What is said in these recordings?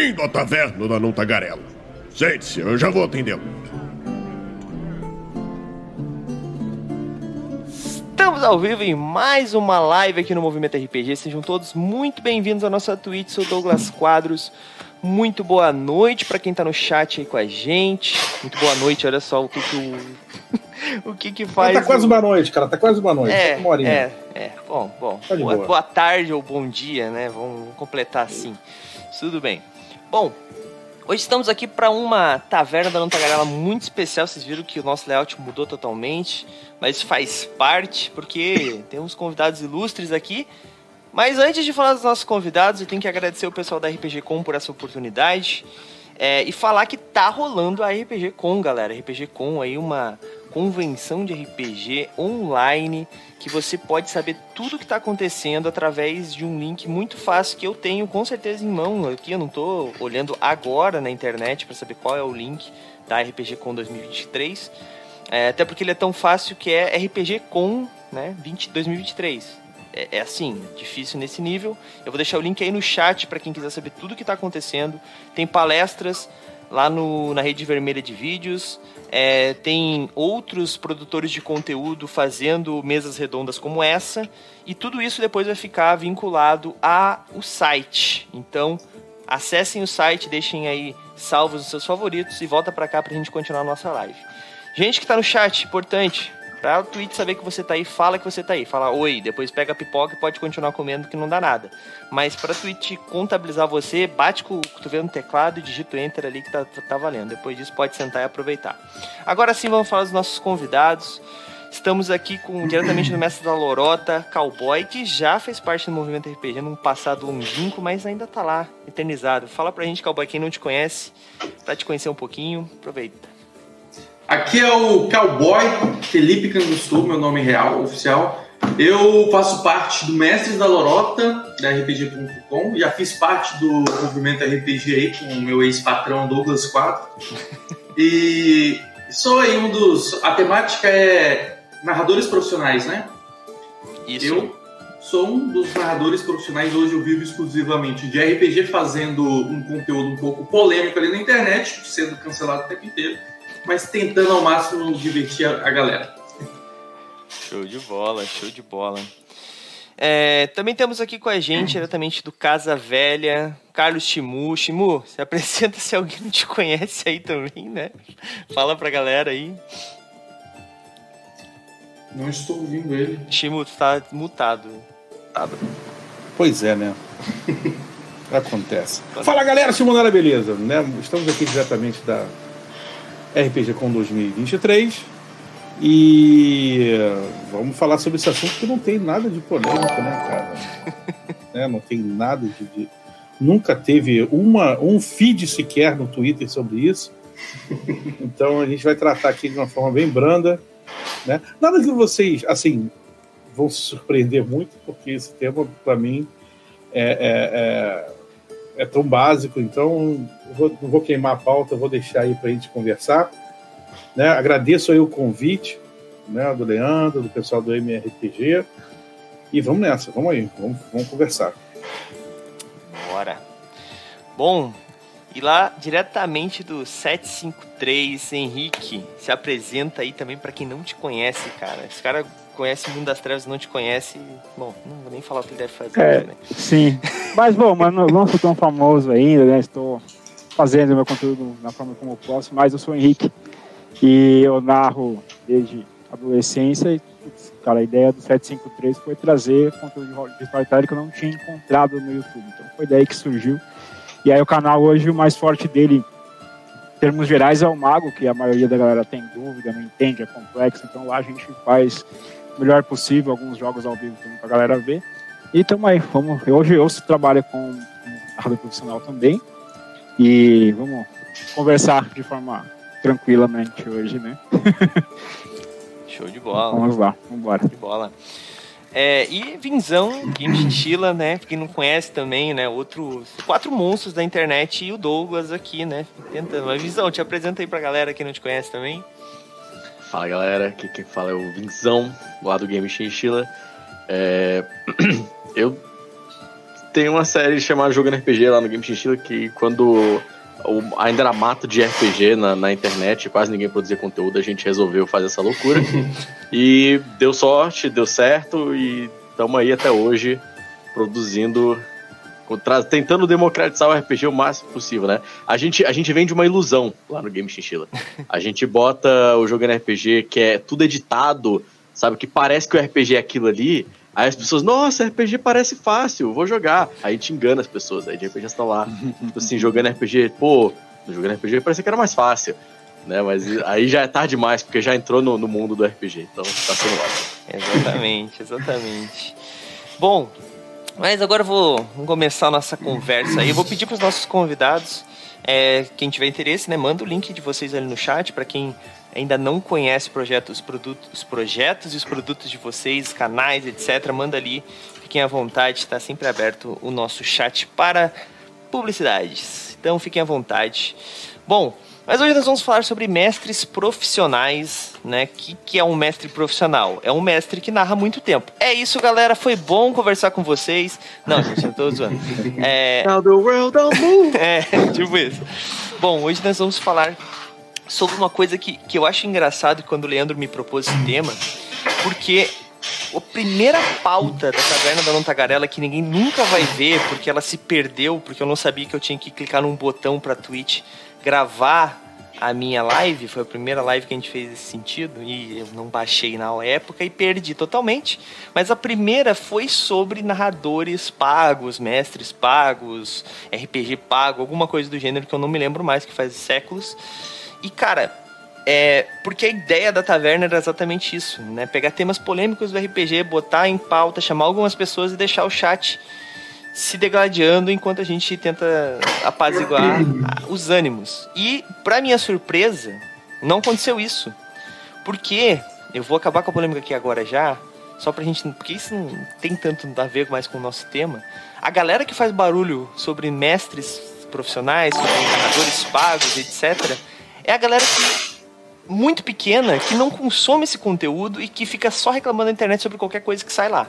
Bem-vindo à taverna da Não Tagarela. Sente-se, eu já vou atendê-lo. Estamos ao vivo em mais uma live aqui no Movimento RPG. Sejam todos muito bem-vindos à nossa Twitch. Sou Douglas Quadros. Muito boa noite para quem tá no chat aí com a gente. Muito boa noite. Olha só o que, que o o que que faz. Tá quase uma noite, cara. Tá quase uma noite. É, uma horinha. é, é. Bom, bom. Tá boa. boa tarde ou bom dia, né? Vamos completar assim. Tudo bem. Bom, hoje estamos aqui para uma taverna da Nantagarela muito especial. Vocês viram que o nosso layout mudou totalmente, mas isso faz parte porque temos convidados ilustres aqui. Mas antes de falar dos nossos convidados, eu tenho que agradecer o pessoal da RPG Com por essa oportunidade. É, e falar que tá rolando a RPG Com, galera. RPG Com aí, uma convenção de RPG online que você pode saber tudo o que está acontecendo através de um link muito fácil que eu tenho com certeza em mão aqui. Eu não estou olhando agora na internet para saber qual é o link da RPG Com 2023. É, até porque ele é tão fácil que é RPG Com né, 20, 2023 é, é assim, difícil nesse nível. Eu vou deixar o link aí no chat para quem quiser saber tudo o que está acontecendo. Tem palestras lá no, na rede vermelha de vídeos. É, tem outros produtores de conteúdo fazendo mesas redondas como essa. E tudo isso depois vai ficar vinculado ao site. Então, acessem o site, deixem aí salvos os seus favoritos e volta para cá para a gente continuar a nossa live. Gente que está no chat, importante, Pra o Twitch saber que você tá aí, fala que você tá aí. Fala oi, depois pega a pipoca e pode continuar comendo que não dá nada. Mas pra Twitch contabilizar você, bate com o cotovelo no teclado e digita o enter ali que tá, tá valendo. Depois disso pode sentar e aproveitar. Agora sim vamos falar dos nossos convidados. Estamos aqui com diretamente do mestre da Lorota, Cowboy, que já fez parte do movimento RPG num passado longínquo, mas ainda tá lá, eternizado. Fala pra gente, Cowboy, quem não te conhece, pra te conhecer um pouquinho, aproveita. Aqui é o Cowboy Felipe Cangustu, meu nome real, oficial. Eu faço parte do Mestres da Lorota, da RPG.com. Já fiz parte do movimento RPG aí com o meu ex-patrão Douglas 4. E sou aí um dos. A temática é narradores profissionais, né? Isso. Eu sou um dos narradores profissionais. Hoje eu vivo exclusivamente de RPG, fazendo um conteúdo um pouco polêmico ali na internet, sendo cancelado o tempo inteiro mas tentando ao máximo divertir a, a galera. Show de bola, show de bola. É, também temos aqui com a gente, diretamente do Casa Velha, Carlos Chimu. Chimu, se apresenta se alguém não te conhece aí também, né? Fala pra galera aí. Não estou ouvindo ele. Chimu, tu tá mutado. Pois é, né? Acontece. Fala galera, Simonera, beleza? Né? Estamos aqui diretamente da RPG Com 2023 e vamos falar sobre esse assunto que não tem nada de polêmico, né, cara? né? Não tem nada de, de, Nunca teve uma, um feed sequer no Twitter sobre isso. Então a gente vai tratar aqui de uma forma bem branda. Né? Nada que vocês, assim, vão se surpreender muito, porque esse tema, para mim, é, é, é, é, tão básico. Então, vou, não vou queimar a pauta, vou deixar aí para a gente conversar. Né? Agradeço aí o convite né, do Leandro, do pessoal do MRPG. E vamos nessa, vamos aí, vamos, vamos conversar. Bora. Bom, e lá diretamente do 753, Henrique, se apresenta aí também para quem não te conhece, cara. Esse cara conhece o mundo das trevas e não te conhece, bom, não vou nem falar o que ele deve fazer, é, né? Sim. Mas bom, mas não, não sou tão famoso ainda, né? Estou fazendo meu conteúdo na forma como eu posso, mas eu sou o Henrique e eu narro desde a adolescência e cara, a ideia do 753 foi trazer conteúdo de storytelling que eu não tinha encontrado no YouTube. Então foi daí que surgiu. E aí o canal hoje, o mais forte dele, em termos gerais, é o Mago, que a maioria da galera tem dúvida, não entende, é complexo. Então lá a gente faz melhor possível, alguns jogos ao vivo também pra galera ver. E tamo aí, vamos. Hoje eu trabalho com narrador profissional também. E vamos conversar de forma tranquilamente hoje, né? Show de bola. Vamos lá, vamos embora. De bola. É, e Vinzão, Game Chinchilla, né? Quem não conhece também, né? Outro. Quatro monstros da internet e o Douglas aqui, né? Tentando. Mas Vinzão, te apresenta aí pra galera que não te conhece também. Fala galera, aqui quem fala é o Vinzão, lá do Game Chinchilla. É... Eu tem uma série chamada Jogando RPG lá no Game Chinchilla que quando ainda era mato de RPG na, na internet, quase ninguém produzia conteúdo, a gente resolveu fazer essa loucura. e deu sorte, deu certo e estamos aí até hoje produzindo tentando democratizar o RPG o máximo possível, né? A gente, a gente vende uma ilusão lá no Game Chinchilla. A gente bota o jogo RPG que é tudo editado, sabe? Que parece que o RPG é aquilo ali. Aí as pessoas, nossa, RPG parece fácil, vou jogar. Aí a gente engana as pessoas, aí de RPG estão lá, tipo assim, jogando RPG, pô, jogando RPG parecia que era mais fácil. Né, mas aí já é tarde demais, porque já entrou no, no mundo do RPG, então tá sendo ótimo. Exatamente, exatamente. Bom, mas agora vou vamos começar a nossa conversa aí. Eu vou pedir para os nossos convidados, é, quem tiver interesse, né, manda o link de vocês ali no chat para quem ainda não conhece projeto, os, produtos, os projetos e os produtos de vocês, canais, etc. Manda ali, fiquem à vontade, está sempre aberto o nosso chat para publicidades. Então fiquem à vontade. Bom, mas hoje nós vamos falar sobre mestres profissionais, né? O que, que é um mestre profissional? É um mestre que narra muito tempo. É isso, galera. Foi bom conversar com vocês. Não, gente, eu tô zoando. É... Now the world don't move. é, tipo isso. Bom, hoje nós vamos falar sobre uma coisa que, que eu acho engraçado quando o Leandro me propôs esse tema, porque a primeira pauta da Taverna da Não Tagarela que ninguém nunca vai ver, porque ela se perdeu, porque eu não sabia que eu tinha que clicar num botão pra Twitch gravar a minha live, foi a primeira live que a gente fez nesse sentido, e eu não baixei na época e perdi totalmente. Mas a primeira foi sobre narradores pagos, mestres pagos, RPG pago, alguma coisa do gênero que eu não me lembro mais, que faz séculos. E cara, é, porque a ideia da taverna era exatamente isso, né? Pegar temas polêmicos do RPG, botar em pauta, chamar algumas pessoas e deixar o chat se degladiando enquanto a gente tenta apaziguar os ânimos. E, para minha surpresa, não aconteceu isso. Porque, eu vou acabar com a polêmica aqui agora já, só pra gente. Porque isso não tem tanto a ver mais com o nosso tema. A galera que faz barulho sobre mestres profissionais, sobre encanadores pagos, etc., é a galera que muito pequena que não consome esse conteúdo e que fica só reclamando na internet sobre qualquer coisa que sai lá.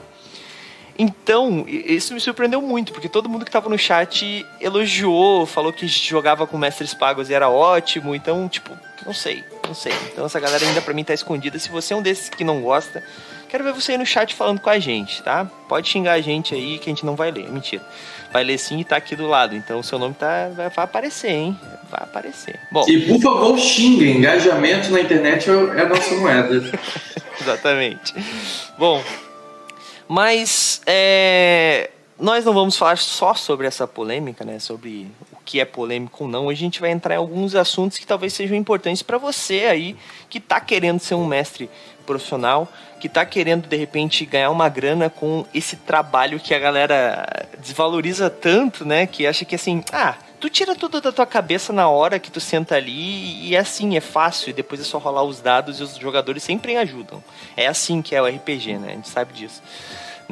Então, isso me surpreendeu muito, porque todo mundo que estava no chat elogiou, falou que jogava com mestres pagos e era ótimo. Então, tipo, não sei, não sei. Então, essa galera ainda pra mim tá escondida. Se você é um desses que não gosta, quero ver você aí no chat falando com a gente, tá? Pode xingar a gente aí que a gente não vai ler. Mentira. Vai ler sim e tá aqui do lado. Então, o seu nome tá, vai, vai aparecer, hein? Vai aparecer. Bom. E por favor, xinga. Engajamento na internet é, é a nossa moeda. Exatamente. Bom, mas é, nós não vamos falar só sobre essa polêmica, né? Sobre o que é polêmico ou não. Hoje a gente vai entrar em alguns assuntos que talvez sejam importantes para você aí que está querendo ser um mestre profissional, que está querendo de repente ganhar uma grana com esse trabalho que a galera desvaloriza tanto, né? Que acha que assim, ah, tu tira tudo da tua cabeça na hora que tu senta ali e é assim, é fácil, e depois é só rolar os dados e os jogadores sempre ajudam. É assim que é o RPG, né? A gente sabe disso.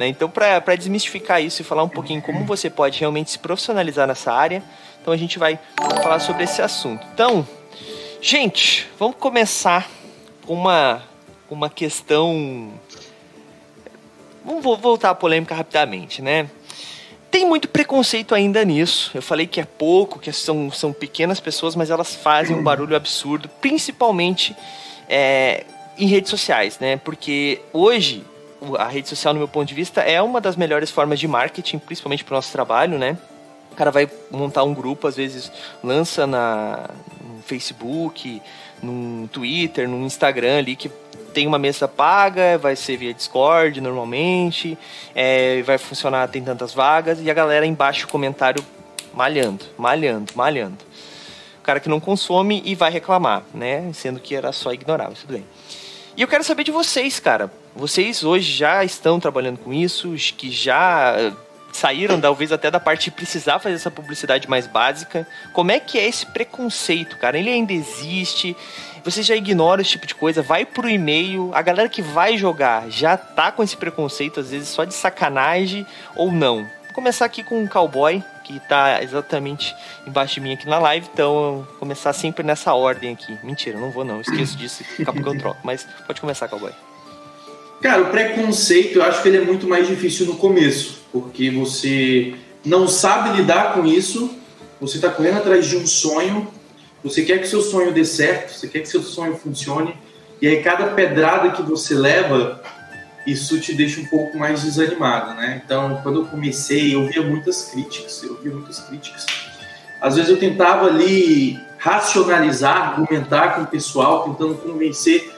Né? Então, para desmistificar isso e falar um pouquinho como você pode realmente se profissionalizar nessa área, então a gente vai falar sobre esse assunto. Então, gente, vamos começar com uma, uma questão. Vamos voltar à polêmica rapidamente, né? Tem muito preconceito ainda nisso. Eu falei que é pouco, que são, são pequenas pessoas, mas elas fazem um barulho absurdo, principalmente é, em redes sociais, né? Porque hoje a rede social, no meu ponto de vista, é uma das melhores formas de marketing, principalmente para o nosso trabalho, né? O cara vai montar um grupo, às vezes lança na, no Facebook, no Twitter, no Instagram ali, que tem uma mesa paga, vai ser via Discord normalmente, é, vai funcionar, tem tantas vagas, e a galera embaixo comentário malhando, malhando, malhando. O cara que não consome e vai reclamar, né? Sendo que era só ignorar, mas tudo bem. E eu quero saber de vocês, cara. Vocês hoje já estão trabalhando com isso, que já eh, saíram talvez até da parte de precisar fazer essa publicidade mais básica. Como é que é esse preconceito, cara? Ele ainda existe? Você já ignora esse tipo de coisa? Vai pro e-mail. A galera que vai jogar já tá com esse preconceito, às vezes só de sacanagem ou não? Vou começar aqui com um cowboy que tá exatamente embaixo de mim aqui na live, então começar sempre nessa ordem aqui. Mentira, não vou não, esqueço disso, daqui a pouco eu troco, mas pode começar, cowboy. Cara, o preconceito eu acho que ele é muito mais difícil no começo, porque você não sabe lidar com isso, você está correndo atrás de um sonho, você quer que seu sonho dê certo, você quer que seu sonho funcione, e aí cada pedrada que você leva, isso te deixa um pouco mais desanimado, né? Então, quando eu comecei, eu via muitas críticas, eu via muitas críticas. Às vezes eu tentava ali racionalizar, argumentar com o pessoal, tentando convencer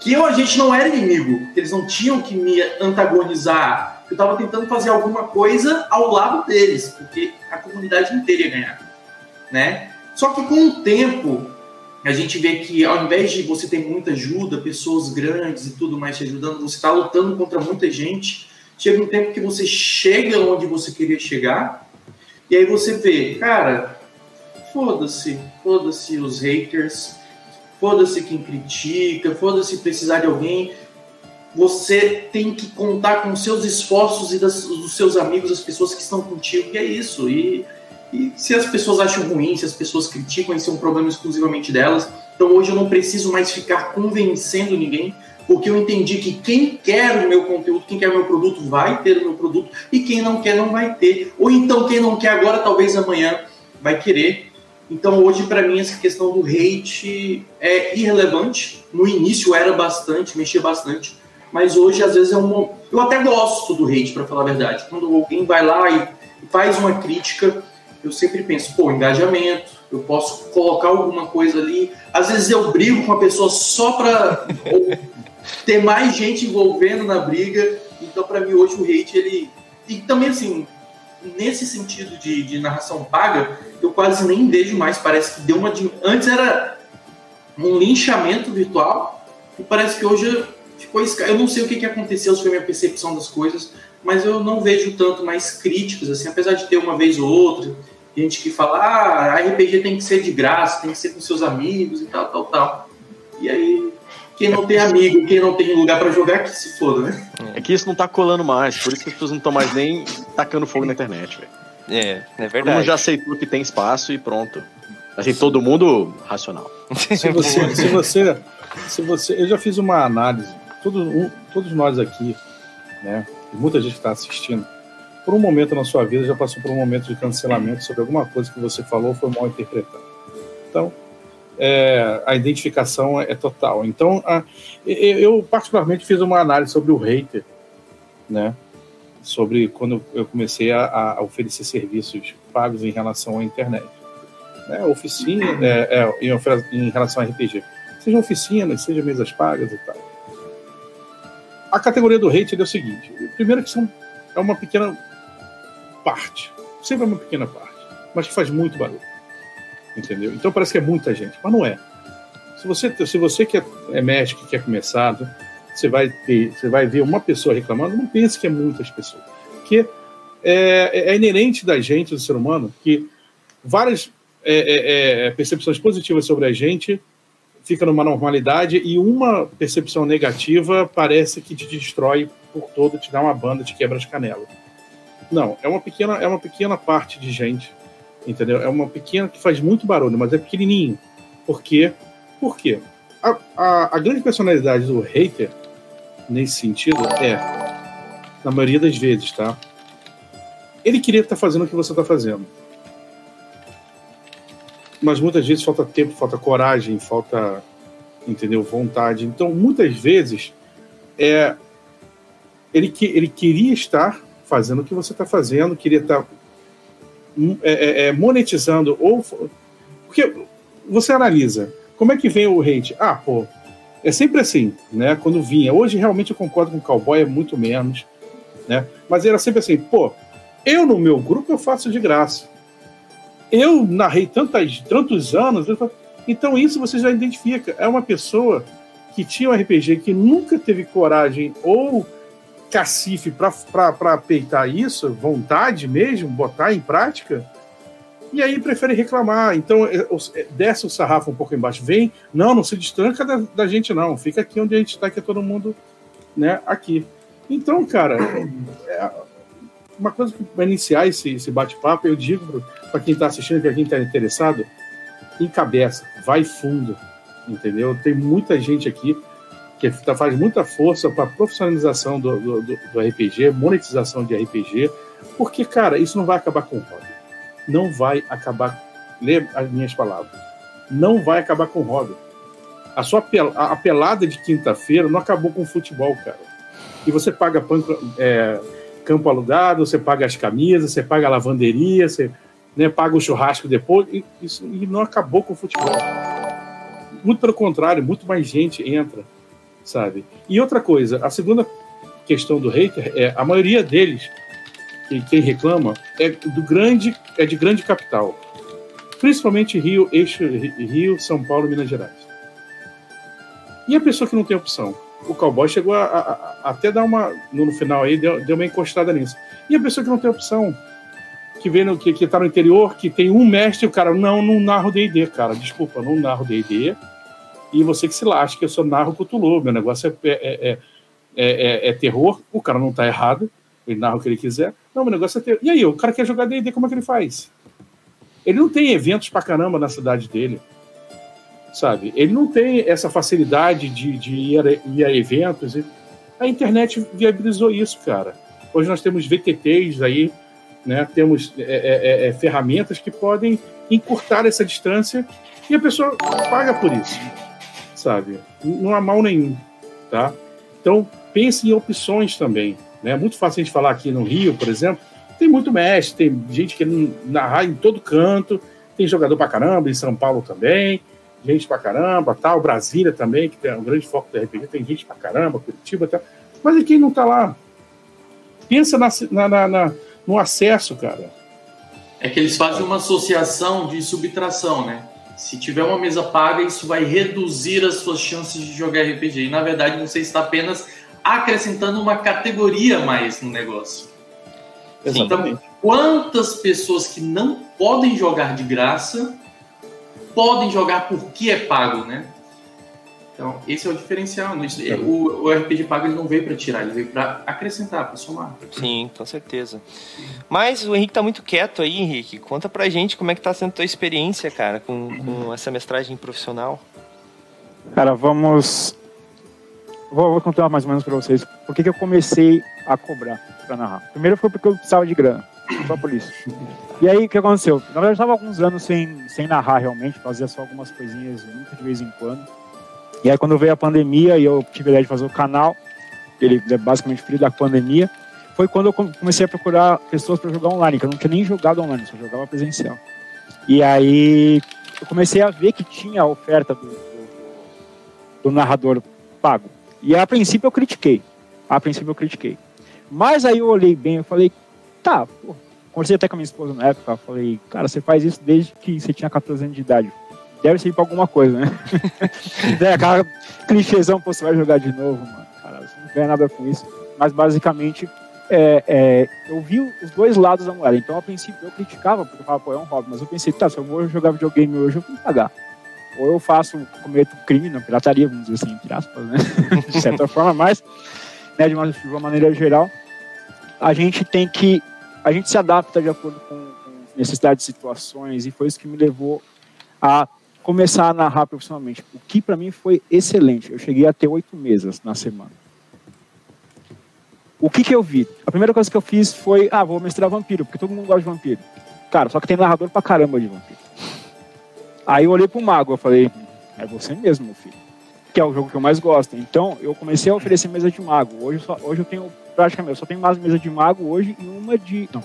que eu, a gente não era inimigo, que eles não tinham que me antagonizar. Eu estava tentando fazer alguma coisa ao lado deles, porque a comunidade inteira ia ganhar, né? Só que com o tempo, a gente vê que ao invés de você ter muita ajuda, pessoas grandes e tudo mais te ajudando, você está lutando contra muita gente. Chega um tempo que você chega onde você queria chegar, e aí você vê, cara, foda-se, foda-se os haters, foda-se quem critica, foda-se precisar de alguém. Você tem que contar com seus esforços e das, dos seus amigos, as pessoas que estão contigo, e é isso. E e se as pessoas acham ruim, se as pessoas criticam, isso é um problema exclusivamente delas. Então hoje eu não preciso mais ficar convencendo ninguém, porque eu entendi que quem quer o meu conteúdo, quem quer o meu produto, vai ter o meu produto, e quem não quer, não vai ter. Ou então quem não quer agora, talvez amanhã vai querer. Então hoje, para mim, essa questão do hate é irrelevante. No início era bastante, mexia bastante. Mas hoje, às vezes, é um. Eu até gosto do hate, para falar a verdade. Quando alguém vai lá e faz uma crítica, eu sempre penso, pô, engajamento, eu posso colocar alguma coisa ali. Às vezes eu brigo com a pessoa só para ter mais gente envolvendo na briga. Então, para mim, hoje o hate, ele. E também, assim, nesse sentido de, de narração paga, eu quase nem vejo mais. Parece que deu uma. Antes era um linchamento virtual, e parece que hoje ficou. Eu não sei o que, que aconteceu, se foi minha percepção das coisas, mas eu não vejo tanto mais críticas, assim, apesar de ter uma vez ou outra, gente que fala, ah, RPG tem que ser de graça, tem que ser com seus amigos e tal, tal, tal. E aí, quem não tem amigo, quem não tem lugar para jogar, que se foda, né? É que isso não tá colando mais, por isso que as pessoas não estão mais nem tacando fogo na internet, velho. É, é verdade. Todo mundo já aceitou que tem espaço e pronto. Assim, todo mundo racional. Se você, se você, se você, eu já fiz uma análise, todos, um, todos nós aqui, né, muita gente está assistindo, por um momento na sua vida já passou por um momento de cancelamento sobre alguma coisa que você falou foi mal interpretado. Então, é, a identificação é total. Então, a, eu particularmente fiz uma análise sobre o hater, né? Sobre quando eu comecei a, a oferecer serviços pagos em relação à internet. Né? Oficina, é, é, em, em relação a RPG. Seja oficinas, seja mesas pagas e tal. A categoria do hater é o seguinte: primeiro que são, é uma pequena parte. Sempre é uma pequena parte. Mas que faz muito barulho. Entendeu? Então parece que é muita gente, mas não é. Se você, se você que é, é médico, que quer começar, você vai, ter, você vai ver uma pessoa reclamando, não pense que é muitas pessoas. Porque é, é inerente da gente, do ser humano, que várias é, é, é percepções positivas sobre a gente fica numa normalidade e uma percepção negativa parece que te destrói por todo, te dá uma banda, te quebra as canelas. Não, é uma pequena, é uma pequena parte de gente, entendeu? É uma pequena que faz muito barulho, mas é pequenininho. Por quê? Por quê? A, a, a grande personalidade do hater, nesse sentido, é, na maioria das vezes, tá? Ele queria estar fazendo o que você está fazendo. Mas muitas vezes falta tempo, falta coragem, falta, entendeu, vontade. Então, muitas vezes, é, ele, que, ele queria estar fazendo o que você está fazendo, queria estar tá, é, é, é, monetizando, ou. Porque você analisa, como é que vem o hate? Ah, pô, é sempre assim, né? Quando vinha. Hoje realmente eu concordo com o cowboy, é muito menos, né? Mas era sempre assim, pô, eu no meu grupo eu faço de graça. Eu narrei tantas, tantos anos, então isso você já identifica. É uma pessoa que tinha um RPG que nunca teve coragem ou cacife para peitar isso, vontade mesmo, botar em prática, e aí prefere reclamar. Então, é, é, desce o sarrafo um pouco embaixo, vem, não, não se destranca da, da gente, não, fica aqui onde a gente está, que é todo mundo né, aqui. Então, cara, é uma coisa que vai iniciar esse, esse bate-papo, eu digo para quem está assistindo, para quem está interessado, encabeça, vai fundo, entendeu? Tem muita gente aqui que tá, faz muita força para profissionalização do, do, do, RPG, monetização de RPG, Porque, cara, isso não vai acabar com o hobby. Não vai acabar. Lê as minhas palavras. Não vai acabar com o hobby. A sua a pelada de quinta-feira não acabou com o futebol, cara. E você paga é, campo alugado, você paga as camisas, você paga a lavanderia, você né, paga o churrasco depois. E, isso, e não acabou com o futebol. Muito pelo contrário, muito mais gente entra, sabe? E outra coisa, a segunda questão do hater é a maioria deles, que, quem reclama, é do grande, é de grande capital, principalmente Rio, eixo Rio, São Paulo, Minas Gerais. E a pessoa que não tem opção? O cowboy chegou a, a, a até dar uma. No final aí, deu, deu uma encostada nisso. E a pessoa que não tem opção? Que vem no, que, que tá no interior, que tem um mestre, o cara, não, não narro DD, cara. Desculpa, não narro DD. E você que se lasca, eu só narro Cthulhu. Meu negócio é, é, é, é, terror. O cara não tá errado. Ele narra o que ele quiser. Não, meu negócio é terror. E aí, o cara quer jogar DD, como é que ele faz? Ele não tem eventos pra caramba na cidade dele sabe? Ele não tem essa facilidade de, de ir, a, ir a eventos. A internet viabilizou isso, cara. Hoje nós temos VTTs aí, né? temos é, é, é, é, ferramentas que podem encurtar essa distância e a pessoa paga por isso, sabe? Não há mal nenhum, tá? Então, pense em opções também. Né? É muito fácil a gente falar aqui no Rio, por exemplo, tem muito mestre, tem gente que narrar em todo canto, tem jogador pra caramba, em São Paulo também, gente pra caramba, tal, Brasília também, que tem um grande foco do RPG, tem gente pra caramba, Curitiba, tal. Mas e quem não tá lá? Pensa na, na, na, no acesso, cara. É que eles fazem uma associação de subtração, né? Se tiver uma mesa paga, isso vai reduzir as suas chances de jogar RPG. E na verdade você está apenas acrescentando uma categoria mais no negócio. Exatamente. Então, quantas pessoas que não podem jogar de graça podem jogar porque é pago, né? Então, esse é o diferencial. Né? É. O, o RPG pago ele não veio para tirar, ele veio para acrescentar, para somar. Sim, com certeza. Mas o Henrique tá muito quieto aí, Henrique. Conta pra gente como é que tá sendo a tua experiência, cara, com, com essa mestragem profissional. Cara, vamos. Vou, vou contar mais ou menos pra vocês por que, que eu comecei a cobrar pra narrar. Primeiro foi porque eu precisava de grana. Só por isso. E aí, o que aconteceu? Na verdade, eu estava alguns anos sem, sem narrar realmente, fazia só algumas coisinhas muito de vez em quando. E aí, quando veio a pandemia e eu tive a ideia de fazer o canal, ele é basicamente filho da pandemia, foi quando eu comecei a procurar pessoas para jogar online, que eu não tinha nem jogado online, só jogava presencial. E aí, eu comecei a ver que tinha a oferta do, do, do narrador pago. E a princípio eu critiquei. A princípio eu critiquei. Mas aí eu olhei bem, eu falei, tá, pô, conversei até com a minha esposa na época, falei, cara, você faz isso desde que você tinha 14 anos de idade. Deve ser pra alguma coisa, né? é, aquela clichêzão, pô, você vai jogar de novo, mano. Cara, você não ganha nada com isso. Mas basicamente, é, é, eu vi os dois lados da moeda. Então, a princípio, eu criticava, porque eu falava, pô, é um hobby. Mas eu pensei, tá, se eu vou jogar videogame hoje, eu vou pagar. Ou eu faço, cometo crime, não, pirataria, vamos dizer assim, entre aspas, né? de certa forma, mas, né, de uma, de uma maneira geral, a gente tem que a gente se adapta de acordo com, com necessidades situações, e foi isso que me levou a começar a narrar profissionalmente, o que para mim foi excelente. Eu cheguei a ter oito mesas na semana. O que, que eu vi? A primeira coisa que eu fiz foi, ah, vou mestrar vampiro, porque todo mundo gosta de vampiro. Cara, só que tem narrador pra caramba de vampiro. Aí eu olhei pro mago, eu falei, é você mesmo, meu filho. Que é o jogo que eu mais gosto. Então, eu comecei a oferecer mesa de mago. Hoje, só, hoje eu tenho praticamente, eu só tenho mais mesa de mago hoje e uma de. Não,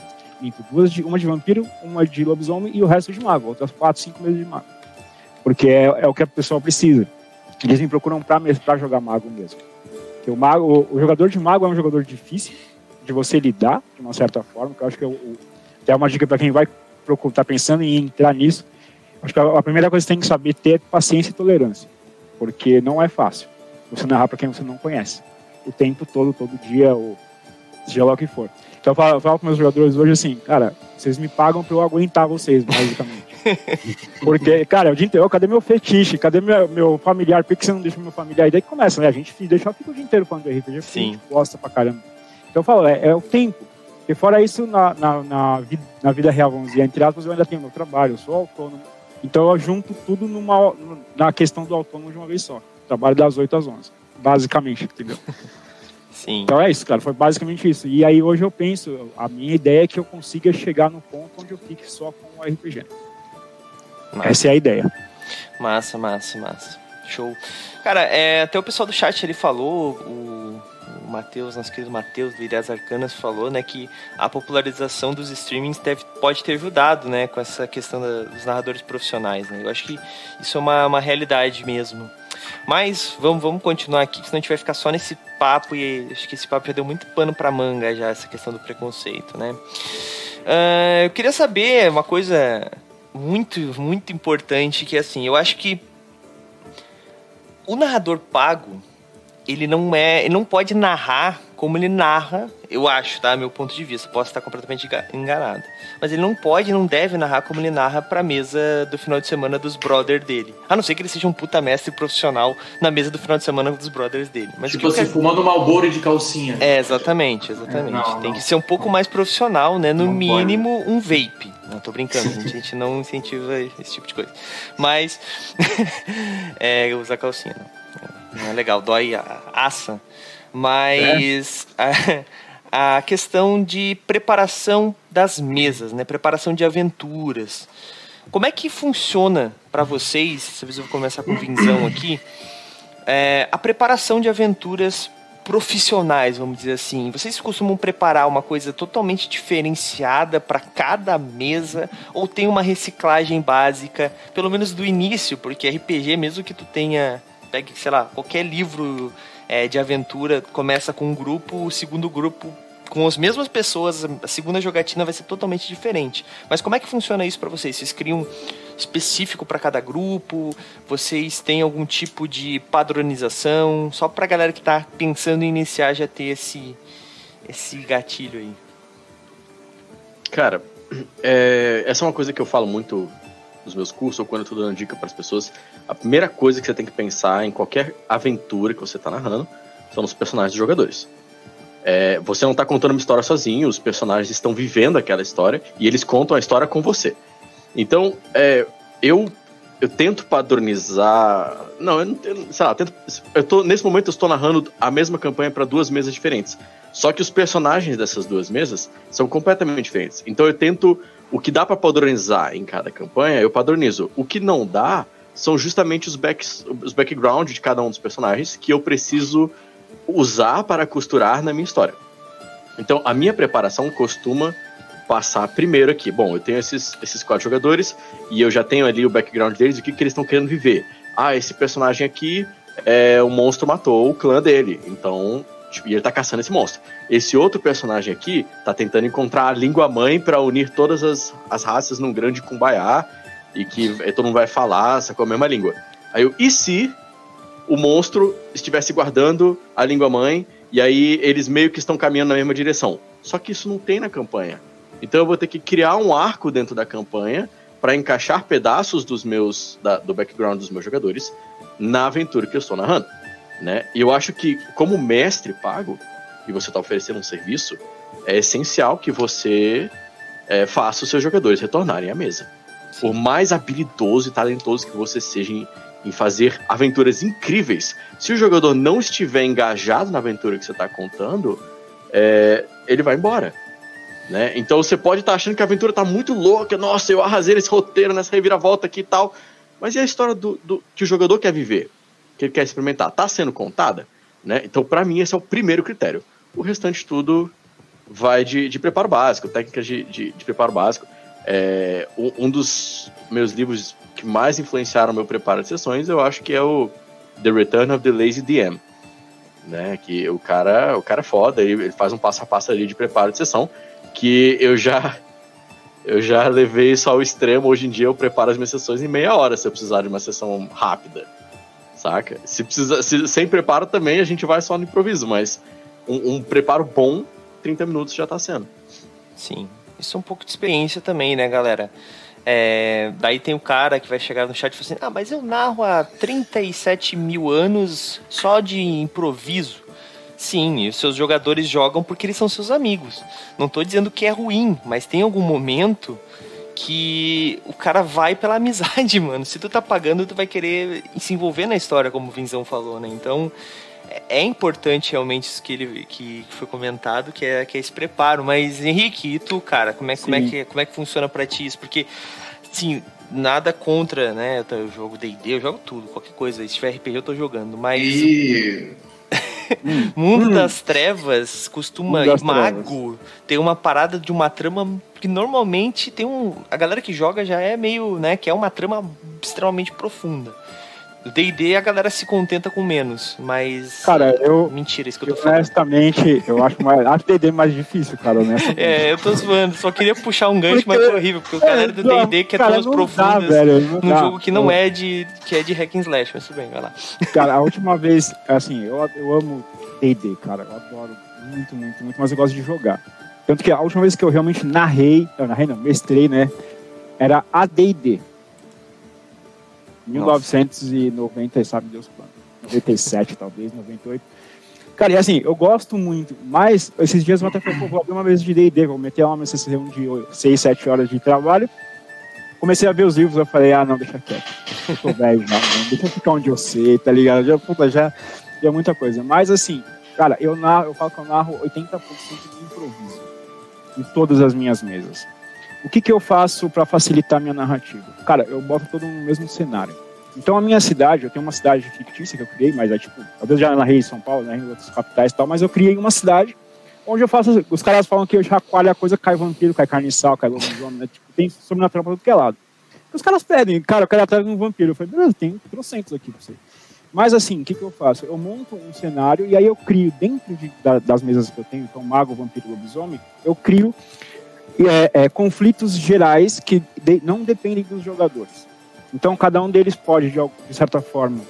duas de. Uma de vampiro, uma de lobisomem e o resto de mago. Outras quatro, cinco mesas de mago. Porque é, é o que a pessoa precisa. Eles me procuram pra jogar mago mesmo. Porque o, mago, o, jogador de mago é um jogador difícil de você lidar, de uma certa forma, que eu acho que é, o, é uma dica para quem vai tá pensando em entrar nisso. Acho que a, a primeira coisa que você tem que saber ter é paciência e tolerância. Porque não é fácil você narrar para quem você não conhece. O tempo todo, todo dia, ou seja lá o que for. Então eu falo, eu falo com meus jogadores hoje assim, cara, vocês me pagam pra eu aguentar vocês, basicamente. Porque, cara, o dia inteiro, cadê meu fetiche? Cadê meu, meu familiar? Por que você não deixa meu familiar? E daí começa, né? A gente deixa, fica o dia inteiro falando de RPG, Sim. a gente gosta pra caramba. Então eu falo, é, é o tempo. E fora isso, na, na, na, vida, na vida real, vamos dizer, entre aspas, eu ainda tenho meu trabalho, eu sou autônomo. Então eu junto tudo numa, na questão do autônomo de uma vez só. Trabalho das 8 às 11, basicamente, entendeu? Sim. Então é isso, cara. Foi basicamente isso. E aí hoje eu penso, a minha ideia é que eu consiga chegar no ponto onde eu fique só com o RPG. Massa. Essa é a ideia. Massa, massa, massa. Show. Cara, é, até o pessoal do chat ele falou, o, o Matheus, nosso querido Matheus do Ideias Arcanas falou, né, que a popularização dos streamings deve, pode ter ajudado, né, com essa questão da, dos narradores profissionais, né. Eu acho que isso é uma, uma realidade mesmo. Mas vamos, vamos continuar aqui, senão a gente vai ficar só nesse papo e acho que esse papo já deu muito pano pra manga já, essa questão do preconceito, né. Ah, eu queria saber uma coisa muito, muito importante, que assim, eu acho que o narrador pago, ele não é, ele não pode narrar como ele narra, eu acho, tá? Meu ponto de vista, posso estar completamente enga- enganado. Mas ele não pode, não deve narrar como ele narra pra mesa do final de semana dos brothers dele. A não ser que ele seja um puta mestre profissional na mesa do final de semana dos brothers dele. Mas Tipo assim, quero- fumando Malboro de calcinha. é, exatamente, exatamente. É, não, Tem não. que ser um pouco mais profissional, né? No Não mínimo, um vape. Não, tô brincando. A gente não incentiva esse tipo de coisa. Mas. é, usar calcinha, não. É legal, dói a aça. Mas. A, a questão de preparação das mesas, né? Preparação de aventuras. Como é que funciona pra vocês? Talvez eu vou começar com o Vinzão aqui. É, a preparação de aventuras profissionais, vamos dizer assim. Vocês costumam preparar uma coisa totalmente diferenciada para cada mesa ou tem uma reciclagem básica, pelo menos do início, porque RPG, mesmo que tu tenha, pegue, sei lá, qualquer livro é, de aventura, começa com um grupo, o segundo grupo com as mesmas pessoas, a segunda jogatina vai ser totalmente diferente. Mas como é que funciona isso para vocês? Vocês criam específico para cada grupo? Vocês têm algum tipo de padronização? Só pra galera que tá pensando em iniciar já ter esse esse gatilho aí. Cara, é, essa é uma coisa que eu falo muito nos meus cursos ou quando eu tô dando dica para as pessoas. A primeira coisa que você tem que pensar em qualquer aventura que você tá narrando são os personagens dos jogadores. É, você não tá contando uma história sozinho, os personagens estão vivendo aquela história e eles contam a história com você. Então, é, eu eu tento padronizar. Não, eu não eu, sei lá, eu tento, eu tô, nesse momento eu estou narrando a mesma campanha para duas mesas diferentes. Só que os personagens dessas duas mesas são completamente diferentes. Então eu tento. O que dá para padronizar em cada campanha, eu padronizo. O que não dá são justamente os, backs, os background de cada um dos personagens que eu preciso usar para costurar na minha história. Então a minha preparação costuma passar primeiro aqui. Bom, eu tenho esses, esses quatro jogadores e eu já tenho ali o background deles, o que, que eles estão querendo viver. Ah, esse personagem aqui é o monstro matou o clã dele, então tipo, e ele tá caçando esse monstro. Esse outro personagem aqui tá tentando encontrar a língua mãe para unir todas as, as raças num grande kumbaya e que todo mundo vai falar com a mesma língua. Aí eu, e se o monstro estivesse guardando a língua mãe e aí eles meio que estão caminhando na mesma direção? Só que isso não tem na campanha. Então eu vou ter que criar um arco dentro da campanha para encaixar pedaços dos meus da, do background dos meus jogadores na aventura que eu estou narrando, né? E eu acho que como mestre pago e você está oferecendo um serviço, é essencial que você é, faça os seus jogadores retornarem à mesa. Por mais habilidoso e talentoso que você seja em, em fazer aventuras incríveis, se o jogador não estiver engajado na aventura que você está contando, é, ele vai embora. Né? Então você pode estar achando que a aventura está muito louca, nossa, eu arrasei nesse roteiro, nessa reviravolta aqui e tal. Mas e a história do, do, que o jogador quer viver? Que ele quer experimentar? Está sendo contada? Né? Então, para mim, esse é o primeiro critério. O restante tudo vai de, de preparo básico, técnicas de, de, de preparo básico. É, um dos meus livros que mais influenciaram meu preparo de sessões, eu acho que é o The Return of the Lazy DM. Né? Que o cara, o cara é foda, ele, ele faz um passo a passo ali de preparo de sessão que eu já eu já levei isso ao extremo. Hoje em dia eu preparo as minhas sessões em meia hora se eu precisar de uma sessão rápida, saca? Se precisa, se, sem preparo também a gente vai só no improviso, mas um, um preparo bom, 30 minutos já tá sendo. Sim, isso é um pouco de experiência também, né, galera? É, daí tem o cara que vai chegar no chat e falar assim: Ah, mas eu narro há 37 mil anos só de improviso. Sim, e os seus jogadores jogam porque eles são seus amigos. Não tô dizendo que é ruim, mas tem algum momento que o cara vai pela amizade, mano. Se tu tá pagando, tu vai querer se envolver na história, como o Vinzão falou, né? Então, é, é importante realmente isso que, ele, que, foi comentado, que é, que é esse preparo. Mas, Henrique, e tu, cara, como é, como é, que, como é que funciona pra ti isso? Porque, sim, nada contra, né? Eu jogo D&D, eu jogo tudo, qualquer coisa. Se tiver RPG eu tô jogando, mas... E... Mundo hum. das Trevas costuma das mago tem uma parada de uma trama que normalmente tem um a galera que joga já é meio, né, que é uma trama extremamente profunda. D&D a galera se contenta com menos, mas... Cara, eu... Mentira, isso que eu tô falando. Honestamente, eu acho mais... acho D&D mais difícil, cara, né? é, eu tô zoando. Só queria puxar um gancho, porque... mas foi horrível. Porque o galera do D&D quer cara, todas profundas dá, velho, num dá. jogo que não é de... que é de hack and slash, mas tudo bem, vai lá. Cara, a última vez, assim, eu, eu amo D&D, cara. Eu adoro muito, muito, muito, mas eu gosto de jogar. Tanto que a última vez que eu realmente narrei... Eu narrei não, mestrei, né? Era a D&D 1990, sabe Deus quando. 97, talvez, 98. Cara, e assim, eu gosto muito, mas esses dias eu até falei, vou abrir uma mesa de D&D, vou meter uma sessão de 6, 7 horas de trabalho. Comecei a ver os livros, eu falei, ah, não, deixa quieto. Eu tô velho já, não, deixa eu ficar onde eu sei, tá ligado? Já, puta, já, já é muita coisa. Mas assim, cara, eu, narro, eu falo que eu narro 80% de improviso em todas as minhas mesas. O que, que eu faço para facilitar minha narrativa? Cara, eu boto todo no mesmo cenário. Então a minha cidade, eu tenho uma cidade fictícia que eu criei, mas é tipo, talvez já narrei em São Paulo, né, em outras capitais e tal, mas eu criei uma cidade onde eu faço, os caras falam que eu chacoalho a coisa, cai vampiro, cai carniçal, cai lobisomem, né, tipo, tem sobrenatural pra todo que é lado. Os caras pedem, cara, eu quero atrás de um vampiro. Eu falei, beleza, tem trocentos aqui pra você. Mas assim, o que, que eu faço? Eu monto um cenário e aí eu crio, dentro de, da, das mesas que eu tenho, então mago, vampiro, lobisomem, eu crio é, é, conflitos gerais que de, não dependem dos jogadores. Então, cada um deles pode, de, de, certa forma,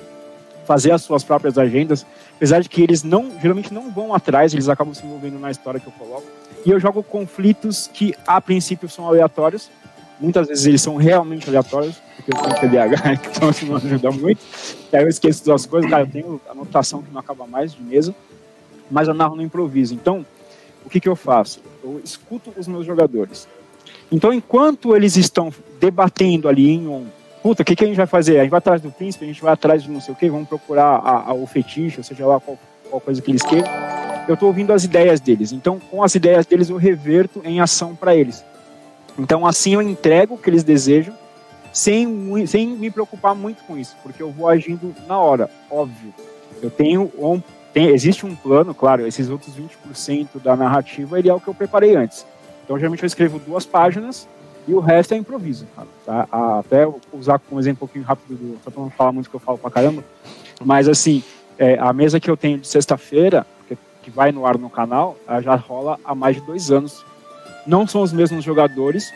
fazer as suas próprias agendas, apesar de que eles não, geralmente não vão atrás, eles acabam se envolvendo na história que eu coloco. E eu jogo conflitos que, a princípio, são aleatórios. Muitas vezes eles são realmente aleatórios, porque eu tenho TDAH, então isso não ajuda muito. E aí eu esqueço das coisas, cara, eu tenho anotação que não acaba mais de mesa, mas eu narro no improviso. Então, o que, que eu faço? Eu escuto os meus jogadores. Então, enquanto eles estão debatendo ali em um, puta, o que, que a gente vai fazer? A gente vai atrás do príncipe, a gente vai atrás de não sei o que, vamos procurar a, a, o fetiche, ou seja lá qual, qual coisa que eles queiram. Eu estou ouvindo as ideias deles. Então, com as ideias deles, eu reverto em ação para eles. Então, assim eu entrego o que eles desejam, sem, sem me preocupar muito com isso, porque eu vou agindo na hora, óbvio. Eu tenho um tem, existe um plano, claro, esses outros 20% da narrativa, ele é o que eu preparei antes. Então, geralmente eu escrevo duas páginas e o resto é improviso. Tá? Até usar como exemplo um pouquinho rápido, do, só para não falar muito que eu falo pra caramba, mas assim, é, a mesa que eu tenho de sexta-feira, que, que, vai no ar no canal, já rola há mais de dois anos. Não são os mesmos jogadores,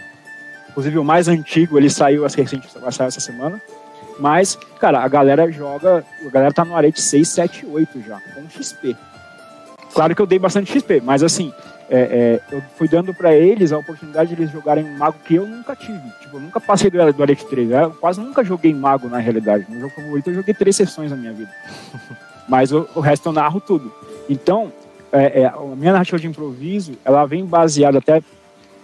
inclusive o mais antigo, ele saiu, recente, vai sair essa semana, mas, cara, a galera joga. A galera tá no arete 6, 7, 8 já, com XP. Claro que eu dei bastante XP, mas assim, é, é, eu fui dando para eles a oportunidade de eles jogarem um mago que eu nunca tive. Tipo, eu nunca passei do, do Arete 3. Eu quase nunca joguei mago na realidade. No jogo favorito eu joguei três sessões na minha vida. Mas o, o resto eu narro tudo. Então, é, é, a minha narrativa de improviso, ela vem baseada até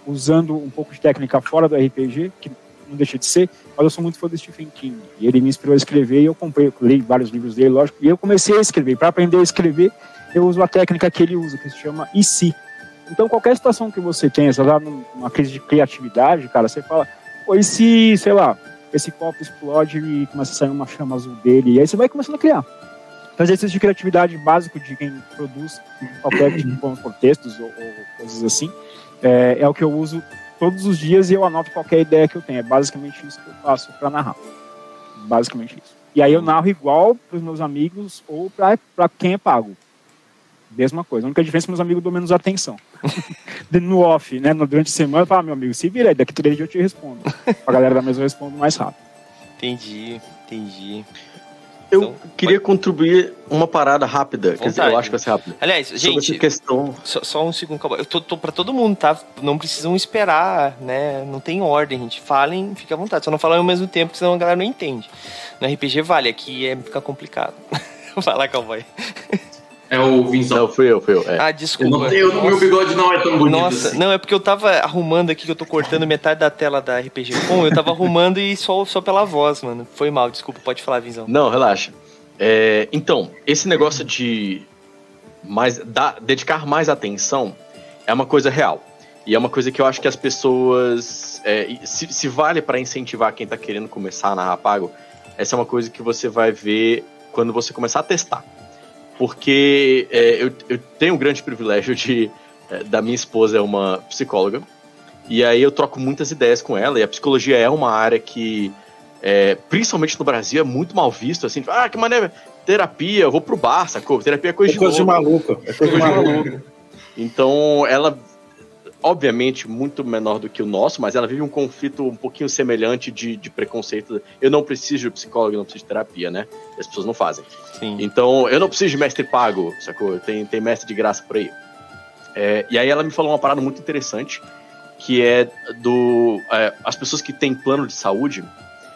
usando um pouco de técnica fora do RPG, que não deixa de ser, mas eu sou muito fã do Stephen King. E ele me inspirou a escrever e eu comprei, eu li vários livros dele, lógico, e eu comecei a escrever. Para aprender a escrever, eu uso a técnica que ele usa, que se chama e se. Então, qualquer situação que você tenha, você tá numa crise de criatividade, cara, você fala, pô, e se, sei lá, esse copo explode e começa a sair uma chama azul dele, e aí você vai começando a criar. Então, exercício de criatividade básico de quem produz qualquer tipo de textos ou, ou coisas assim, é, é o que eu uso todos os dias e eu anoto qualquer ideia que eu tenho. É basicamente isso que eu faço para narrar. Basicamente isso. E aí eu narro igual para os meus amigos ou para quem é pago. Mesma coisa. A única diferença é que meus amigos dão menos atenção. no off, né? Durante a semana, eu falo, ah, meu amigo, se vira aí, daqui três dias eu te respondo. A galera da mesa eu respondo mais rápido. Entendi, entendi. Eu então, queria pode... contribuir uma parada rápida. Vontade. Quer dizer, eu acho que vai ser rápido. Aliás, gente, questão... Só, só, um segundo, eu tô, tô pra todo mundo, tá? Não precisam esperar, né? Não tem ordem, gente. Falem, fica à vontade. Só não falem ao mesmo tempo, senão a galera não entende. No RPG vale, aqui é, fica complicado. Vai lá, cowboy. É o Vinzão. Não, fui eu, fui eu. É. Ah, desculpa. Eu não, meu bigode não é tão bonito Nossa, assim. não, é porque eu tava arrumando aqui, que eu tô cortando metade da tela da RPG Com, eu tava arrumando e só, só pela voz, mano. Foi mal, desculpa, pode falar, Vinzão. Não, relaxa. É, então, esse negócio de mais, da, dedicar mais atenção é uma coisa real. E é uma coisa que eu acho que as pessoas. É, se, se, vale para incentivar quem está querendo começar a narrar pago, essa é uma coisa que você vai ver quando você começar a testar. Porque é, eu, eu, tenho o grande privilégio de. É, da minha esposa é uma psicóloga. E aí eu troco muitas ideias com ela. E a psicologia é uma área que, é, principalmente no Brasil, é muito mal visto. Assim, ah, que maneira terapia, eu vou pro bar, sacou? Terapia é coisa, é de, coisa de maluco. É coisa de maluco. Então, ela obviamente muito menor do que o nosso, mas ela vive um conflito um pouquinho semelhante de, de preconceito. Eu não preciso de psicólogo, eu não preciso de terapia, né? As pessoas não fazem. Sim. Então, eu não preciso de mestre pago, sacou? Tem, tem mestre de graça por aí. É, e aí ela me falou uma parada muito interessante, que é do... É, as pessoas que têm plano de saúde,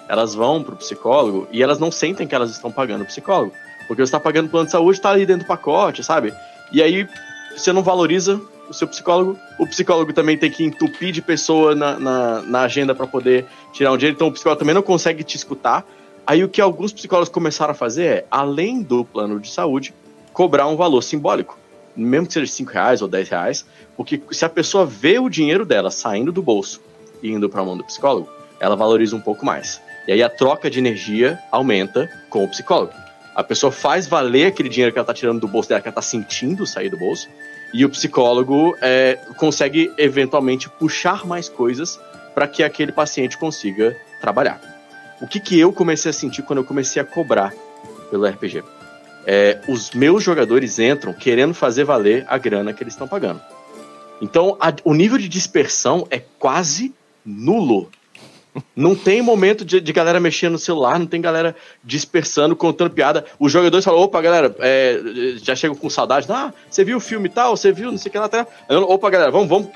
elas vão pro psicólogo e elas não sentem que elas estão pagando o psicólogo. Porque você está pagando plano de saúde, está ali dentro do pacote, sabe? E aí você não valoriza o seu psicólogo, o psicólogo também tem que entupir de pessoa na, na, na agenda para poder tirar um dinheiro, então o psicólogo também não consegue te escutar. Aí o que alguns psicólogos começaram a fazer é, além do plano de saúde, cobrar um valor simbólico, mesmo que seja 5 reais ou 10 reais, porque se a pessoa vê o dinheiro dela saindo do bolso e indo para a mão do psicólogo, ela valoriza um pouco mais. E aí a troca de energia aumenta com o psicólogo. A pessoa faz valer aquele dinheiro que ela está tirando do bolso dela, que ela está sentindo sair do bolso, e o psicólogo é, consegue eventualmente puxar mais coisas para que aquele paciente consiga trabalhar. O que, que eu comecei a sentir quando eu comecei a cobrar pelo RPG? É, os meus jogadores entram querendo fazer valer a grana que eles estão pagando. Então, a, o nível de dispersão é quase nulo não tem momento de, de, galera mexendo no celular, não tem galera dispersando, contando piada. Os jogadores falam: opa, galera, é, já chegam com saudade. Ah, você viu o filme tal? Você viu? Não sei o que lá. Tá. Opa, galera, vamos, vamos.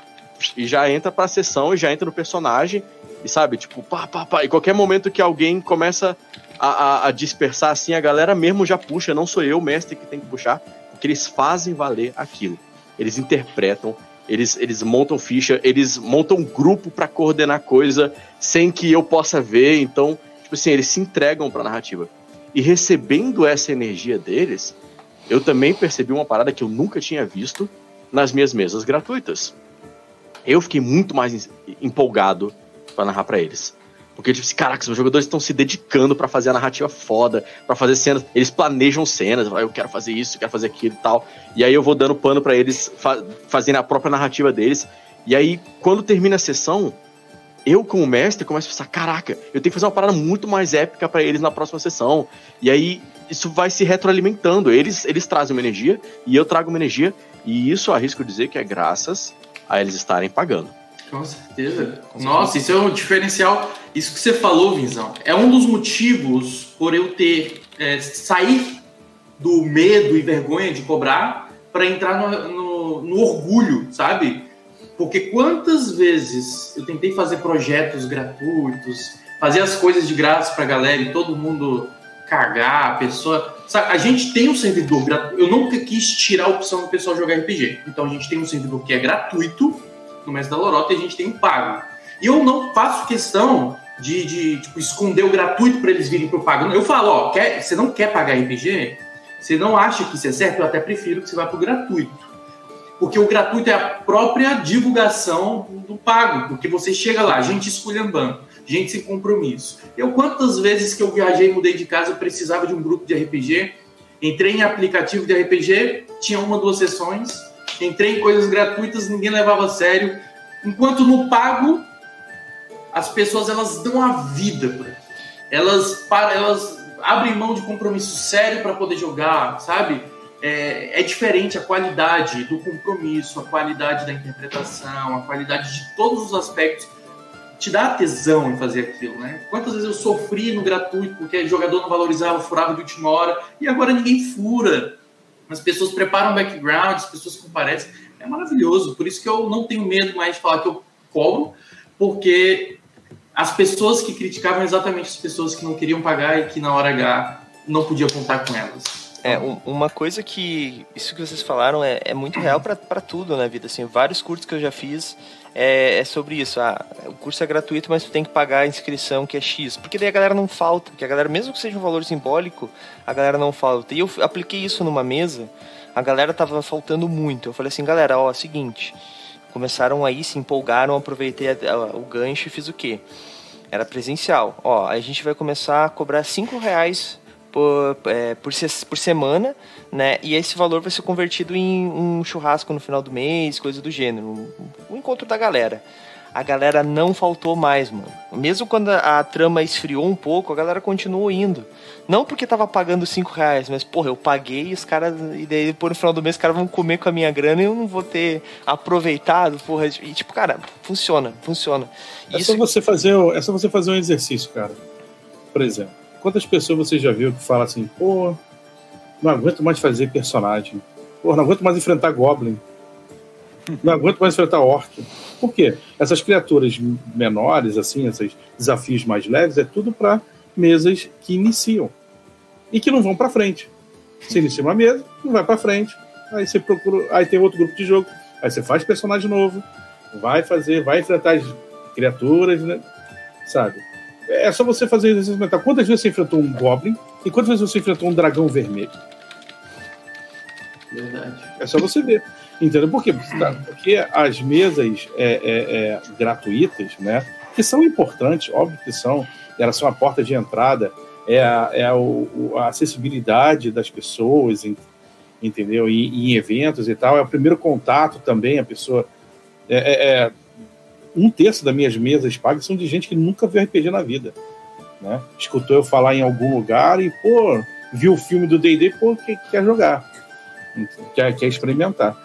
E já entra pra sessão e já entra no personagem. E sabe, tipo, pá, pá, pá. E qualquer momento que alguém começa a, a, a dispersar assim, a galera mesmo já puxa. Não sou eu, mestre, que tem que puxar. Porque eles fazem valer aquilo. Eles interpretam, eles, eles montam ficha, eles montam grupo para coordenar coisa sem que eu possa ver. Então, tipo assim, eles se entregam pra narrativa. E recebendo essa energia deles, eu também percebi uma parada que eu nunca tinha visto nas minhas mesas gratuitas. Eu fiquei muito mais empolgado para narrar para eles. Porque, tipo assim, caraca, os jogadores estão se dedicando para fazer a narrativa foda, para fazer cenas. Eles planejam cenas, eu quero fazer isso, eu quero fazer aquilo e tal. E aí eu vou dando pano para eles fa fazendo a própria narrativa deles. E aí, quando termina a sessão, eu, como mestre, começo a pensar: caraca, eu tenho que fazer uma parada muito mais épica para eles na próxima sessão. E aí, isso vai se retroalimentando. Eles, eles trazem uma energia e eu trago uma energia. E isso arrisco dizer que é graças a eles estarem pagando. Com certeza. Nossa, isso é um diferencial. Isso que você falou, Vinzão, é um dos motivos por eu ter é, sair do medo e vergonha de cobrar para entrar no, no, no, orgulho, sabe? Porque quantas vezes eu tentei fazer projetos gratuitos, fazer as coisas de graça pra galera e todo mundo cagar, a pessoa. Sabe, a gente tem um servidor gratuito. Eu nunca quis tirar a opção do pessoal jogar RPG. Então a gente tem um servidor que é gratuito no Mestre da Lorota e a gente tem um pago. E eu não faço questão de, de tipo, esconder o gratuito para eles virem pro pagando. Eu falo, ó, quer, você não quer pagar RPG? Você não acha que isso é certo? Eu até prefiro que você vá pro gratuito. Porque o gratuito é a própria divulgação do pago. Porque você chega lá, gente esculhambando, gente sem compromisso. Eu, quantas vezes que eu viajei, mudei de casa, precisava de um grupo de RPG, entrei em aplicativo de RPG, tinha uma, duas sessões, entrei em coisas gratuitas, ninguém levava a sério. Enquanto no pago, as pessoas elas dão a vida por aqui. Elas, para, elas abrem mão de compromisso sério para poder jogar, sabe? É, é, diferente a qualidade do compromisso, a qualidade da interpretação, a qualidade de todos os aspectos. Te dá tesão em fazer aquilo, né? Quantas vezes eu sofri no gratuito porque o jogador não valorizava, furava de última hora e agora ninguém fura as pessoas preparam background, as pessoas comparecem. É maravilhoso. Por isso que eu não tenho medo mais de falar que eu cobro, porque as pessoas que criticavam exatamente as pessoas que não queriam pagar e que na hora H não podia contar com elas. É, um, uma coisa que. Isso que vocês falaram é, é muito real para tudo na vida. Assim, vários cursos que eu já fiz é, é, sobre isso. Ah, o curso é gratuito, mas tu tem que pagar a inscrição que é X. Porque daí a galera não falta. Porque a galera, mesmo que seja um valor simbólico, a galera não falta. E eu apliquei isso numa mesa, a galera tava faltando muito. Eu falei assim, galera, ó, seguinte. Começaram aí, se empolgaram, aproveitei a, a, o gancho e fiz o quê? Era presencial. Ó, a gente vai começar a cobrar 5 reais por, é, por, por, semana, né? E esse valor vai ser convertido em um churrasco no final do mês, coisa do gênero. Um, um encontro da galera. A galera não faltou mais, mano. Mesmo quando a, a, trama esfriou um pouco, a galera continuou indo. Não porque tava pagando 5 reais, mas, porra, eu paguei e os caras. E daí, por no final do mês, os caras vão comer com a minha grana e eu não vou ter aproveitado, porra. E, tipo, cara, funciona, funciona. É, Isso... só você fazer, é só você fazer um exercício, cara. Por exemplo Quantas pessoas você já viu que fala assim, pô, não aguento mais fazer personagem. Pô, não aguento mais enfrentar Goblin. Não aguento mais enfrentar Orc. Por quê? Essas criaturas menores, assim, esses desafios mais leves, é tudo para mesas que iniciam e que não vão para frente. Você inicia uma mesa, não vai para frente. Aí você procura, aí tem outro grupo de jogo, aí você faz personagem novo, vai fazer, vai enfrentar as criaturas, né? Sabe? É só você fazer exercício mental. Quantas vezes você enfrentou um Goblin e quantas vezes você enfrentou um dragão vermelho? Verdade. É só você ver. Entendeu? Por quê? Porque as mesas é, é, é, gratuitas, né? Que são importantes, óbvio que são, elas são a porta de entrada, é a, é a, a acessibilidade das pessoas, entendeu? E, em eventos e tal, é o primeiro contato também, a pessoa. É, é, é um terço das minhas mesas pagas são de gente que nunca viu RPG na vida. Né? Escutou eu falar em algum lugar e, pô, viu o filme do D&D, pô, quer, quer jogar, quer, quer experimentar.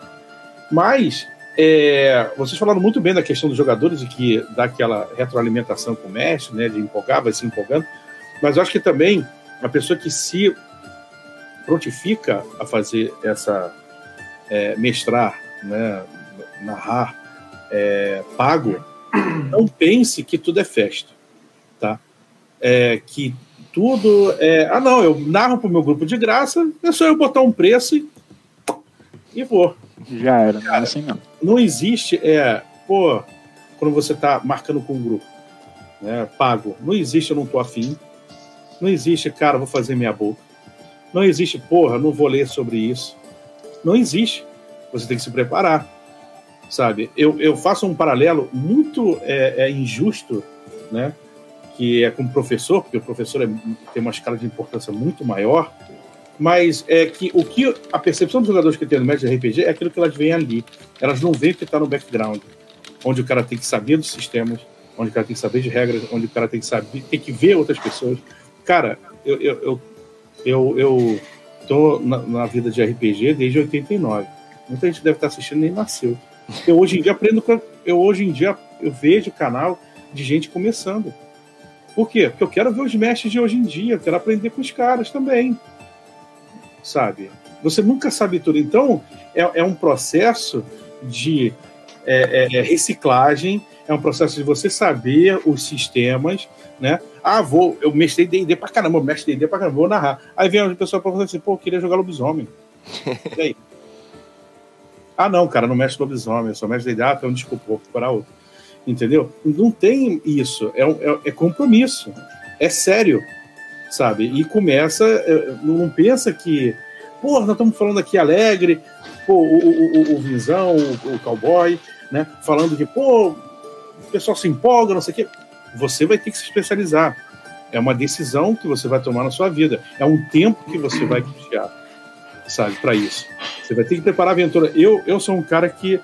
Mas, é, vocês falaram muito bem da questão dos jogadores e que dá aquela retroalimentação com o mestre, né, de empolgar, vai se empolgando, mas eu acho que também a pessoa que se prontifica a fazer essa, é, mestrar, né, narrar, é, pago, não pense que tudo é festa, tá? É, que tudo é. Ah, não, eu narro para o meu grupo de graça, é só eu botar um preço e, e vou. Já era, Cara, não é assim não. Não existe, é, pô, quando você está marcando com um grupo, né, pago, não existe eu não tô afim, não existe, cara, vou fazer minha boca, não existe, porra, não vou ler sobre isso, não existe. Você tem que se preparar sabe? Eu, eu faço um paralelo muito é, é injusto, né? Que é com o professor, porque o professor é, tem uma escala de importância muito maior, mas é que o que a percepção dos jogadores que tem no médio de RPG é aquilo que elas veem ali. Elas não veem o que está no background, onde o cara tem que saber dos sistemas, onde o cara tem que saber de regras, onde o cara tem que saber, tem que ver outras pessoas. Cara, eu, eu, eu, eu, eu tô na, na vida de RPG desde 89. Muita gente deve estar assistindo nem nasceu. Eu hoje em dia aprendo, eu hoje em dia eu vejo canal de gente começando. Por quê? Porque eu quero ver os mestres de hoje em dia, eu quero aprender com os caras também. Sabe? Você nunca sabe tudo. Então, é, é um processo de é, é, é reciclagem, é um processo de você saber os sistemas, né? Ah, vou, eu mestrei D&D pra caramba, eu mestre D&D pra caramba, vou narrar. Aí vem uma pessoa pra você assim, pô, eu queria jogar lobisomem. e aí? Ah, não, cara, não mexe lobisomem, eu só mexe de ah, então desculpa, vou procurar outro. Entendeu? Não tem isso, é, é, é compromisso, é sério, sabe? E começa, é, não pensa que, pô, nós estamos falando aqui alegre, pô, o, o, o, o o, o cowboy, né, falando que, pô, o pessoal se empolga, não sei o quê. Você vai ter que se especializar. É uma decisão que você vai tomar na sua vida. É um tempo que você vai criar sabe, para isso. Você vai ter que preparar a aventura. Eu, eu sou um cara que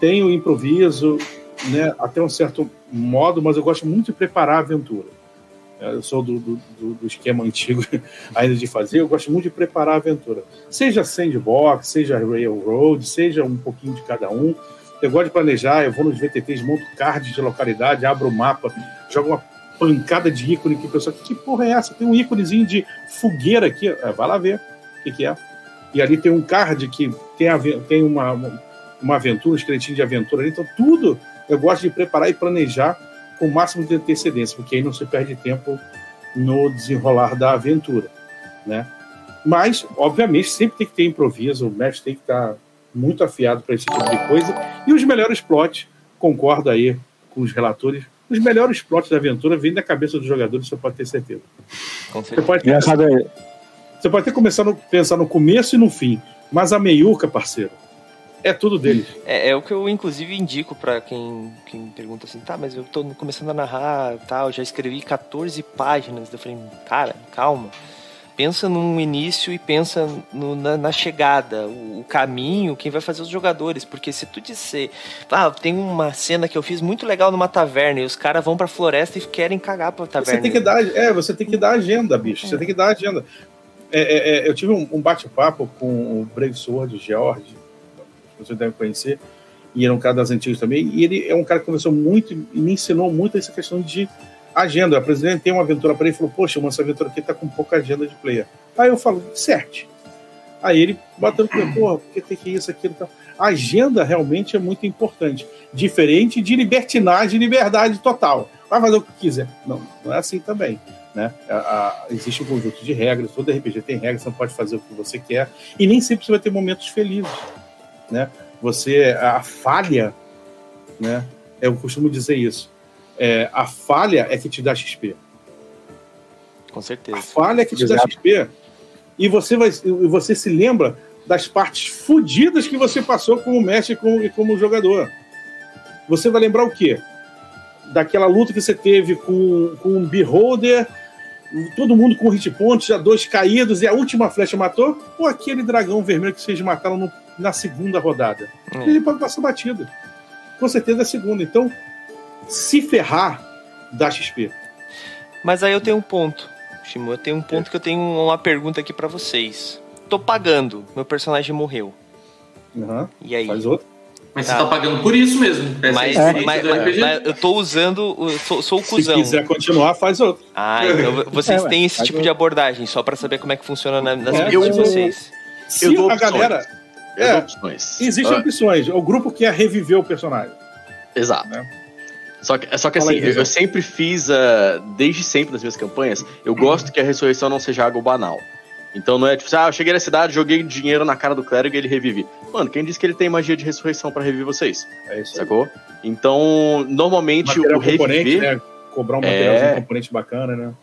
tenho improviso, né, até um certo modo, mas eu gosto muito de preparar a aventura. É, eu sou do, do, do, esquema antigo ainda de fazer, eu gosto muito de preparar a aventura. Seja sandbox, seja railroad, seja um pouquinho de cada um. Eu gosto de planejar, eu vou nos VTTs, monto cards de localidade, abro o mapa, jogo uma pancada de ícone que o pessoal, que porra é essa? Tem um íconezinho de fogueira aqui, é, vai lá ver o que, que é e ali tem um card que tem, tem uma, uma aventura, um esqueletinho de aventura ali. Então, tudo eu gosto de preparar e planejar com o máximo de antecedência, porque aí não se perde tempo no desenrolar da aventura, né? Mas, obviamente, sempre tem que ter improviso, o mestre tem que estar muito afiado para esse tipo de coisa. E os melhores plots, concordo aí com os relatores, os melhores plots da aventura vêm da cabeça dos jogadores, você pode ter certeza. Você pode, ter, você pode até começar a pensar no começo e no fim, mas a meiuca, parceiro, é tudo deles. É, é o que eu, inclusive, indico para quem, quem pergunta assim, tá, mas eu tô começando a narrar tal, já escrevi 14 páginas. Eu falei, cara, calma pensa num início e pensa no, na, na, chegada, o, o, caminho, quem vai fazer os jogadores. Porque se tu disser, ah, tem uma cena que eu fiz muito legal numa taverna e os caras vão pra floresta e querem cagar pra taverna. Você tem que dar, é, você tem que dar agenda, bicho. É. Você tem que dar agenda. É, é, é eu tive um, um bate-papo com o Brave Sword, o George, você deve conhecer, e era um cara das antigas também, e ele é um cara que conversou muito e me ensinou muito essa questão de agenda. A presidente tem uma aventura para ele e falou: Poxa, mas essa aventura aqui tá com pouca agenda de player. Aí eu falo: Certo. Aí ele batendo com porra, porque tem que isso, aquilo. A agenda realmente é muito importante. Diferente de libertinagem e liberdade total. Vai fazer o que quiser. Não, não é assim também. Né? A, a, existe um conjunto de regras, todo RPG tem regras, você não pode fazer o que você quer, e nem sempre você vai ter momentos felizes. Né? Você, a falha, né? eu costumo dizer isso, é, a falha é que te dá XP. Com certeza. A falha é que te Exato. dá XP. E você, vai, você se lembra das partes fodidas que você passou como mestre e como, como jogador. Você vai lembrar o quê? Daquela luta que você teve com, com um Beholder, todo mundo com hit points, já dois caídos e a última flecha matou? Ou aquele dragão vermelho que vocês mataram no, na segunda rodada? Hum. Ele pode passar batido. Com certeza é a segunda. Então, se ferrar, dá XP. Mas aí eu tenho um ponto, Shimo. Eu tenho um ponto é. que eu tenho uma pergunta aqui para vocês. Tô pagando, meu personagem morreu. Uhum. E aí? Faz outro. Mas tá. você tá pagando por isso mesmo. Mas, é. mas, mas, mas, eu tô usando. Sou, sou o cuzão. Se quiser continuar, faz outro. Ah, então vocês é, têm esse tipo de abordagem, só para saber como é que funciona nas é, de vocês. Se eu dou a galera. É, opções. Existem ah. opções. O grupo quer reviver o personagem. Exato. Né? Só que, só que assim, eu, eu, sempre fiz, uh, desde sempre nas minhas campanhas, eu gosto que a ressurreição não seja algo banal. Então não é tipo, ah, eu cheguei na cidade, joguei dinheiro na cara do clérigo e ele revive. Mano, quem disse que ele tem magia de ressurreição para reviver vocês? É isso. Sacou? Aí. Então, normalmente material o reviver. Né? Cobrar um material é... um componente bacana, né?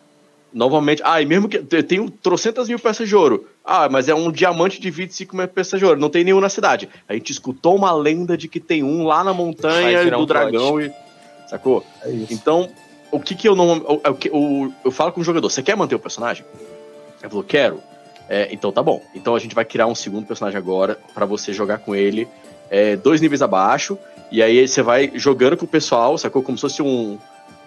Novamente, ah, e mesmo que eu tenho trocentas mil peças de ouro. Ah, mas é um diamante de 25 mil peças de ouro, não tem nenhum na cidade. A gente escutou uma lenda de que tem um lá na montanha do um dragão e Sacou? É então, o que que eu não. O, o, eu falo com o jogador: você quer manter o personagem? Ele falou: quero. É, então tá bom. Então a gente vai criar um segundo personagem agora para você jogar com ele é, dois níveis abaixo. E aí você vai jogando com o pessoal, sacou? Como se fosse um,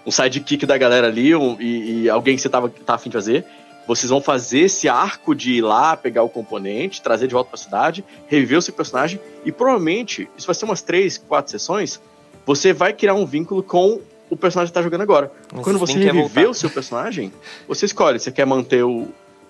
um sidekick da galera ali um, e, e, alguém que você tava, tá afim de fazer. Vocês vão fazer esse arco de ir lá, pegar o componente, trazer de volta pra cidade, reviver o seu personagem. E provavelmente, isso vai ser umas três, quatro sessões você vai criar um vínculo com o personagem que está jogando agora. Mas Quando você reviver o seu personagem, você escolhe se quer manter o,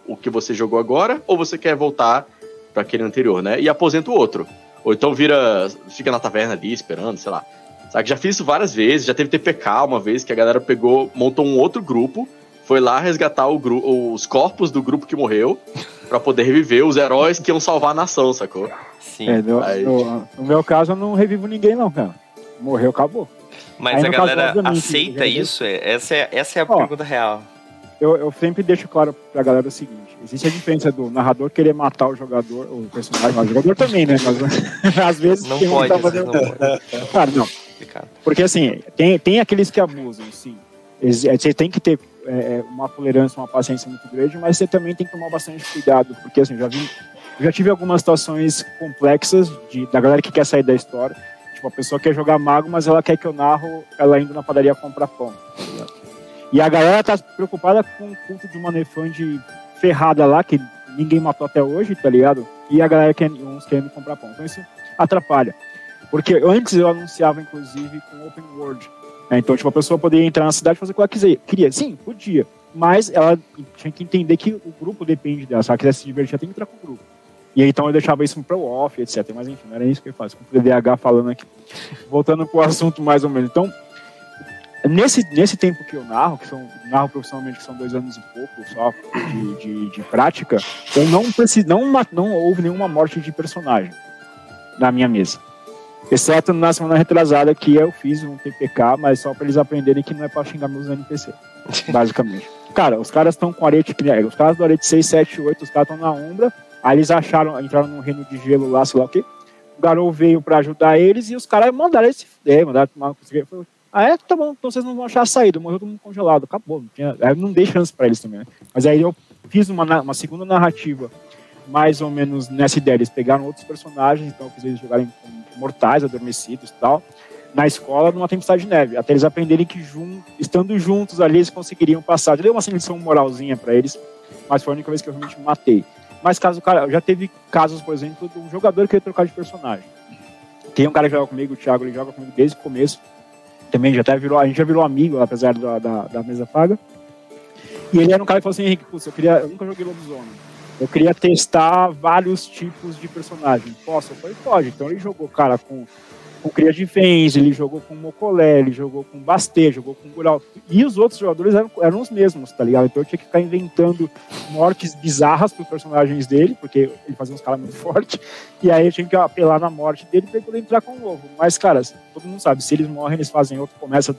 o que você jogou agora ou você quer voltar para aquele anterior, né? E aposenta o outro. Ou então vira. fica na taverna ali esperando, sei lá. Sabe? Já fiz isso várias vezes, já teve TPK uma vez que a galera pegou, montou um outro grupo, foi lá resgatar o os corpos do grupo que morreu para poder reviver os heróis que iam salvar a nação, sacou? Sim. É, no, Aí... no, no meu caso, eu não revivo ninguém, não, cara morreu, acabou. Mas Aí, a galera caso, aceita isso? Essa é, essa é a Ó, pergunta real. Eu, eu sempre deixo claro pra galera o seguinte: existe a diferença do narrador querer matar o jogador, o personagem, mas o jogador também, né? Mas, às vezes não pode, tá fazendo... não pode. Cara, não. Porque assim, tem, tem aqueles que abusam, sim. Você tem que ter é, é, uma tolerância, uma paciência muito grande, mas você também tem que tomar bastante cuidado, porque assim, já vi, já tive algumas situações complexas de, da galera que quer sair da história Tipo, a pessoa quer jogar mago, mas ela quer que eu narro ela indo na padaria comprar pão. Tá e a galera tá preocupada com o culto de uma Nefand ferrada lá, que ninguém matou até hoje, tá ligado? E a galera quer, uns querendo comprar pão. Então isso atrapalha. Porque antes eu anunciava, inclusive, com Open World. Né? Então, tipo, a pessoa poderia entrar na cidade e fazer o que ela quiser. Queria, sim, podia. Mas ela tinha que entender que o grupo depende dela. Se ela quiser se divertir, ela tem que entrar com o grupo. E aí, então eu deixava isso para o off, etc. Mas enfim, não era isso que eu faço. Com o DDH falando aqui. Voltando para o assunto mais ou menos. Então, Nesse, nesse tempo que eu narro, que são, narro profissionalmente, que são dois anos e pouco só de, de, de prática, eu não preciso, não, não houve nenhuma morte de personagem na minha mesa. Exceto na semana retrasada que eu fiz um TPK, mas só para eles aprenderem que não é para xingar meus NPC, basicamente. Cara, os caras estão com arete, os caras do arete 6, 7, 8, os caras estão na Umbra, aí eles acharam, entraram num reino de gelo lá, sei lá o quê. O Garou veio para ajudar eles e os caras mandaram eles se fuder, mandaram tomar ah, é? Tá bom, então vocês não vão achar a saída, morreu todo mundo congelado, acabou. Não, tinha, não dei chance para eles também. Né? Mas aí eu fiz uma, uma segunda narrativa, mais ou menos nessa ideia. Eles pegaram outros personagens, então eu fiz eles jogarem mortais, adormecidos e tal, na escola, numa tempestade de neve, até eles aprenderem que, jun, estando juntos ali, eles conseguiriam passar. Eu dei uma lição moralzinha para eles, mas foi a única vez que eu realmente matei. Mas caso cara, já teve casos, por exemplo, de um jogador que queria trocar de personagem. Tem um cara que joga comigo, o Thiago, ele joga comigo desde o começo também já até virou, a gente já virou amigo, apesar da, da, da mesa paga. E ele era um cara que falou assim, Henrique, eu, queria, eu nunca joguei lobisomem. Eu queria testar vários tipos de personagem. Posso? Eu falei, pode. Então ele jogou, cara, com com Cria de Vens, ele jogou com Mocolé, ele jogou com Basté, jogou com Gural. E os outros jogadores eram, eram os mesmos, tá ligado? Então eu tinha que ficar inventando mortes bizarras para os personagens dele, porque ele fazia uns caras muito fortes, e aí eu tinha que apelar na morte dele para poder entrar com o novo. Mas, cara, todo mundo sabe, se eles morrem, eles fazem outro, começa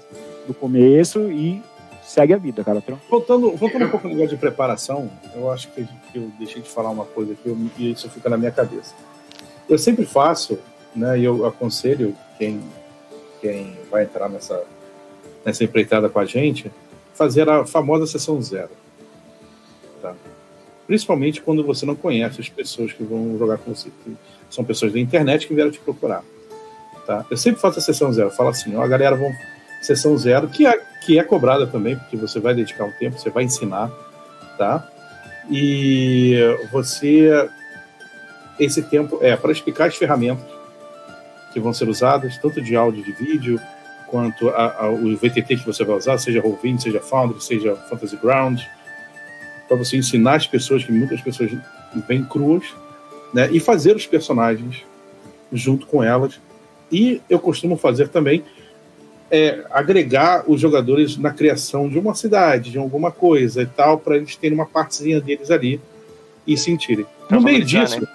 do começo e segue a vida, cara. Voltando, voltando um pouco no negócio de preparação, eu acho que eu deixei de falar uma coisa aqui e isso fica na minha cabeça. Eu sempre faço né? E eu aconselho quem, quem vai entrar nessa, nessa empreitada com a gente fazer a famosa sessão zero. Tá? Principalmente quando você não conhece as pessoas que vão jogar com você. São pessoas da internet que vieram te procurar. Tá? Eu sempre faço a sessão zero. Falo assim, ó, a galera vão sessão zero, que é, que é cobrada também, porque você vai dedicar um tempo, você vai ensinar, tá? E você esse tempo é para explicar as ferramentas que vão ser usadas, tanto de áudio de vídeo, quanto a, a, o VTT que você vai usar, seja Roll20, seja Foundry, seja Fantasy Ground, para você ensinar as pessoas, que muitas pessoas vêm cruas, né, e fazer os personagens junto com elas. E eu costumo fazer também é, agregar os jogadores na criação de uma cidade, de alguma coisa e tal, para eles terem uma partezinha deles ali e sentirem. No meio disso, né?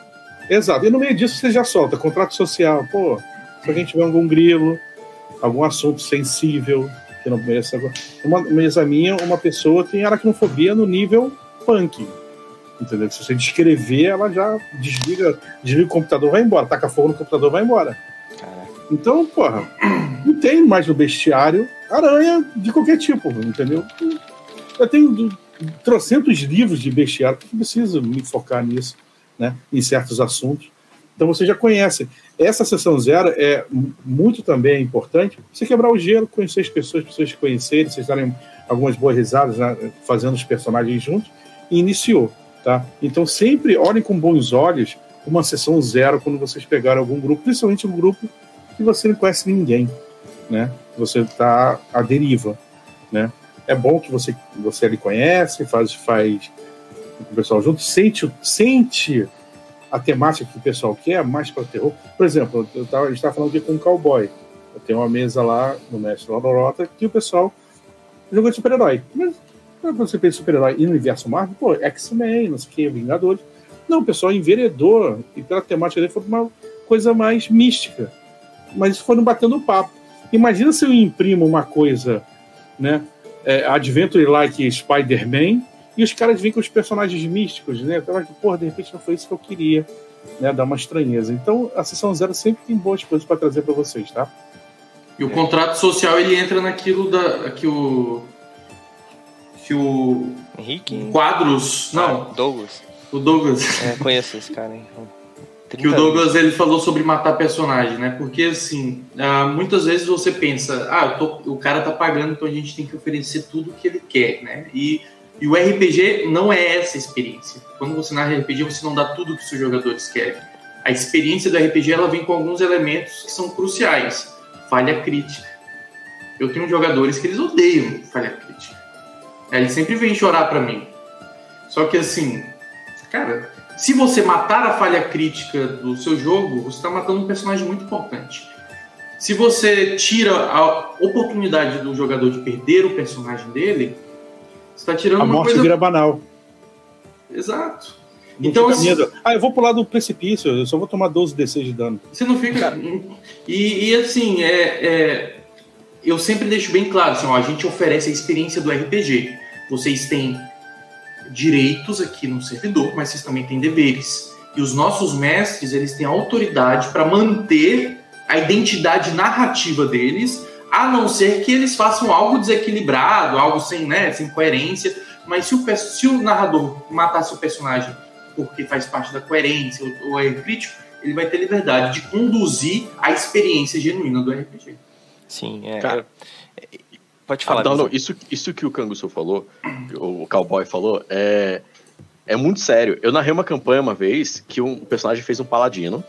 Exato. E no meio disso você já solta contrato social. Pô, se alguém tiver algum grilo, algum assunto sensível, que não mereça. Uma mesa minha, uma pessoa tem aracnofobia no nível punk. Entendeu? Se você descrever, ela já desliga, desliga o computador, vai embora. Taca fogo no computador, vai embora. Então, porra, não tem mais no bestiário aranha de qualquer tipo, entendeu? Eu tenho trocentos livros de bestiário, que preciso me focar nisso né, em certos assuntos. Então você já conhece. Essa sessão zero é muito também importante você quebrar o gelo, conhecer as pessoas, pessoas se conhecerem, vocês darem algumas boas risadas né, fazendo os personagens juntos, e iniciou. Tá? Então sempre olhem com bons olhos uma sessão zero quando vocês pegarem algum grupo, principalmente um grupo que você não conhece ninguém, né? Você está à deriva, né? É bom que você você ali conhece, faz faz o pessoal junto, sente, sente a temática que o pessoal quer, mais para terror. Por exemplo, eu tava, a gente estava falando aqui com um cowboy. Eu tenho uma mesa lá no Mestre Lorota que o pessoal joga de super-herói. Mas quando você pensa super-herói e no universo Marvel, pô, X-Men, não sei o que, Vingadores. Não, o pessoal enveredou e pela temática dele foi uma coisa mais mística. Mas foram batendo papo. Imagina se eu imprimo uma coisa, né? É, Adventure like Spider-Man e os caras vêm com os personagens místicos, né? Então, porra, de repente não foi isso que eu queria, né? Dar uma estranheza. Então, a sessão zero sempre tem boas coisas para trazer para vocês, tá? E o é. contrato social ele entra naquilo da que o que o Henrique quadros não ah, Douglas o Douglas é, conheço esse cara hein? que o Douglas ele falou sobre matar personagem, né? Porque assim, uh, muitas vezes você pensa, ah, tô, o cara tá pagando, então a gente tem que oferecer tudo que ele quer, né? E e o RPG não é essa experiência. Quando você narra RPG, você não dá tudo que os seus jogadores querem. A experiência do RPG ela vem com alguns elementos que são cruciais. Falha crítica. Eu tenho jogadores que eles odeiam falha crítica. Eles sempre vêm chorar para mim. Só que assim, cara, se você matar a falha crítica do seu jogo, você está matando um personagem muito importante. Se você tira a oportunidade do jogador de perder o personagem dele, você está tirando A uma morte coisa. vira banal. Exato. Não Então, assim- medo. Ah, eu vou pular do precipício, eu só vou tomar 12 D6 de dano. Você não fica. E, e, assim, é, é, eu sempre deixo bem claro: assim, ó, a gente oferece a experiência do RPG. Vocês têm direitos aqui no servidor, mas vocês também têm deveres. E os nossos mestres, eles têm autoridade para manter a identidade narrativa deles, a não ser que eles façam algo desequilibrado, algo sem, né, sem coerência. Mas se o, se o narrador matasse o personagem porque faz parte da coerência ou, ou é crítico, ele vai ter liberdade de conduzir a experiência genuína do RPG. Sim, é. Cara. é- Pode falar. Ah, não, isso, isso que o Canguçu falou, o cowboy falou, é, é muito sério. Eu narrei uma campanha uma vez que um personagem fez um paladino,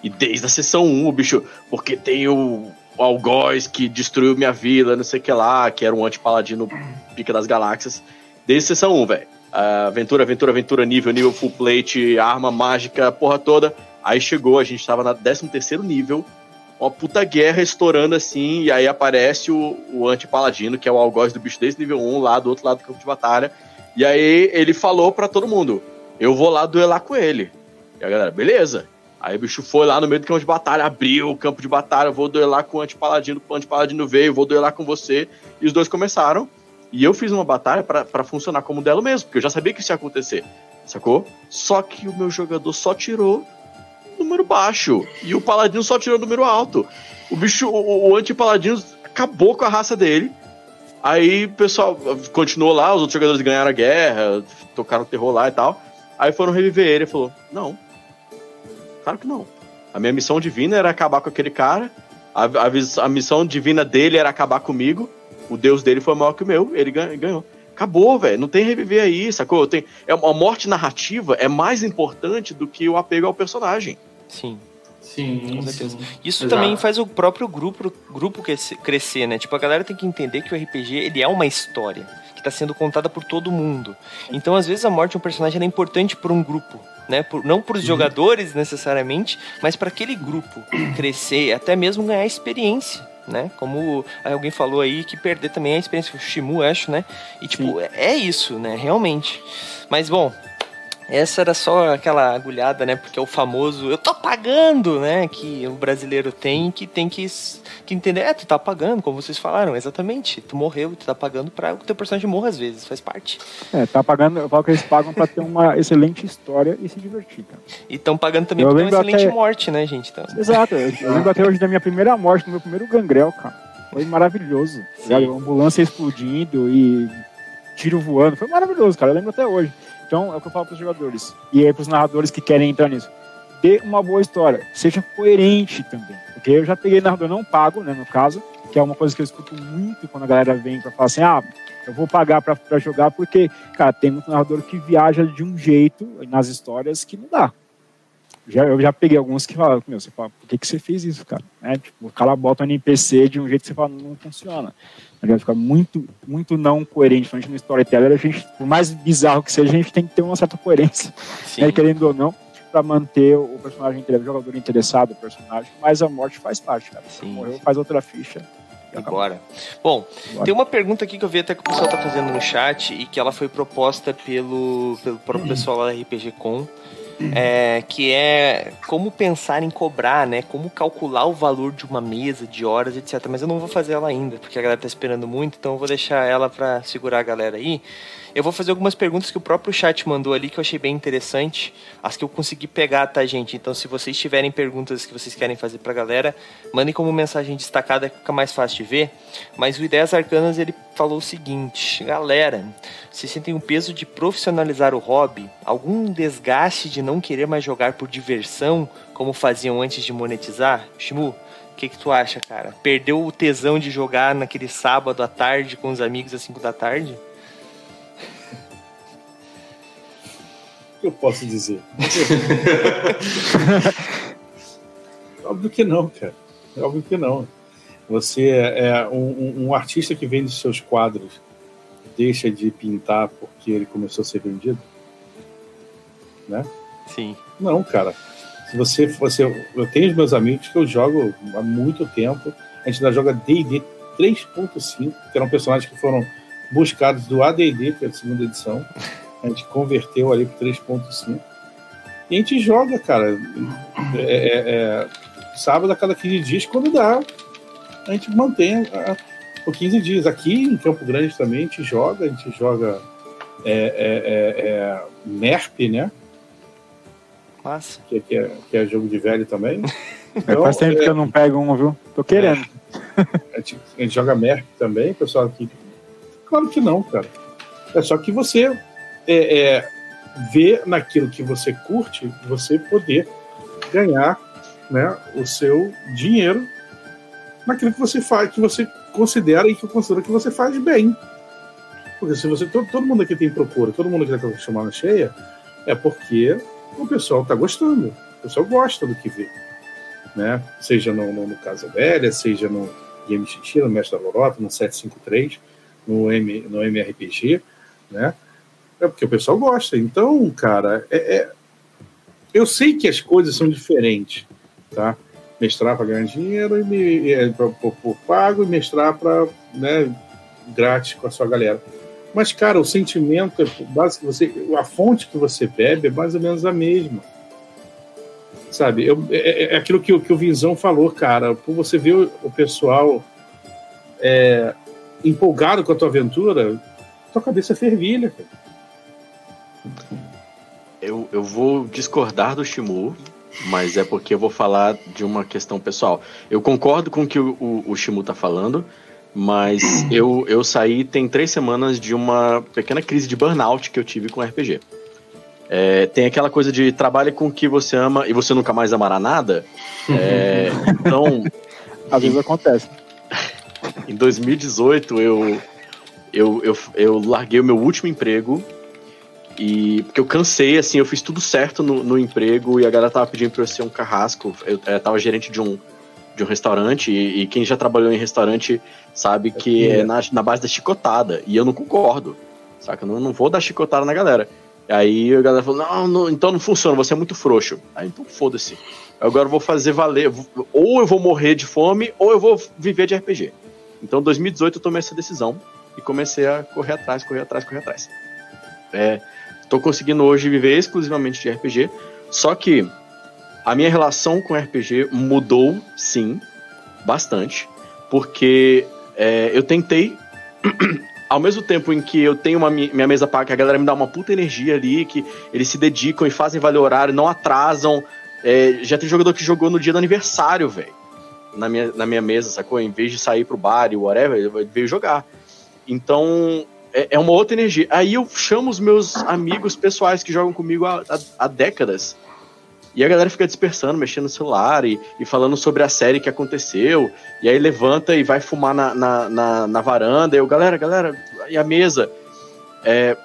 e desde a sessão 1 o bicho, porque tem o, o algoz que destruiu minha vila, não sei o que lá, que era um anti-paladino pica das galáxias, desde sessão 1, velho. Ah, Aventura, aventura, aventura, nível, nível full plate, arma mágica, porra toda. Aí chegou, a gente tava na 13 terceiro nível, uma puta guerra estourando assim, e aí aparece o, o anti-paladino, que é o algoz do bicho desse nível 1, lá do outro lado do campo de batalha. E aí ele falou pra todo mundo: Eu vou lá duelar com ele. E a galera, beleza. Aí o bicho foi lá no meio do campo de batalha, abriu o campo de batalha, vou duelar com o anti-paladino, o anti-paladino veio, vou duelar com você. E os dois começaram. E eu fiz uma batalha pra funcionar como dela mesmo, porque eu já sabia que isso ia acontecer. Sacou? Só que o meu jogador só tirou número baixo. E o paladino só tirou número alto. O bicho, o, o anti-paladino acabou com a raça dele. Aí o pessoal continuou lá, os outros jogadores ganharam a guerra, tocaram terror lá e tal. Aí foram reviver ele e falou: Não. Claro que não. A minha missão divina era acabar com aquele cara. A, a a missão divina dele era acabar comigo. O deus dele foi maior que o meu, ele gan- ganhou. Acabou, velho. Não tem reviver aí, sacou? Tem, é, a morte narrativa é mais importante do que o apego ao personagem. Sim. Sim, Com certeza. sim. Isso Exato. também faz o próprio grupo, grupo crescer- né? Tipo, a galera tem que entender que o RPG ele é uma história que está sendo contada por todo mundo. Então, às vezes, a morte de um personagem é importante para um grupo, né? Por, não para os jogadores necessariamente, mas para aquele grupo crescer, até mesmo ganhar experiência. Né? Como alguém falou aí, que perder também é a experiência, o Shimu, acho, né? E tipo, é é isso, né? Realmente. Mas bom, essa era só aquela agulhada, né? Porque é o famoso eu tô pagando, né? Que o brasileiro tem que tem que, que entender. É, tu tá pagando, como vocês falaram, exatamente. Tu morreu, tu tá pagando pra que o teu personagem morra às vezes, faz parte. É, tá pagando, eu falo que eles pagam pra ter uma excelente história e se divertir, cara. E estão pagando também Eu por uma lembro excelente até- morte, né, gente? Então, Exato, eu, lembro até hoje da minha primeira morte, do meu primeiro gangrel, cara. Foi maravilhoso. tá ligado? Ambulância explodindo e tiro voando. Foi maravilhoso, cara. Eu lembro até hoje. Então, é o que eu falo pros jogadores. E aí pros narradores que querem entrar nisso. Dê uma boa história. Seja coerente também. Porque eu já peguei narrador não pago, né, no caso, que é uma coisa que eu escuto muito quando a galera vem pra falar assim, ah, eu vou pagar pra jogar porque, cara, tem muito narrador que viaja de um jeito nas histórias que não dá. Já, eu já peguei alguns que falam, meu, você fala, por que, que você fez isso, cara? Né? Tipo, o cara bota um NPC de um jeito que você fala, não funciona. Ele vai ficar muito, muito não coerente. A gente no storyteller, a gente, por mais bizarro que seja, a gente tem que ter uma certa coerência, né, querendo ou não, para manter o personagem, o jogador interessado, o personagem, mas a morte faz parte, cara. Sim, Morreu, sim. faz outra ficha. Agora. Bom, Bora. tem uma pergunta aqui que eu vi até que o pessoal tá fazendo no chat e que ela foi proposta pelo, pelo próprio pessoal lá da RPG Com. É, que é como pensar em cobrar, né? Como calcular o valor de uma mesa, de horas, etc. Mas eu não vou fazer ela ainda, porque a galera tá esperando muito, então eu vou deixar ela para segurar a galera aí. Eu vou fazer algumas perguntas que o próprio chat mandou ali que eu achei bem interessante, as que eu consegui pegar, tá, gente? Então, se vocês tiverem perguntas que vocês querem fazer pra galera, mandem como mensagem destacada que fica mais fácil de ver. Mas o Ideias Arcanas ele falou o seguinte: galera, vocês sentem o peso de profissionalizar o hobby? Algum desgaste de não querer mais jogar por diversão, como faziam antes de monetizar? Shimu, o que, que tu acha, cara? Perdeu o tesão de jogar naquele sábado à tarde com os amigos às 5 da tarde? Que eu posso dizer? Óbvio que não, cara. Óbvio que não. Você é um, um- um artista que vende seus quadros deixa de pintar porque ele começou a ser vendido? Né? Sim. Não, cara. Se você, você. Eu tenho os meus amigos que eu jogo há muito tempo. A gente ainda joga DD 3.5, que eram personagens que foram buscados do ADD, que é a segunda edição. A gente converteu ali para 3.5. E a gente joga, cara. É, é, é, sábado a cada 15 dias, quando dá, a gente mantém a, por 15 dias. Aqui em Campo Grande também a gente joga, a gente joga é, é, é, é MERP, né? Massa. Que, que, é, que é jogo de velho também. Então, faz tempo que eu não pego um, viu? Tô querendo. A gente, a, gente, joga MERP também, pessoal aqui. Claro que não, cara. É só que você é, é, vê naquilo que você curte, você poder ganhar né, o seu dinheiro naquilo que você faz, que você considera e que considera que você faz bem. Porque se você. Todo, todo mundo aqui tem procura, todo mundo aqui está chamando cheia, é porque o pessoal está gostando. O pessoal gosta do que vê. Né? Seja no, no, no Casa Velha, seja no Game Xixi, no Mestre da Lorota, no 753, no, M, no MRPG, né? É porque o pessoal gosta. Então, cara, é, é... eu sei que as coisas são diferentes, tá? Mestrar para ganhar dinheiro e me, é, por pago e mestrar para né, grátis com a sua galera. Mas, cara, o sentimento, é básico, você, a fonte que você bebe é mais ou menos a mesma. Sabe? Eu, é, é, é aquilo que, que o Vinzão falou, cara. Por você ver o, o pessoal é, empolgado com a tua aventura, tua cabeça fervilha, cara. Eu, eu vou discordar do Shimu, mas é porque eu vou falar de uma questão pessoal. Eu concordo com o que o, o, o Shimu tá falando, mas eu, eu saí tem três semanas de uma pequena crise de burnout que eu tive com RPG. É, tem aquela coisa de trabalhe com o que você ama e você nunca mais amará nada. É, então. Às vezes acontece. Em 2018, eu, eu, eu, eu larguei o meu último emprego. E porque eu cansei, assim, eu fiz tudo certo no, no emprego e a galera tava pedindo pra eu ser um carrasco. Eu, eu tava gerente de um, de um restaurante e, e, quem já trabalhou em restaurante sabe que é, é na, na, base da chicotada. E eu não concordo, saca? Eu não, não vou dar chicotada na galera. Aí a galera falou: não, não, então não funciona, você é muito frouxo. Aí então foda-se. Agora eu vou fazer valer. Ou eu vou morrer de fome, ou eu vou viver de RPG. Então, em 2018, eu tomei essa decisão e comecei a correr atrás, correr atrás, correr atrás. É, tô conseguindo hoje viver exclusivamente de RPG, só que a minha relação com RPG mudou, sim, bastante, porque é, eu tentei, ao mesmo tempo em que eu tenho uma minha mesa paga, que a galera me dá uma puta energia ali, que eles se dedicam e fazem valer horário, não atrasam. É, já tem jogador que jogou no dia do aniversário, velho. Na minha, na minha mesa, sacou? Em vez de sair pro bar e whatever, ele veio jogar. Então, é, é, uma outra energia. Aí eu chamo os meus amigos pessoais que jogam comigo há, há, há décadas e a galera fica dispersando, mexendo no celular e, e, falando sobre a série que aconteceu. E aí levanta e vai fumar na, na, na, na varanda. E eu, galera, galera, e a mesa? É,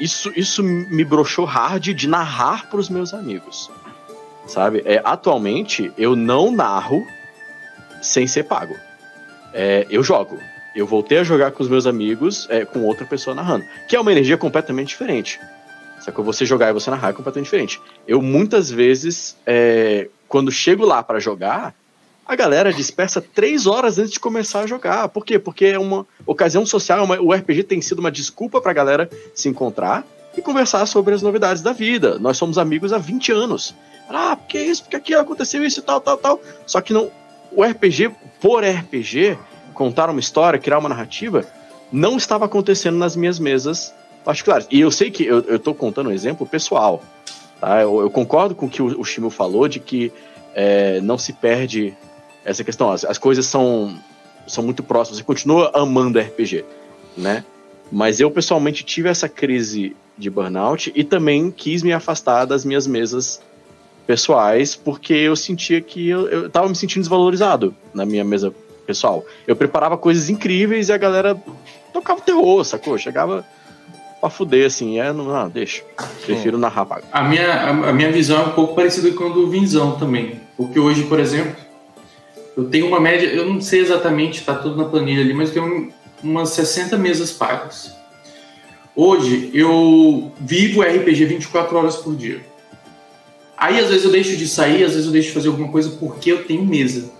isso, isso me broxou hard de narrar para os meus amigos. Sabe? É, atualmente, eu não narro sem ser pago. É, eu jogo. Eu voltei a jogar com os meus amigos, é, com outra pessoa narrando. Que é uma energia completamente diferente. Sacou? Você jogar e você narrar é completamente diferente. Eu muitas vezes, é, quando chego lá para jogar, a galera dispersa três horas antes de começar a jogar. Por quê? Porque é uma ocasião social, uma, o RPG tem sido uma desculpa pra galera se encontrar e conversar sobre as novidades da vida. Nós somos amigos há 20 anos. Ah, porque isso, porque aquilo aconteceu isso e tal, tal, tal. Só que não, o RPG, por RPG, contar uma história, criar uma narrativa, não estava acontecendo nas minhas mesas particulares. E eu sei que eu, tô contando um exemplo pessoal. Tá? Eu, eu concordo com o que o, o falou de que é, não se perde essa questão. As, as coisas são, são muito próximas. Você continua amando RPG, né? Mas eu pessoalmente tive essa crise de burnout e também quis me afastar das minhas mesas pessoais porque eu sentia que eu, eu tava me sentindo desvalorizado na minha mesa pessoal. Eu preparava coisas incríveis e a galera tocava terror, sacou? Chegava pra fuder, assim. É, não, não deixa. Prefiro narrar pago. A minha, a, a, minha visão é um pouco parecida com a do Vinzão também. Porque hoje, por exemplo, eu tenho uma média, eu não sei exatamente, tá tudo na planilha ali, mas eu tenho umas 60 mesas pagas. Hoje eu vivo RPG 24 horas por dia. Aí às vezes eu deixo de sair, às vezes eu deixo de fazer alguma coisa porque eu tenho mesa.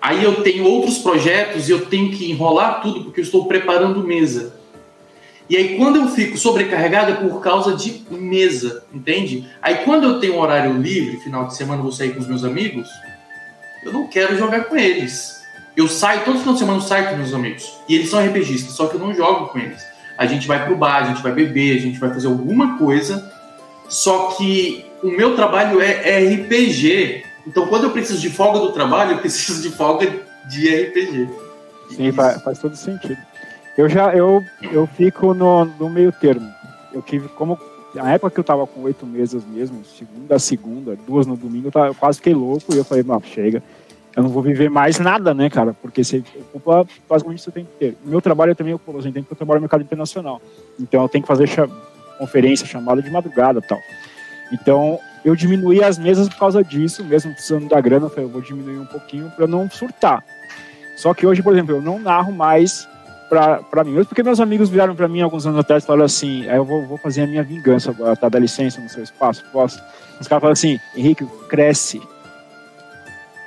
Aí eu tenho outros projetos e eu tenho que enrolar tudo porque eu estou preparando mesa. E aí quando eu fico sobrecarregado é por causa de mesa, entende? Aí quando eu tenho um horário livre, final de semana vou sair com os meus amigos, eu não quero jogar com eles. Eu saio, todo final de semana eu saio com meus amigos. E eles são RPGistas, só que eu não jogo com eles. A gente vai pro bar, a gente vai beber, a gente vai fazer alguma coisa. Só que o meu trabalho é RPG. Então quando eu preciso de folga do trabalho, eu preciso de folga de RPG. Sim, faz, faz todo sentido. Eu já eu, eu fico no, no meio termo. Eu tive como na época que eu tava com oito mesas mesmo, segunda a segunda, duas no domingo, eu, tava, eu quase fiquei louco e eu falei, não, chega eu não vou viver mais nada, né, cara? Porque você ocupa basicamente você tem que ter. O meu trabalho eu também ocupo, assim, tem que eu trabalho no mercado internacional. Então eu tenho que fazer conferência, chamada de madrugada tal. Então eu diminuí as mesas por causa disso, mesmo precisando da grana, eu falei, eu vou diminuir um pouquinho para não surtar. Só que hoje, por exemplo, eu não narro mais para mim, porque meus amigos viraram para mim alguns anos atrás e falaram assim: eu vou, vou fazer a minha vingança agora, tá? Dá licença no seu espaço, posso? Os caras falaram assim: Henrique, cresce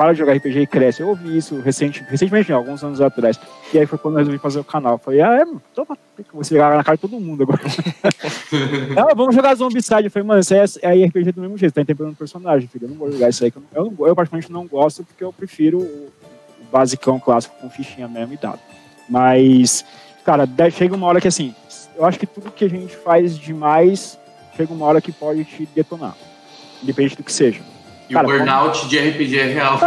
para de jogar RPG e cresce. Eu ouvi isso recente, recentemente, alguns anos atrás. E aí foi quando eu resolvi fazer o canal. Eu falei, ah, é, toma, você jogar na cara de todo mundo agora. ah, vamos jogar Zombicide. Eu falei, mano, isso é, é RPG do mesmo jeito, tá interpretando personagem, filho. Eu não vou jogar isso aí. Eu, não, eu particularmente não gosto porque eu prefiro o, o basicão clássico com fichinha mesmo e dado. Mas, cara, chega uma hora que assim, eu acho que tudo que a gente faz demais chega uma hora que pode te detonar. Independente do que seja. E cara, o burnout como... de RPG é real.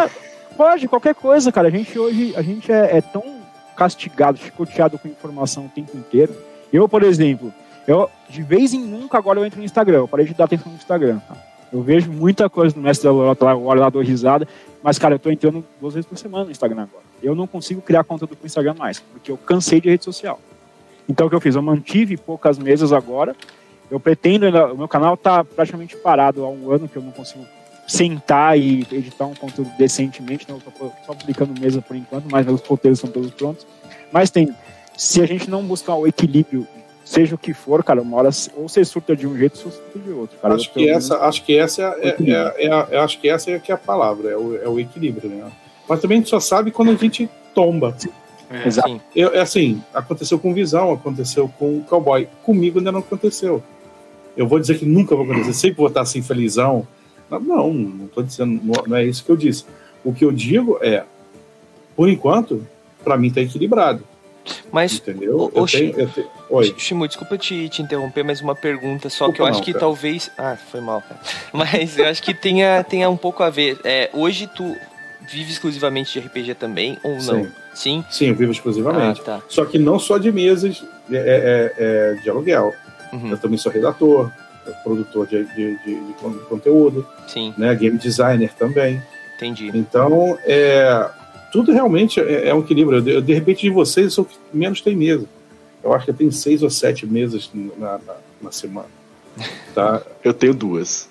pode, qualquer coisa, cara. A gente hoje a gente é, é, tão castigado, chicoteado com informação o tempo inteiro. Eu, por exemplo, eu de vez em nunca agora eu entro no Instagram. Eu parei de dar atenção no Instagram. Tá? Eu vejo muita coisa no Mestre da Lorota lá, agora lá dou risada. Mas, cara, eu tô entrando duas vezes por semana no Instagram agora. Eu não consigo criar conteúdo pro Instagram mais, porque eu cansei de rede social. Então, o que eu fiz? Eu mantive poucas mesas agora. Eu pretendo, o meu canal tá praticamente parado há um ano que eu não consigo sentar e editar um conteúdo decentemente, não né? estou só publicando mesa por enquanto, mas meus roteiros são todos prontos. Mas tem, se a gente não buscar o equilíbrio, seja o que for, cara, uma hora ou você surta de um jeito, ou você surta de outro. Cara. Acho, que essa, acho que essa é, é, é, é, acho que essa é que é a palavra, é o, é o equilíbrio, né? Mas também a gente só sabe quando a gente tomba. É, Exato. Eu, é assim, aconteceu com Visão, aconteceu com Cowboy. Comigo ainda não aconteceu. Eu vou dizer que nunca vou acontecer. Sempre vou estar assim, felizão, não, não estou dizendo, não é isso que eu disse. O que eu digo é, por enquanto, para mim está equilibrado. Mas, entendeu? O, tenho, tenho... Oi. Shimu, desculpa te, te interromper, mas uma pergunta só que eu não, acho que cara. talvez. Ah, foi mal, cara. Mas eu acho que tenha, tenha um pouco a ver. É, hoje tu vive exclusivamente de RPG também, ou não? Sim. Sim, Sim eu vivo exclusivamente. Ah, tá. Só que não só de mesas é, é, é de aluguel. Uhum. Eu também sou redator, produtor de, de, de, de, conteúdo, Sim. né? Game designer também. Entendi. Então, é, tudo realmente é, é um equilíbrio. Eu, de repente, de vocês, eu sou que menos tem mesa. Eu acho que eu tenho seis ou sete mesas na, na, na semana. Tá? eu tenho duas.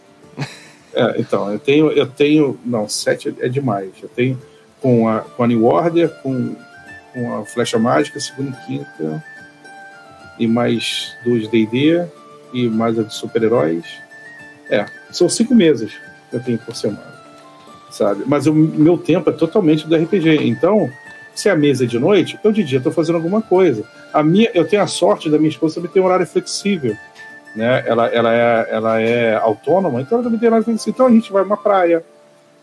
É, então, eu tenho, eu tenho. Não, sete é demais. Eu tenho com a, com a New Order, com, com a Flecha Mágica, segunda e quinta, e mais duas DD, e mais a de super-heróis. É, são cinco meses que eu tenho por semana, sabe? Mas o meu tempo é totalmente do RPG. Então, se a mesa é de noite, eu de dia estou fazendo alguma coisa. A minha, eu tenho a sorte da minha esposa também ter um horário flexível. Né? Ela, ela, é, ela é autônoma, então ela também tem horário flexível. Então a gente vai uma praia,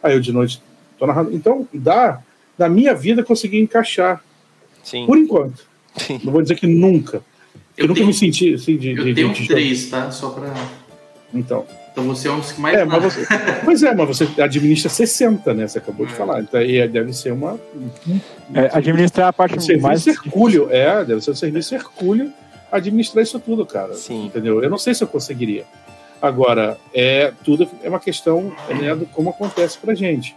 aí eu de noite estou narrando. Então dá, da minha vida, conseguir encaixar. Sim. Por enquanto. Sim. Não vou dizer que nunca. Eu, eu nunca tenho, me senti assim de. Eu de, tenho de, três, tá? Só pra. Então. Então você é um dos que mais. É, mas você, pois é, mas você administra 60, né? Você acabou é. de falar. Então aí deve ser uma. É, administrar a parte um mais. Hercúleo, é, deve ser um serviço Hercúleo administrar isso tudo, cara. Sim. Entendeu? Eu não sei se eu conseguiria. Agora, é tudo é uma questão né, do como acontece pra gente.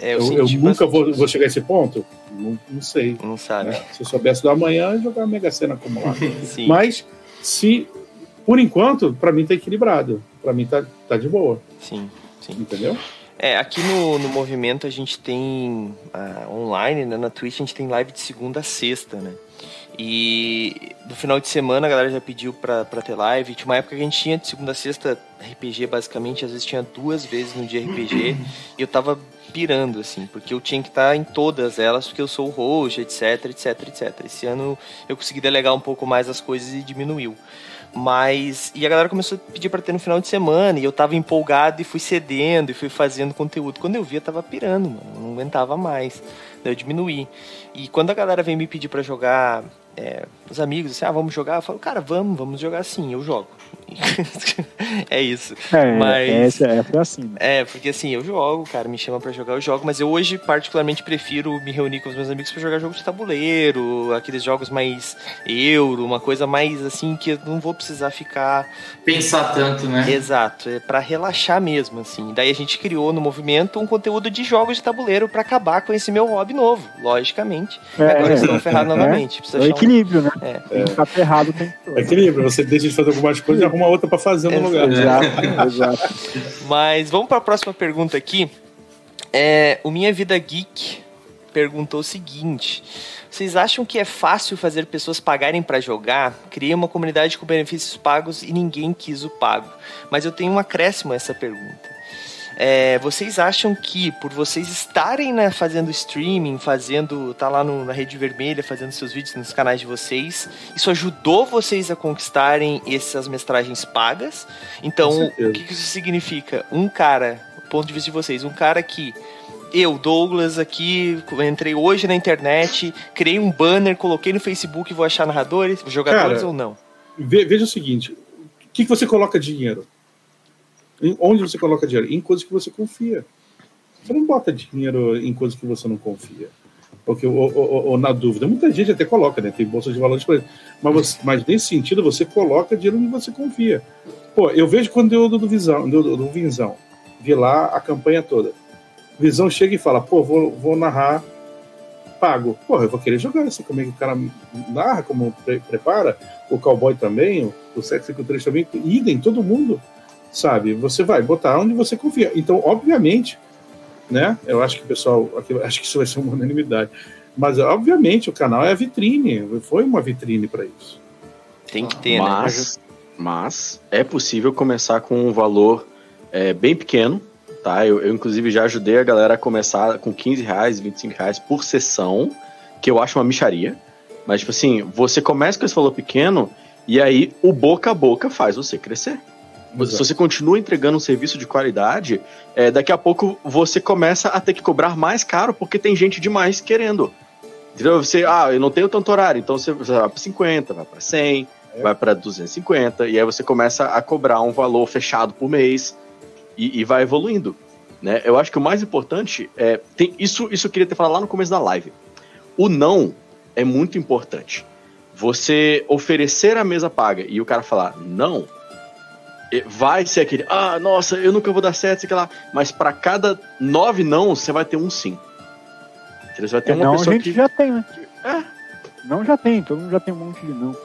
É, eu, eu, eu nunca vou, vou, chegar a esse ponto? Não, não sei. Não sabe. Né? Se eu soubesse do amanhã, jogar a Mega Sena acumulada. Mas, se, por enquanto, para mim tá equilibrado. Para mim tá, tá de boa. Sim, sim. Entendeu? É, aqui no, no movimento a gente tem uh, online, né, na Twitch a gente tem live de segunda a sexta, né? E no final de semana a galera já pediu pra, pra ter live. Tinha uma época que a gente tinha de segunda a sexta RPG, basicamente, às vezes tinha duas vezes no dia RPG. e eu tava pirando, assim, porque eu tinha que estar em todas elas, porque eu sou o etc, etc, etc. Esse ano eu consegui delegar um pouco mais as coisas e diminuiu. Mas. E a galera começou a pedir pra ter no final de semana. E eu tava empolgado e fui cedendo e fui fazendo conteúdo. Quando eu vi, eu tava pirando, mano. Não aguentava mais. Daí eu diminuí. E quando a galera vem me pedir para jogar é, os amigos, assim, ah, vamos jogar? Eu falo, cara, vamos, vamos jogar sim, eu jogo. é isso. É, mas, é, é assim. Né? É, porque assim, eu jogo, cara, me chama para jogar, eu jogo, mas eu hoje particularmente prefiro me reunir com os meus amigos para jogar jogos de tabuleiro, aqueles jogos mais euro, uma coisa mais assim que eu não vou precisar ficar pensar tanto, né? Exato, é para relaxar mesmo assim. Daí a gente criou no movimento um conteúdo de jogos de tabuleiro para acabar com esse meu hobby novo, logicamente. É, Agora eles estão ferrados é, novamente. Precisa é equilíbrio, né? É. Tem que estar ferrado o tempo todo. É equilíbrio, você deixa de fazer algumas coisas e arruma outra para fazer no lugar. Exato, exato. Mas vamos para a próxima pergunta aqui. É, o Minha Vida Geek perguntou o seguinte: Vocês acham que é fácil fazer pessoas pagarem para jogar? Criei uma comunidade com benefícios pagos e ninguém quis o pago. Mas eu tenho um acréscimo a essa pergunta. É, vocês acham que por vocês estarem né, fazendo streaming, fazendo, tá lá no, na rede vermelha, fazendo seus vídeos nos canais de vocês, isso ajudou vocês a conquistarem essas mestragens pagas? Então, o que, que isso significa? Um cara, ponto de vista de vocês, um cara que eu, Douglas, aqui, entrei hoje na internet, criei um banner, coloquei no Facebook, vou achar narradores, jogadores Cara, ou não? Veja o seguinte: o que, que você coloca dinheiro? Onde você coloca dinheiro? Em coisas que você confia. Você não bota dinheiro em coisas que você não confia. Porque, ou, ou, ou na dúvida, muita gente até coloca, né? Tem bolsa de valores mas, você, mas nesse sentido, você coloca dinheiro onde você confia. Pô, eu vejo quando eu do, do Visão, do, do Vinzão, vi lá a campanha toda. Visão chega e fala, pô, vou, vou narrar pago. Pô, eu vou querer jogar isso. Como é que o cara narra, como pre prepara, o cowboy também, o, o sexo 3 também, idem, todo mundo sabe? Você vai botar onde você confia. Então, obviamente, né? Eu acho que o pessoal, acho que isso vai ser uma unanimidade. Mas, obviamente, o canal é a vitrine. Foi uma vitrine para isso. Tem que ter, mas, né? Mas é possível começar com um valor é, bem pequeno, tá? Eu, eu, inclusive, já ajudei a galera a começar com 15 reais, 25 reais por sessão, que eu acho uma micharia. Mas, tipo assim, você começa com esse valor pequeno e aí o boca a boca faz você crescer. Exato. Se você continua entregando um serviço de qualidade, é, daqui a pouco você começa a ter que cobrar mais caro porque tem gente demais querendo. Entendeu? Você, ah, eu não tenho tanto horário, então você vai para 50, vai para 100, é. vai para 250, e aí você começa a cobrar um valor fechado por mês e, e vai evoluindo. Né? Eu acho que o mais importante é. Tem, isso, isso eu queria ter falado lá no começo da live. O não é muito importante. Você oferecer a mesa paga e o cara falar não, vai ser aquele, ah, nossa, eu nunca vou dar certo, sei lá. Mas para cada nove não, você vai ter um sim. Você vai ter é, uma não, pessoa a gente que... já tem, né? É. Não já tem, todo mundo já tem um monte de não.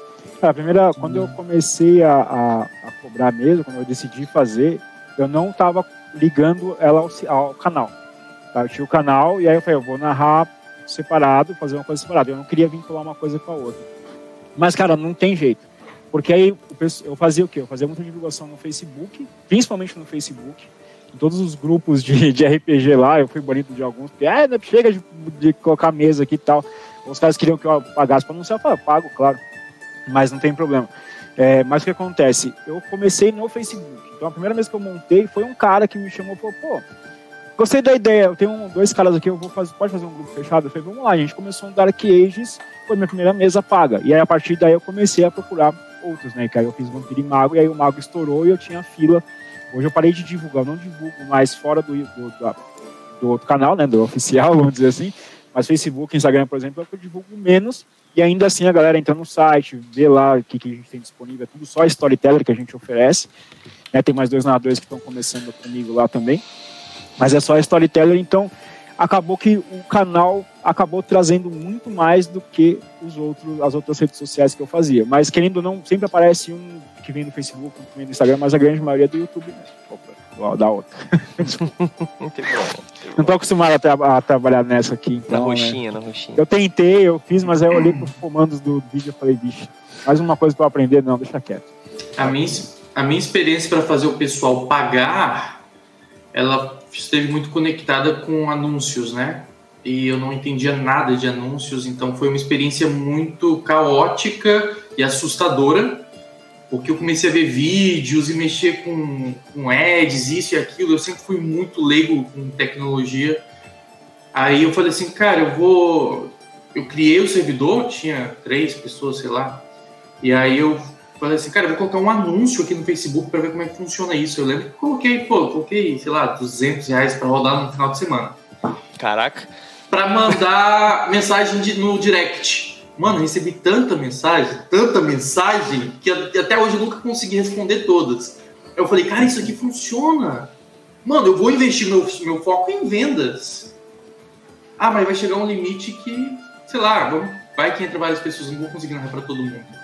a primeira, quando eu comecei a, a, a, cobrar mesmo, quando eu decidi fazer, eu não tava ligando ela ao, ao canal. Tá? Eu tinha o canal e aí eu falei, eu vou narrar separado, fazer uma coisa separada. Eu não queria vincular uma coisa com a outra. Mas, cara, não tem jeito. Porque aí eu fazia o quê? Eu fazia muita divulgação no Facebook, principalmente no Facebook, em todos os grupos de, de RPG lá, eu fui bonito de alguns, porque ah, chega de, de, colocar mesa aqui e tal. Os caras queriam que eu pagasse para anunciar, eu pago, claro, mas não tem problema. É, mas o que acontece? Eu comecei no Facebook. Então a primeira vez que eu montei foi um cara que me chamou e falou, pô, gostei da ideia, eu tenho dois caras aqui, eu vou fazer, pode fazer um grupo fechado? Eu falei, vamos lá, a gente começou um Dark Ages, foi minha primeira mesa paga. E aí a partir daí eu comecei a procurar outros, né? Que aí eu fiz Vampiro e Mago, e aí o Mago estourou e eu tinha fila. Hoje eu parei de divulgar, eu não divulgo mais fora do, do, do, do outro canal, né? Do oficial, vamos dizer assim. Mas Facebook, Instagram, por exemplo, é eu divulgo menos. E ainda assim a galera entra no site, vê lá o que, que a gente tem disponível, é tudo só storyteller que a gente oferece. Né, tem mais dois narradores que estão começando comigo lá também. Mas é só storyteller, então acabou que o canal acabou trazendo muito mais do que os outros, as outras redes sociais que eu fazia. Mas querendo ou não, sempre aparece um que vem do Facebook, um que vem do Instagram, mas a grande maioria é do YouTube mesmo. da outra. Não tô acostumado a, tra a trabalhar nessa aqui. Então, na roxinha, né? na roxinha. Eu tentei, eu fiz, mas aí eu olhei pros comandos do vídeo e falei, bicho, mais uma coisa pra eu aprender, não, deixa quieto. A minha, a minha experiência para fazer o pessoal pagar, ela esteve muito conectada com anúncios, né? E eu não entendia nada de anúncios, então foi uma experiência muito caótica e assustadora, porque eu comecei a ver vídeos e mexer com, com ads, isso e aquilo. Eu sempre fui muito leigo com tecnologia. Aí eu falei assim, cara, eu vou. Eu criei o servidor, tinha três pessoas, sei lá. E aí eu falei assim, cara, vou colocar um anúncio aqui no Facebook para ver como é que funciona isso. Eu lembro que coloquei, pô, coloquei, sei lá, 200 reais para rodar no final de semana. Caraca. Para mandar mensagem de, no direct. Mano, recebi tanta mensagem, tanta mensagem, que até hoje eu nunca consegui responder todas. Eu falei, cara, isso aqui funciona. Mano, eu vou investir meu, meu foco em vendas. Ah, mas vai chegar um limite que, sei lá, vai que entra várias pessoas, não vou conseguir narrar para todo mundo.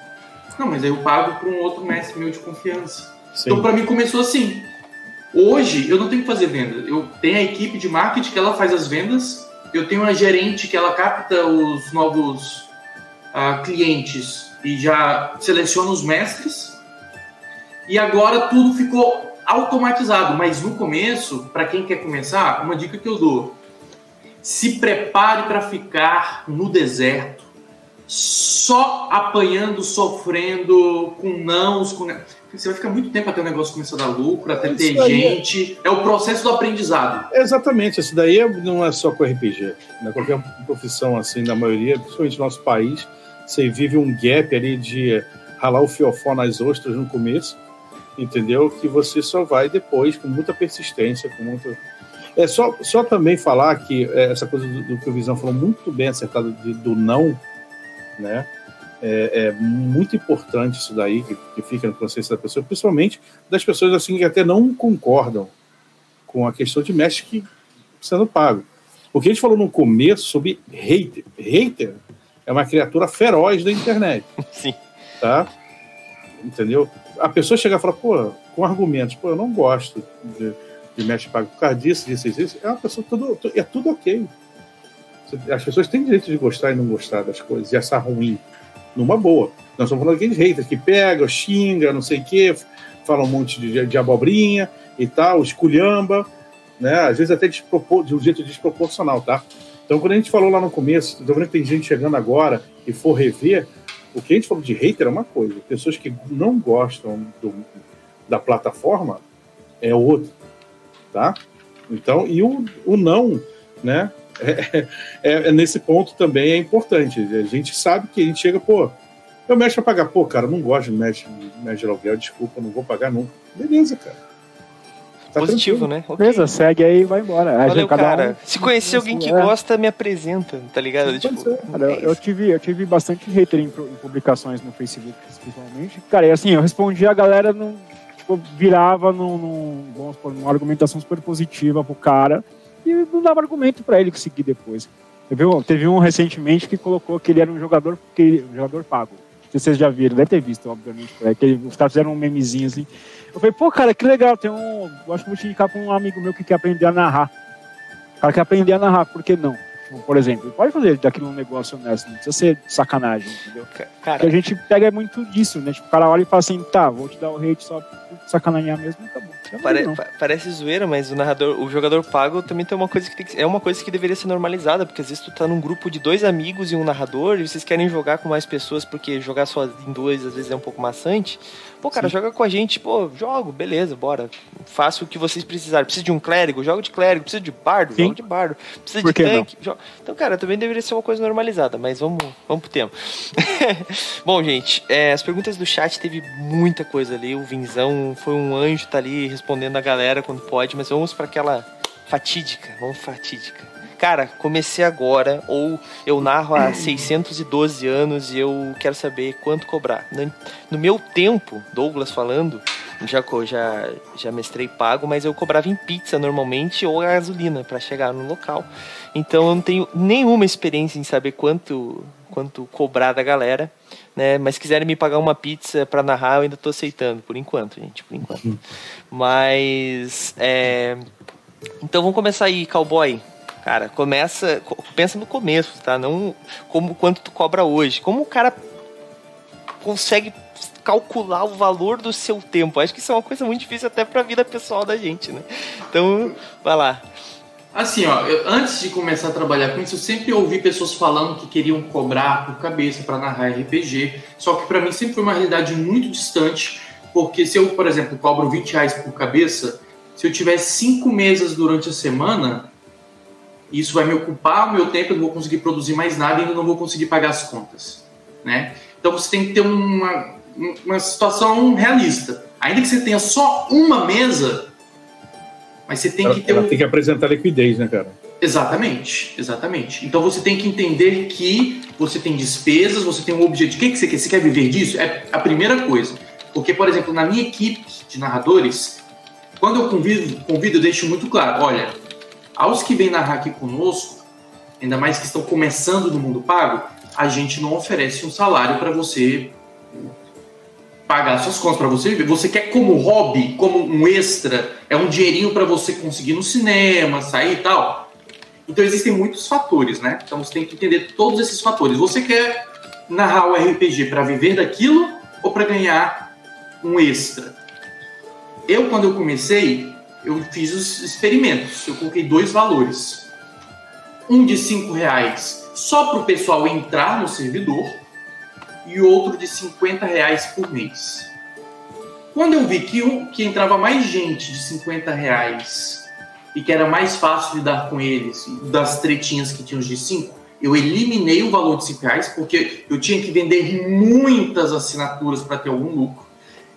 Não, mas aí eu pago para um outro mestre meu de confiança. Sim. Então, para mim, começou assim. Hoje, eu não tenho que fazer venda. Eu tenho a equipe de marketing que ela faz as vendas. Eu tenho a gerente que ela capta os novos uh, clientes e já seleciona os mestres. E agora tudo ficou automatizado. Mas no começo, para quem quer começar, uma dica que eu dou: se prepare para ficar no deserto, só apanhando, sofrendo, com nãos, com você vai ficar muito tempo até o negócio começar a dar lucro, até ter gente. É... é... o processo do aprendizado. Exatamente, isso daí é, não é só com RPG. Né? Qualquer profissão assim, na maioria, principalmente no nosso país, você vive um gap ali de ralar o fiofó nas ostras no começo, entendeu? Que você só vai depois com muita persistência, com muito. É só, só também falar que é, essa coisa do, do, que o Visão falou muito bem acertado de, do não, né? É, é, muito importante isso daí que, que fica na consciência da pessoa, principalmente das pessoas assim que até não concordam com a questão de mestre que sendo pago. O que a gente falou no começo sobre hater, hater é uma criatura feroz da internet. Sim. Tá? Entendeu? A pessoa chega e fala, pô, com argumentos, pô, eu não gosto de, de pago por causa disso, disso, disso. É uma pessoa, tudo, é tudo ok. As pessoas têm direito de gostar e não gostar das coisas, e achar ruim, numa boa. Nós estamos falando aqueles haters que pega, xinga, não sei o quê, fala um monte de, de abobrinha e tal, esculhamba, né? Às vezes até de um jeito desproporcional, tá? Então, quando a gente falou lá no começo, tô vendo que tem gente chegando agora e for rever, o que a gente falou de hater é uma coisa, pessoas que não gostam do, da plataforma é outra, tá? Então, e o, o não, né? É, é, é, nesse ponto também é importante. A gente sabe que a gente chega, pô, eu mexo pra pagar, pô, cara, não gosto de mexe, mexe de aluguel, desculpa, não vou pagar nunca. Beleza, cara. Tá Positivo, tranquilo. né? Okay. Beleza, segue aí e vai embora. Valeu, cara. Um... Se conhecer alguém que é. gosta, me apresenta, tá ligado? tipo, cara, é eu, tive, eu tive bastante hater em, em, publicações no Facebook, principalmente. Cara, e assim, eu respondi a galera num, tipo, virava num, num, vamos supor, numa argumentação super positiva pro cara e não dava argumento para ele seguir depois. Teve um, teve um recentemente que colocou que ele era um jogador, que, um jogador pago. Não sei se vocês já viram, deve ter visto, obviamente. É, que ele, os caras fizeram um memezinho assim. Eu falei, pô, cara, que legal, tem um. Eu acho que vou te indicar pra um amigo meu que quer aprender a narrar. O cara quer aprender a narrar, por que não? Tipo, por exemplo, pode fazer daquilo um negócio honesto, não precisa ser sacanagem, entendeu? Cara, Porque a gente pega muito disso, né? Tipo, o cara olha e fala assim, tá, vou te dar o hate só por sacanear mesmo e acabou. Pare, parece zoeira, mas o narrador, o jogador pago também tem uma coisa que, tem que, é uma coisa que deveria ser normalizada, porque às vezes tu tá num grupo de dois amigos e um narrador e vocês querem jogar com mais pessoas porque jogar só em dois às vezes é um pouco maçante. Pô, cara, Sim. joga com a gente, pô, jogo, beleza, bora. Faço o que vocês precisarem. Precisa de um clérigo, jogo de clérigo. Precisa de bardo, Sim. jogo de bardo. Precisa Por de tanque, jogo... Então, cara, também deveria ser uma coisa normalizada, mas vamos, vamos pro tema. Bom, gente, é, as perguntas do chat teve muita coisa ali. O Vinzão foi um anjo, tá ali respondendo a galera quando pode, mas vamos para aquela fatídica, vamos fatídica. Cara, comecei agora, ou eu narro há 612 anos e eu quero saber quanto cobrar. No meu tempo, Douglas falando, já, já, já mestrei pago, mas eu cobrava em pizza normalmente ou gasolina para chegar no local. Então eu não tenho nenhuma experiência em saber quanto, quanto cobrar da galera. Né? Mas se quiserem me pagar uma pizza para narrar, eu ainda tô aceitando, por enquanto, gente, por enquanto. Mas é... então vamos começar aí, cowboy. Cara, começa, pensa no começo, tá? Não como quanto tu cobra hoje. Como o cara consegue calcular o valor do seu tempo? Acho que isso é uma coisa muito difícil até para a vida pessoal da gente, né? Então, vai lá. Assim, ó, eu, antes de começar a trabalhar com isso, eu sempre ouvi pessoas falando que queriam cobrar por cabeça para narrar RPG, só que para mim sempre foi uma realidade muito distante, porque se eu, por exemplo, cobro 20 reais por cabeça, se eu tiver cinco mesas durante a semana, isso vai me ocupar o meu tempo, eu não vou conseguir produzir mais nada e ainda não vou conseguir pagar as contas, né? Então você tem que ter uma, uma situação realista. Ainda que você tenha só uma mesa, mas você tem ela, que ter ela um... tem que apresentar liquidez, né, cara? Exatamente, exatamente. Então você tem que entender que você tem despesas, você tem um objetivo. O que, que você quer? Você quer viver disso? É a primeira coisa. Porque, por exemplo, na minha equipe de narradores, quando eu convido, convido eu deixo muito claro: olha, aos que vêm narrar aqui conosco, ainda mais que estão começando no mundo pago, a gente não oferece um salário para você pagar suas contas, para você viver. Você quer como hobby, como um extra, é um dinheirinho para você conseguir no cinema, sair e tal. Então existem muitos fatores, né? Então você tem que entender todos esses fatores. Você quer narrar o RPG para viver daquilo ou para ganhar um extra? Eu, quando eu comecei, eu fiz os experimentos. Eu coloquei dois valores. Um de cinco reais só para o pessoal entrar no servidor e outro de 50 reais por mês. Quando eu vi que, um, que entrava mais gente de 50 reais e que era mais fácil lidar com eles, das tretinhas que tinham de 5, eu eliminei o valor de 5 reais porque eu tinha que vender muitas assinaturas para ter algum lucro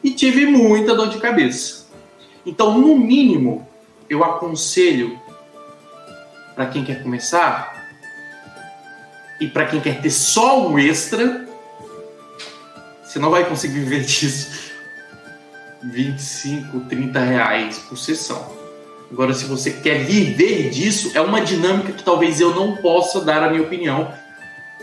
e tive muita dor de cabeça. Então, no mínimo, eu aconselho para quem quer começar e para quem quer ter só um extra, você não vai conseguir viver disso 25, 30 reais por sessão. Agora, se você quer viver disso, é uma dinâmica que talvez eu não possa dar a minha opinião,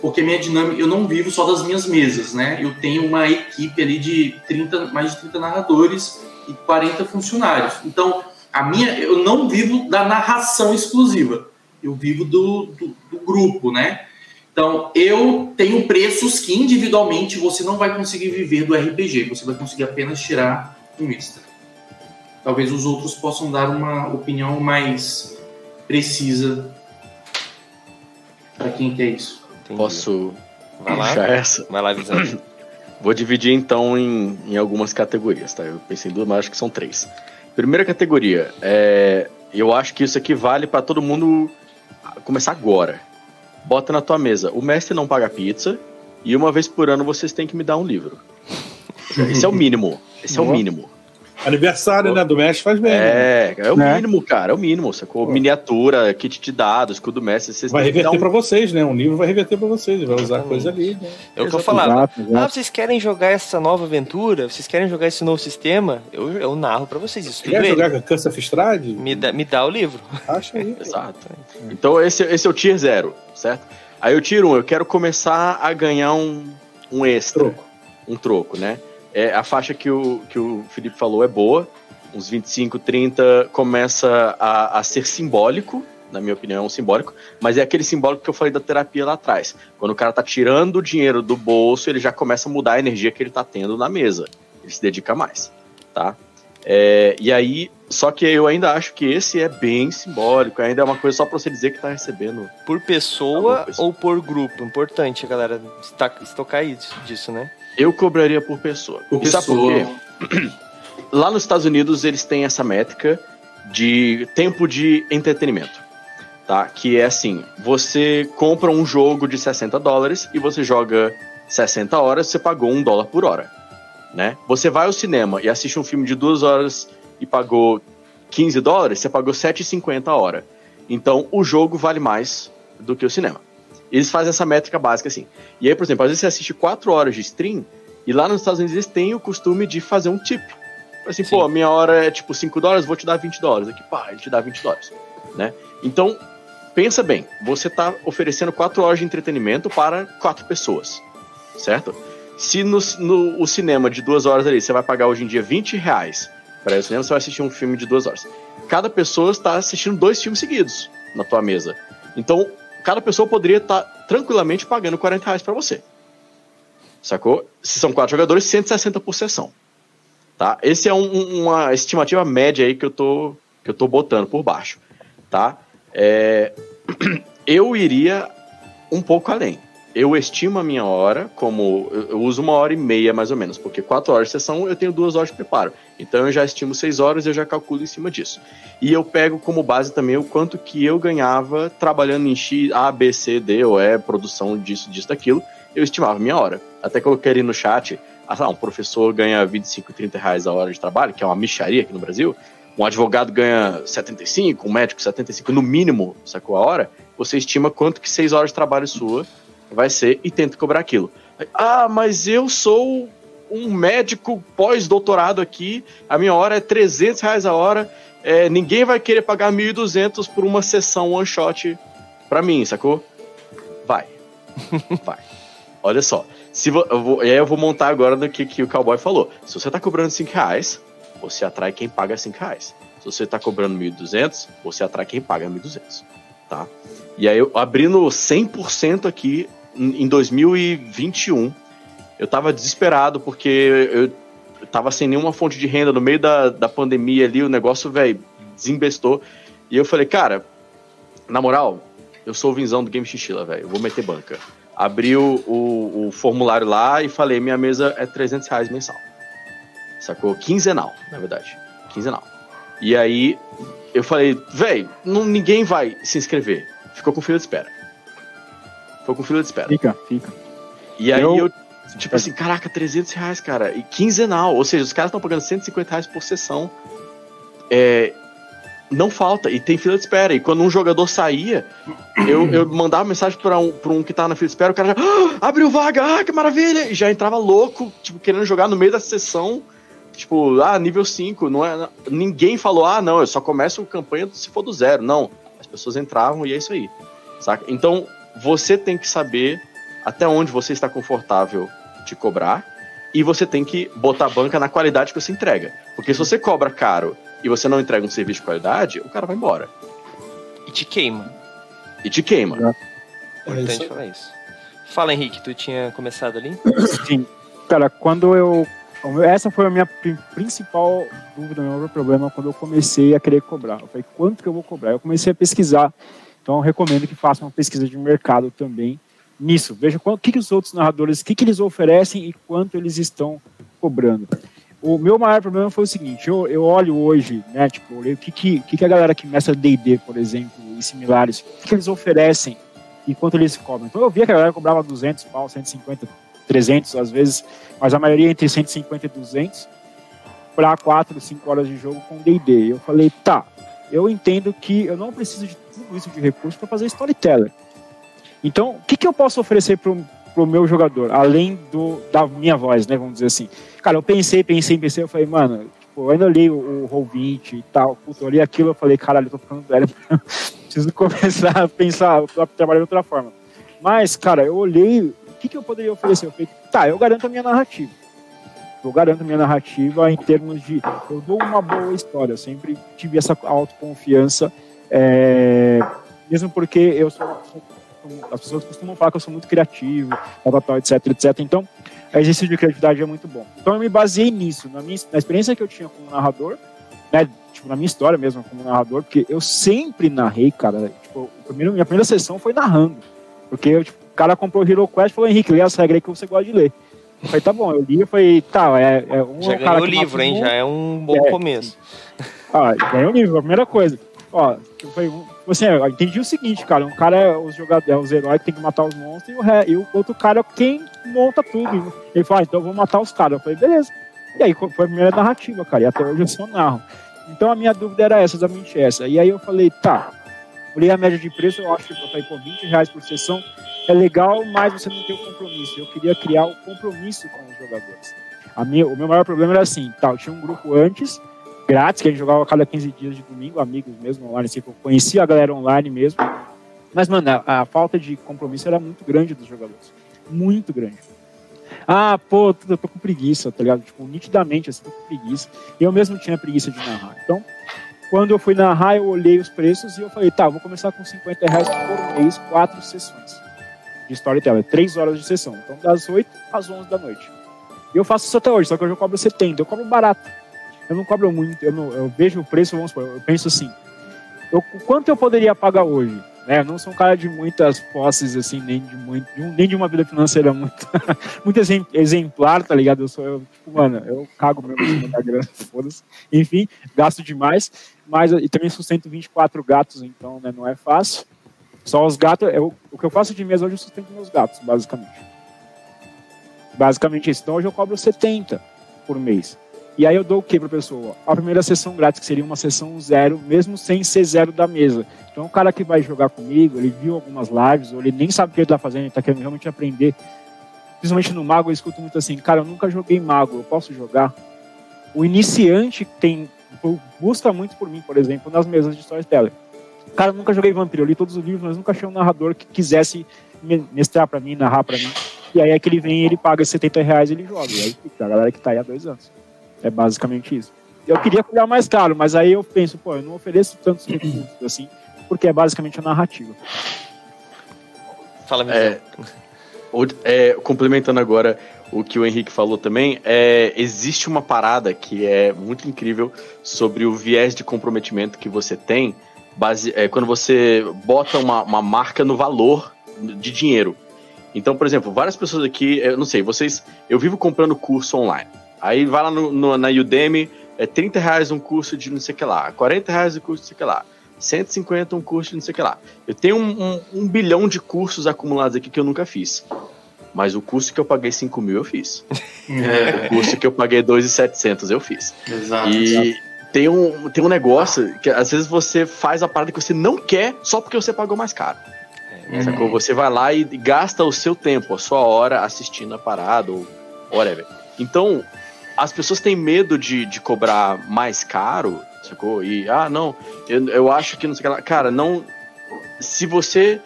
porque minha dinâmica, eu não vivo só das minhas mesas, né? Eu tenho uma equipe ali de 30, mais de 30 narradores e 40 funcionários. Então, a minha, eu não vivo da narração exclusiva, eu vivo do, do, do grupo, né? Então, eu tenho preços que individualmente você não vai conseguir viver do RPG, você vai conseguir apenas tirar um extra. Talvez os outros possam dar uma opinião mais precisa para quem quer isso. Entendi. Posso Vai lá. puxar essa? Vai lá, Visão. Vou dividir então em, em algumas categorias, tá? Eu pensei em duas, mas acho que são três. Primeira categoria, é, eu acho que isso aqui vale para todo mundo começar agora. Bota na tua mesa, o mestre não paga pizza e uma vez por ano vocês têm que me dar um livro. Esse é o mínimo. Esse é o mínimo. Aniversário, né? Do mestre faz bem. né? É, é o Né? mínimo, cara. É o mínimo, sacou? Pô. Miniatura, kit de dados, escudo mestre. Vocês Vai reverter um- pra vocês, né? Um livro vai reverter pra vocês, vai usar Exatamente. coisa ali. Né? É o que eu falava. Exato, Ah, vocês querem jogar essa nova aventura? Vocês querem jogar esse novo sistema? Eu, eu narro pra vocês. Estudo Quer ele. jogar com a Cansa Fistrade? Me dá, me dá o livro. Acha aí. Exato. Então esse, esse é o tier zero, certo? Aí o tier 1, eu quero começar a ganhar um, um extra. Troco. Um troco, né? É, a faixa que o, que o Felipe falou é boa. Uns 25, 30 começa a, a ser simbólico. Na minha opinião, é um simbólico. Mas é aquele simbólico que eu falei da terapia lá atrás. Quando o cara tá tirando o dinheiro do bolso, ele já começa a mudar a energia que ele tá tendo na mesa. Ele se dedica mais, tá? É, e aí, só que eu ainda acho que esse é bem simbólico, ainda é uma coisa só pra você dizer que tá recebendo. Por pessoa ou por grupo? Importante, galera, estocar isso, disso, né? Eu cobraria por pessoa. Por E sabe por pessoa. quê? Lá nos Estados Unidos eles têm essa métrica de tempo de entretenimento, tá? Que é assim, você compra um jogo de 60 dólares e você joga 60 horas, você pagou um dólar por hora, né? Você vai ao cinema e assiste um filme de duas horas e pagou 15 dólares, você pagou 7,50 a hora. Então o jogo vale mais do que o cinema. Eles fazem essa métrica básica assim. E aí, por exemplo, às vezes você assiste 4 horas de stream e lá nos Estados Unidos eles têm o costume de fazer um tip. Assim, Sim. pô, a minha hora é tipo 5 dólares, vou te dar 20 dólares. Aqui, pá, ele te dá 20 dólares, né? Então, pensa bem, você tá oferecendo 4 horas de entretenimento para quatro pessoas, certo? Se no, no o cinema de duas horas ali, você vai pagar hoje em dia 20 reais para ir ao cinema, você vai assistir um filme de duas horas. Cada pessoa está assistindo dois filmes seguidos na tua mesa. Então, cada pessoa poderia estar tá tranquilamente pagando 40 reais para você. Sacou? Se são quatro jogadores, 160 por sessão. Tá? Esse é um, uma estimativa média aí que eu tô, que eu tô botando por baixo. Tá? É... Eu iria um pouco além eu estimo a minha hora como. Eu uso uma hora e meia mais ou menos, porque quatro horas de sessão eu tenho duas horas de preparo. Então eu já estimo seis horas e eu já calculo em cima disso. E eu pego como base também o quanto que eu ganhava trabalhando em X, A, B, C, D ou E, produção disso, disso, daquilo. Eu estimava a minha hora. Até coloquei ali no chat, ah, um professor ganha 25, 30 reais a hora de trabalho, que é uma micharia aqui no Brasil. Um advogado ganha 75, um médico 75, no mínimo, sacou a hora? Você estima quanto que seis horas de trabalho sua vai ser e tenta cobrar aquilo. Ah, mas eu sou um médico pós-doutorado aqui, a minha hora é 300 reais a hora, é, ninguém vai querer pagar 1.200 por uma sessão one shot pra mim, sacou? Vai. vai. Olha só. Se vo, eu vou, e aí eu vou montar agora do que, que o cowboy falou. Se você tá cobrando 5 reais, você atrai quem paga 5 reais. Se você tá cobrando 1.200, você atrai quem paga 1.200. Tá? E aí, eu, abrindo 100% aqui, em 2021, eu tava desesperado porque eu tava sem nenhuma fonte de renda no meio da, da pandemia ali, o negócio, velho, desembestou. E eu falei, cara, na moral, eu sou o vinzão do Game Xixila, velho, vou meter banca. Abri o, o, o, formulário lá e falei, minha mesa é 300 reais mensal. Sacou? Quinzenal, na verdade. Quinzenal. E aí, eu falei, velho, ninguém vai se inscrever. Ficou com fila de espera. Foi com fila de espera. Fica, fica. E aí eu, eu tipo assim, caraca, 300 reais, cara. E quinzenal. Ou seja, os caras estão pagando 150 reais por sessão. É, não falta. E tem fila de espera. E quando um jogador saía, eu, eu mandava mensagem pra um, pra um que tava na fila de espera, o cara já ah, abriu vaga, ah, que maravilha! E já entrava louco, tipo, querendo jogar no meio da sessão. Tipo, ah, nível 5. Não é, ninguém falou, ah, não, eu só começo a campanha se for do zero. Não. As pessoas entravam e é isso aí. Saca? Então, você tem que saber até onde você está confortável de cobrar e você tem que botar a banca na qualidade que você entrega. Porque se você cobra caro e você não entrega um serviço de qualidade, o cara vai embora. E te queima. E te queima. É importante é falar isso. Fala, Henrique, tu tinha começado ali? Sim. Cara, quando eu. Essa foi a minha principal dúvida, meu problema quando eu comecei a querer cobrar. Eu falei, quanto que eu vou cobrar? Eu comecei a pesquisar então, eu recomendo que façam uma pesquisa de mercado também nisso. Veja o que, que os outros narradores, o que, que eles oferecem e quanto eles estão cobrando. O meu maior problema foi o seguinte: eu, eu olho hoje, né, tipo, o que, que, que a galera que mestra DD, por exemplo, e similares, o que, que eles oferecem e quanto eles cobram. Então, eu via que a galera cobrava 200 pau, 150, 300 às vezes, mas a maioria entre 150 e 200 para 4, 5 horas de jogo com DD. Eu falei, tá, eu entendo que eu não preciso de tudo isso de recurso para fazer storyteller. Então, o que, que eu posso oferecer para o meu jogador, além do, da minha voz, né? Vamos dizer assim. Cara, eu pensei, pensei, pensei, eu falei, mano, tipo, eu ainda li o, o Roll20 e tal, puto, eu li aquilo, eu falei, caralho, eu tô ficando velho, preciso começar a pensar, trabalhar de outra forma. Mas, cara, eu olhei, o que, que eu poderia oferecer? Eu falei, tá, eu garanto a minha narrativa. Eu garanto minha narrativa em termos de. Eu dou uma boa história, eu sempre tive essa autoconfiança é, mesmo porque eu sou, as pessoas costumam falar que eu sou muito criativo, etc, etc. Então, o exercício de criatividade é muito bom. Então, eu me baseei nisso, na, minha, na experiência que eu tinha como narrador, né, tipo, na minha história mesmo como narrador, porque eu sempre narrei, cara. Tipo, primeiro, minha primeira sessão foi narrando. Porque eu, tipo, o cara comprou o Hero Quest e falou, Henrique, lê essa regra aí que você gosta de ler. Eu falei, tá bom, eu li e falei, tá, é, é um. Já ganhou o livro, hein? Já é um bom é, começo. Ah, ganhou o livro, a primeira coisa. Ó, foi, assim, eu entendi o seguinte, cara, um cara é os jogadores, é os heróis que tem que matar os monstros e o, ré, e o outro cara é quem monta tudo. Ele fala, ah, então eu vou matar os caras. Eu falei, beleza. E aí foi a primeira narrativa, cara, e até hoje eu só narro. Então a minha dúvida era essa, exatamente essa. E aí eu falei, tá, olhei a média de preço, eu acho que eu falei, pô, 20 reais por sessão é legal, mas você não tem o compromisso. Eu queria criar o um compromisso com os jogadores. A minha, o meu maior problema era assim, eu tinha um grupo antes, grátis, que a gente jogava a cada 15 dias de domingo, amigos mesmo online, assim, eu conhecia a galera online mesmo. Mas, mano, a, a, falta de compromisso era muito grande dos jogadores. Muito grande. Ah, pô, eu tô com preguiça, tá ligado? Tipo, nitidamente, assim, tô com preguiça. Eu mesmo tinha preguiça de narrar. Então, quando eu fui narrar, eu olhei os preços e eu falei, tá, vou começar com 50 reais por mês, quatro sessões de storytelling, três horas de sessão. Então, das 8 às 11 da noite. E eu faço isso até hoje, só que hoje eu cobro 70, eu cobro barato. Eu não cobro muito, eu, não, eu vejo o preço, vamos supor, eu penso assim, eu, quanto eu poderia pagar hoje? Né? Eu não sou um cara de muitas posses, assim, nem de, muito, nem de uma vida financeira muito, muito exemplar, tá ligado? Eu sou, eu, tipo, mano, eu cago mesmo da grana. Enfim, gasto demais, mas e também sustento 24 gatos, então né, não é fácil. Só os gatos, eu, o que eu faço de mês hoje eu sustento meus gatos, basicamente. Basicamente isso. Então hoje eu cobro 70 por mês. E aí eu dou o que para pessoa? A primeira sessão grátis, que seria uma sessão zero, mesmo sem ser zero da mesa. Então o cara que vai jogar comigo, ele viu algumas lives, ou ele nem sabe o que ele está fazendo, ele está querendo realmente aprender. Principalmente no Mago, eu escuto muito assim, cara, eu nunca joguei Mago, eu posso jogar? O iniciante tem busca muito por mim, por exemplo, nas mesas de storytelling. Cara, eu nunca joguei Vampiro, eu li todos os livros, mas nunca achei um narrador que quisesse mestrar para mim, narrar para mim. E aí é que ele vem, ele paga 70 reais e ele joga. E aí fica a galera que tá aí há dois anos. É basicamente isso. Eu queria cobrar mais caro, mas aí eu penso, pô, eu não ofereço tantos recursos assim, porque é basicamente a narrativa. Fala, é, é, complementando agora o que o Henrique falou também, é, existe uma parada que é muito incrível sobre o viés de comprometimento que você tem base, é, quando você bota uma, uma marca no valor de dinheiro. Então, por exemplo, várias pessoas aqui, eu não sei, vocês, eu vivo comprando curso online. Aí vai lá no, no, na Udemy, é 30 reais um curso de não sei o que lá, 40 reais um curso de não sei o que lá, 150 um curso de não sei o que lá. Eu tenho um, um, um bilhão de cursos acumulados aqui que eu nunca fiz. Mas o curso que eu paguei 5 mil eu fiz. É. O curso que eu paguei 2,700 eu fiz. Exato. E exato. Tem, um, tem um negócio que às vezes você faz a parada que você não quer só porque você pagou mais caro. É, sacou? Você vai lá e gasta o seu tempo, a sua hora assistindo a parada ou whatever. Então, as pessoas têm medo de, de cobrar mais caro, sacou? E, ah, não, eu, eu acho que não sei o que lá. Cara, não. Se você.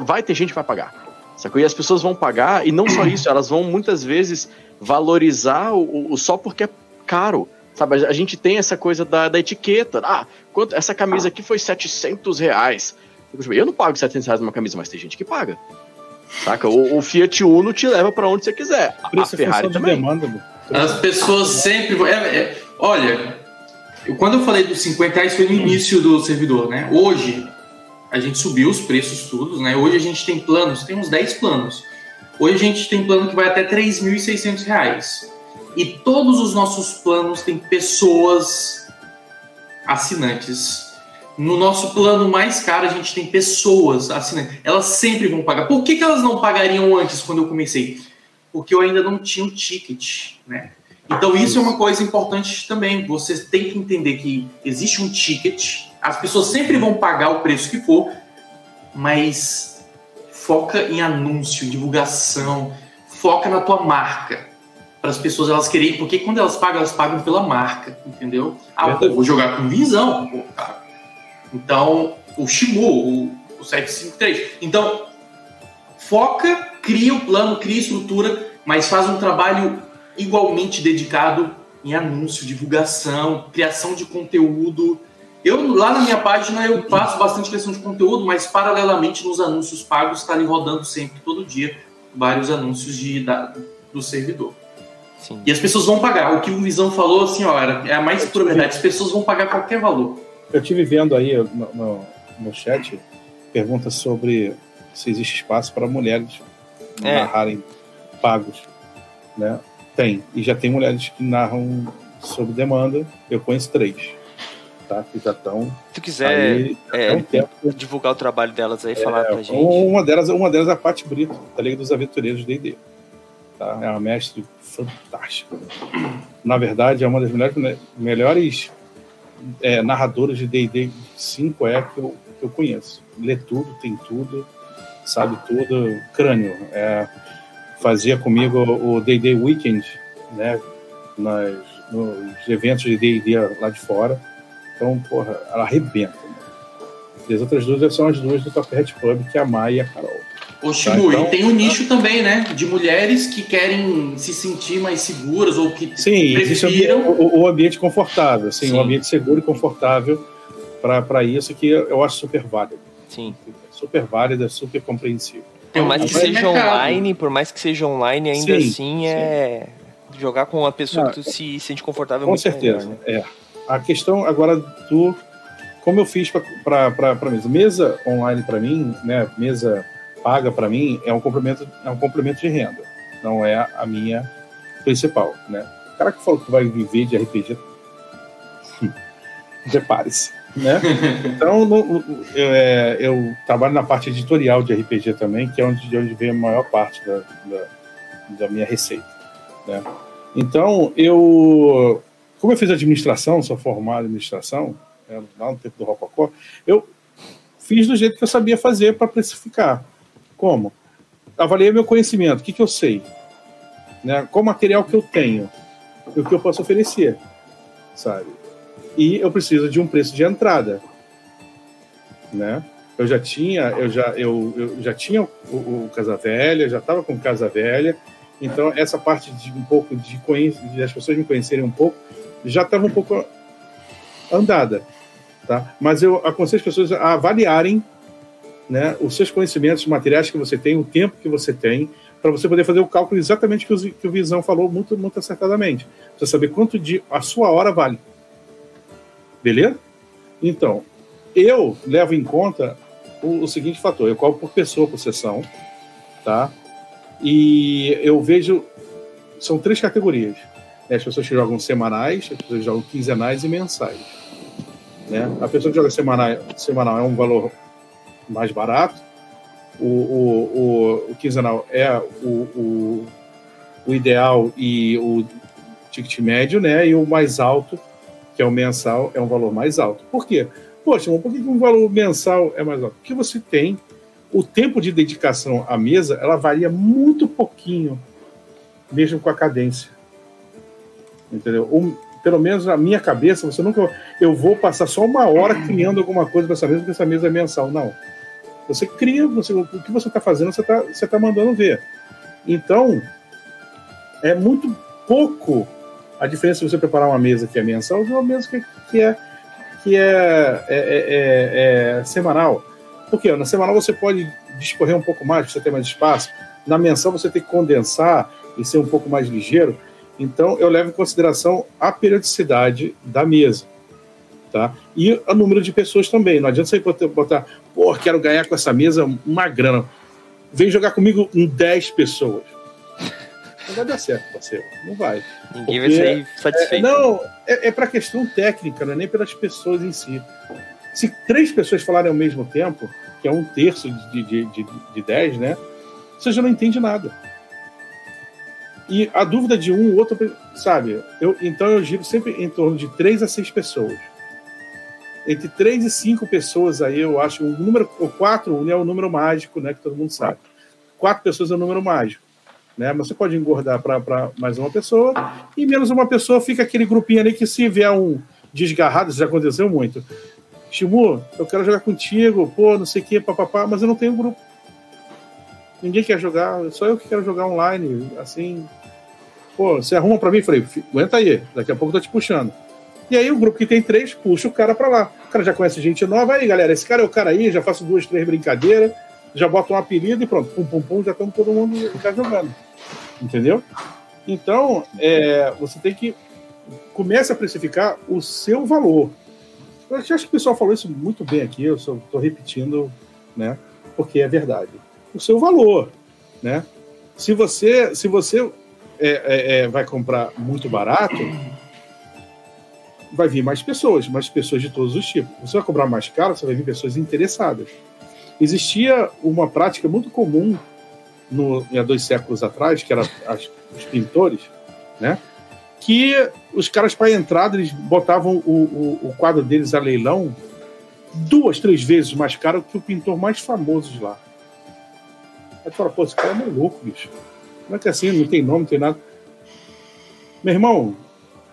Vai ter gente que vai pagar, sacou? E as pessoas vão pagar, e não só isso, elas vão muitas vezes valorizar o, o só porque é caro. Sabe, a gente tem essa coisa da, da etiqueta. Ah, quanto, essa camisa aqui foi 700 reais. Eu não pago 700 reais numa camisa, mas tem gente que paga. Saca? O, o Fiat Uno te leva para onde você quiser. A, a Ferrari também. Demanda, As pessoas sempre. É, é, olha, eu, quando eu falei dos 50 reais foi no início do servidor, né? Hoje, a gente subiu os preços todos, né? Hoje a gente tem planos, tem uns 10 planos. Hoje a gente tem plano que vai até 3.600 reais. E todos os nossos planos têm pessoas assinantes. No nosso plano mais caro, a gente tem pessoas assinantes. Elas sempre vão pagar. Por que, que elas não pagariam antes, quando eu comecei? Porque eu ainda não tinha o um ticket, né? Então, isso é uma coisa importante também. Você tem que entender que existe um ticket, as pessoas sempre vão pagar o preço que for, mas foca em anúncio, divulgação, foca na tua marca para as pessoas elas querem, porque quando elas pagam, elas pagam pela marca, entendeu? Ah, pô, vou jogar com visão, pô, cara. Então, o Shimu, o, o 753. Então, foca, cria o plano, cria estrutura, mas faz um trabalho igualmente dedicado em anúncio, divulgação, criação de conteúdo. Eu lá na minha página eu faço bastante criação de conteúdo, mas paralelamente nos anúncios pagos está ali rodando sempre, todo dia, vários anúncios de, da, do servidor. Sim. E as pessoas vão pagar. O que o Visão falou, assim, ó, é a mais pura verdade. As pessoas vão pagar qualquer valor. Eu tive vendo aí no, no, no chat pergunta sobre se existe espaço para mulheres é. narrarem pagos, né? Tem. E já tem mulheres que narram sob demanda. Eu conheço três. Tá? Que já estão. Se tu quiser aí, é, um divulgar o trabalho delas aí, é, falar pra gente. Uma delas, uma delas é a Paty Brito, da Liga dos Aventureiros D&D. Tá? É uma mestre fantástica. Na verdade, é uma das melhores, melhores é, narradoras de D&D 5 é que eu, que eu conheço. Lê tudo, tem tudo, sabe tudo, crânio. É, fazia comigo o D&D Weekend, né, nas, nos eventos de D&D lá de fora. Então, porra, ela arrebenta. Né? E as outras duas são as duas do Top Hat Club, que é a Mai e a Carol. Ô, Shimu, tá, então, e tem um nicho também, né? De mulheres que querem se sentir mais seguras ou que sim, prefiram... o, o ambiente confortável, sim, sim. um ambiente seguro e confortável para isso que eu acho super válido. Sim. Super válido, é super compreensível. Por mais que seja online, por mais que seja online, ainda sim, assim é sim. jogar com uma pessoa Não, que tu se sente confortável. Com certeza, melhor, né? é. A questão agora do como eu fiz para mesa. Mesa online para mim, né? Mesa paga para mim é um complemento é um complemento de renda, não é a minha principal, né? O cara que falou que vai viver de RPG, prepare-se, né? Então no, eu, é, eu, trabalho na parte editorial de RPG também, que é onde, de onde vem a maior parte da, da, da minha receita, né? Então eu, como eu fiz administração, sou formado em administração, né, lá no tempo do Rococó, eu fiz do jeito que eu sabia fazer para precificar. Como? Avaliei meu conhecimento, o que, que eu sei, né? qual material que eu tenho, o que eu posso oferecer, sabe? E eu preciso de um preço de entrada, né? Eu já tinha, eu já, eu, eu já tinha o, o Casa Velha, já estava com Casa Velha, então essa parte de um pouco de de as pessoas me conhecerem um pouco, já estava um pouco andada, tá? Mas eu aconselho as pessoas a avaliarem né, os seus conhecimentos materiais que você tem, o tempo que você tem, para você poder fazer o cálculo exatamente que o, que o Visão falou muito, muito acertadamente. Você saber quanto de a sua hora vale. Beleza? Então, eu levo em conta o, o seguinte fator: eu cobro por pessoa por sessão, tá? E eu vejo. São três categorias. Né? As pessoas que jogam semanais, as pessoas que jogam quinzenais e mensais. Né? A pessoa que joga semanal, semanal é um valor mais barato. O, o, o, o quinzenal é o, o, o ideal e o ticket médio, né? E o mais alto, que é o mensal, é um valor mais alto. Por quê? Poxa, por que um valor mensal é mais alto? Porque você tem o tempo de dedicação à mesa, ela varia muito pouquinho, mesmo com a cadência. Entendeu? O, pelo menos na minha cabeça, você nunca. Eu vou passar só uma hora criando alguma coisa para essa mesa, porque essa mesa é mensal. Não. Você cria, você, o que você está fazendo, você está você tá mandando ver. Então, é muito pouco a diferença de você preparar uma mesa que é mensal de uma mesa que, que, é, que é, é, é, é, semanal. Porque na semanal você pode discorrer um pouco mais, você tem mais espaço. Na mensal você tem que condensar e ser um pouco mais ligeiro. Então, eu levo em consideração a periodicidade da mesa. Tá? E o número de pessoas também. Não adianta você botar pô, quero ganhar com essa mesa uma grana. Vem jogar comigo em 10 pessoas. Não vai dar certo, parceiro. Não vai. Ninguém vai sair satisfeito. É, não, é, é para questão técnica, não é nem pelas pessoas em si. Se três pessoas falarem ao mesmo tempo, que é um terço de, de, de, de dez, né? Você já não entende nada. E a dúvida de um, outro, sabe? Eu, então eu giro sempre em torno de três a seis pessoas entre três e cinco pessoas aí, eu acho, o número, o quatro é o número mágico, né, que todo mundo sabe. Quatro pessoas é o número mágico, né? Mas você pode engordar para mais uma pessoa e menos uma pessoa fica aquele grupinho ali que se vier um desgarrado, isso já aconteceu muito. Shimu, eu quero jogar contigo, pô, não sei o que, papapá, mas eu não tenho grupo. Ninguém quer jogar, só eu que quero jogar online, assim. Pô, você arruma para mim? Falei, aguenta aí, daqui a pouco eu tô te puxando. E aí o grupo que tem três puxa o cara para lá. O cara já conhece gente nova. Aí, galera, esse cara é o cara aí, já faço duas, três brincadeiras, já boto um apelido e pronto. Pum, pum, pum, já estamos todo mundo já jogando. Entendeu? Então, é, você tem que começa a precificar o seu valor. Eu acho que o pessoal falou isso muito bem aqui, eu estou repetindo, né? Porque é verdade. O seu valor, né? Se você, se você é, é, é vai comprar muito barato, vai vir mais pessoas, mais pessoas de todos os tipos. Você vai cobrar mais caro, você vai vir pessoas interessadas. Existia uma prática muito comum no, há dois séculos atrás, que era as, os pintores, né? Que os caras, para entrada, eles botavam o, o, o, quadro deles a leilão duas, três vezes mais caro que o pintor mais famoso de lá. Aí tu fala, pô, esse cara é maluco, bicho. Como é que é assim? Não tem nome, não tem nada. Meu irmão,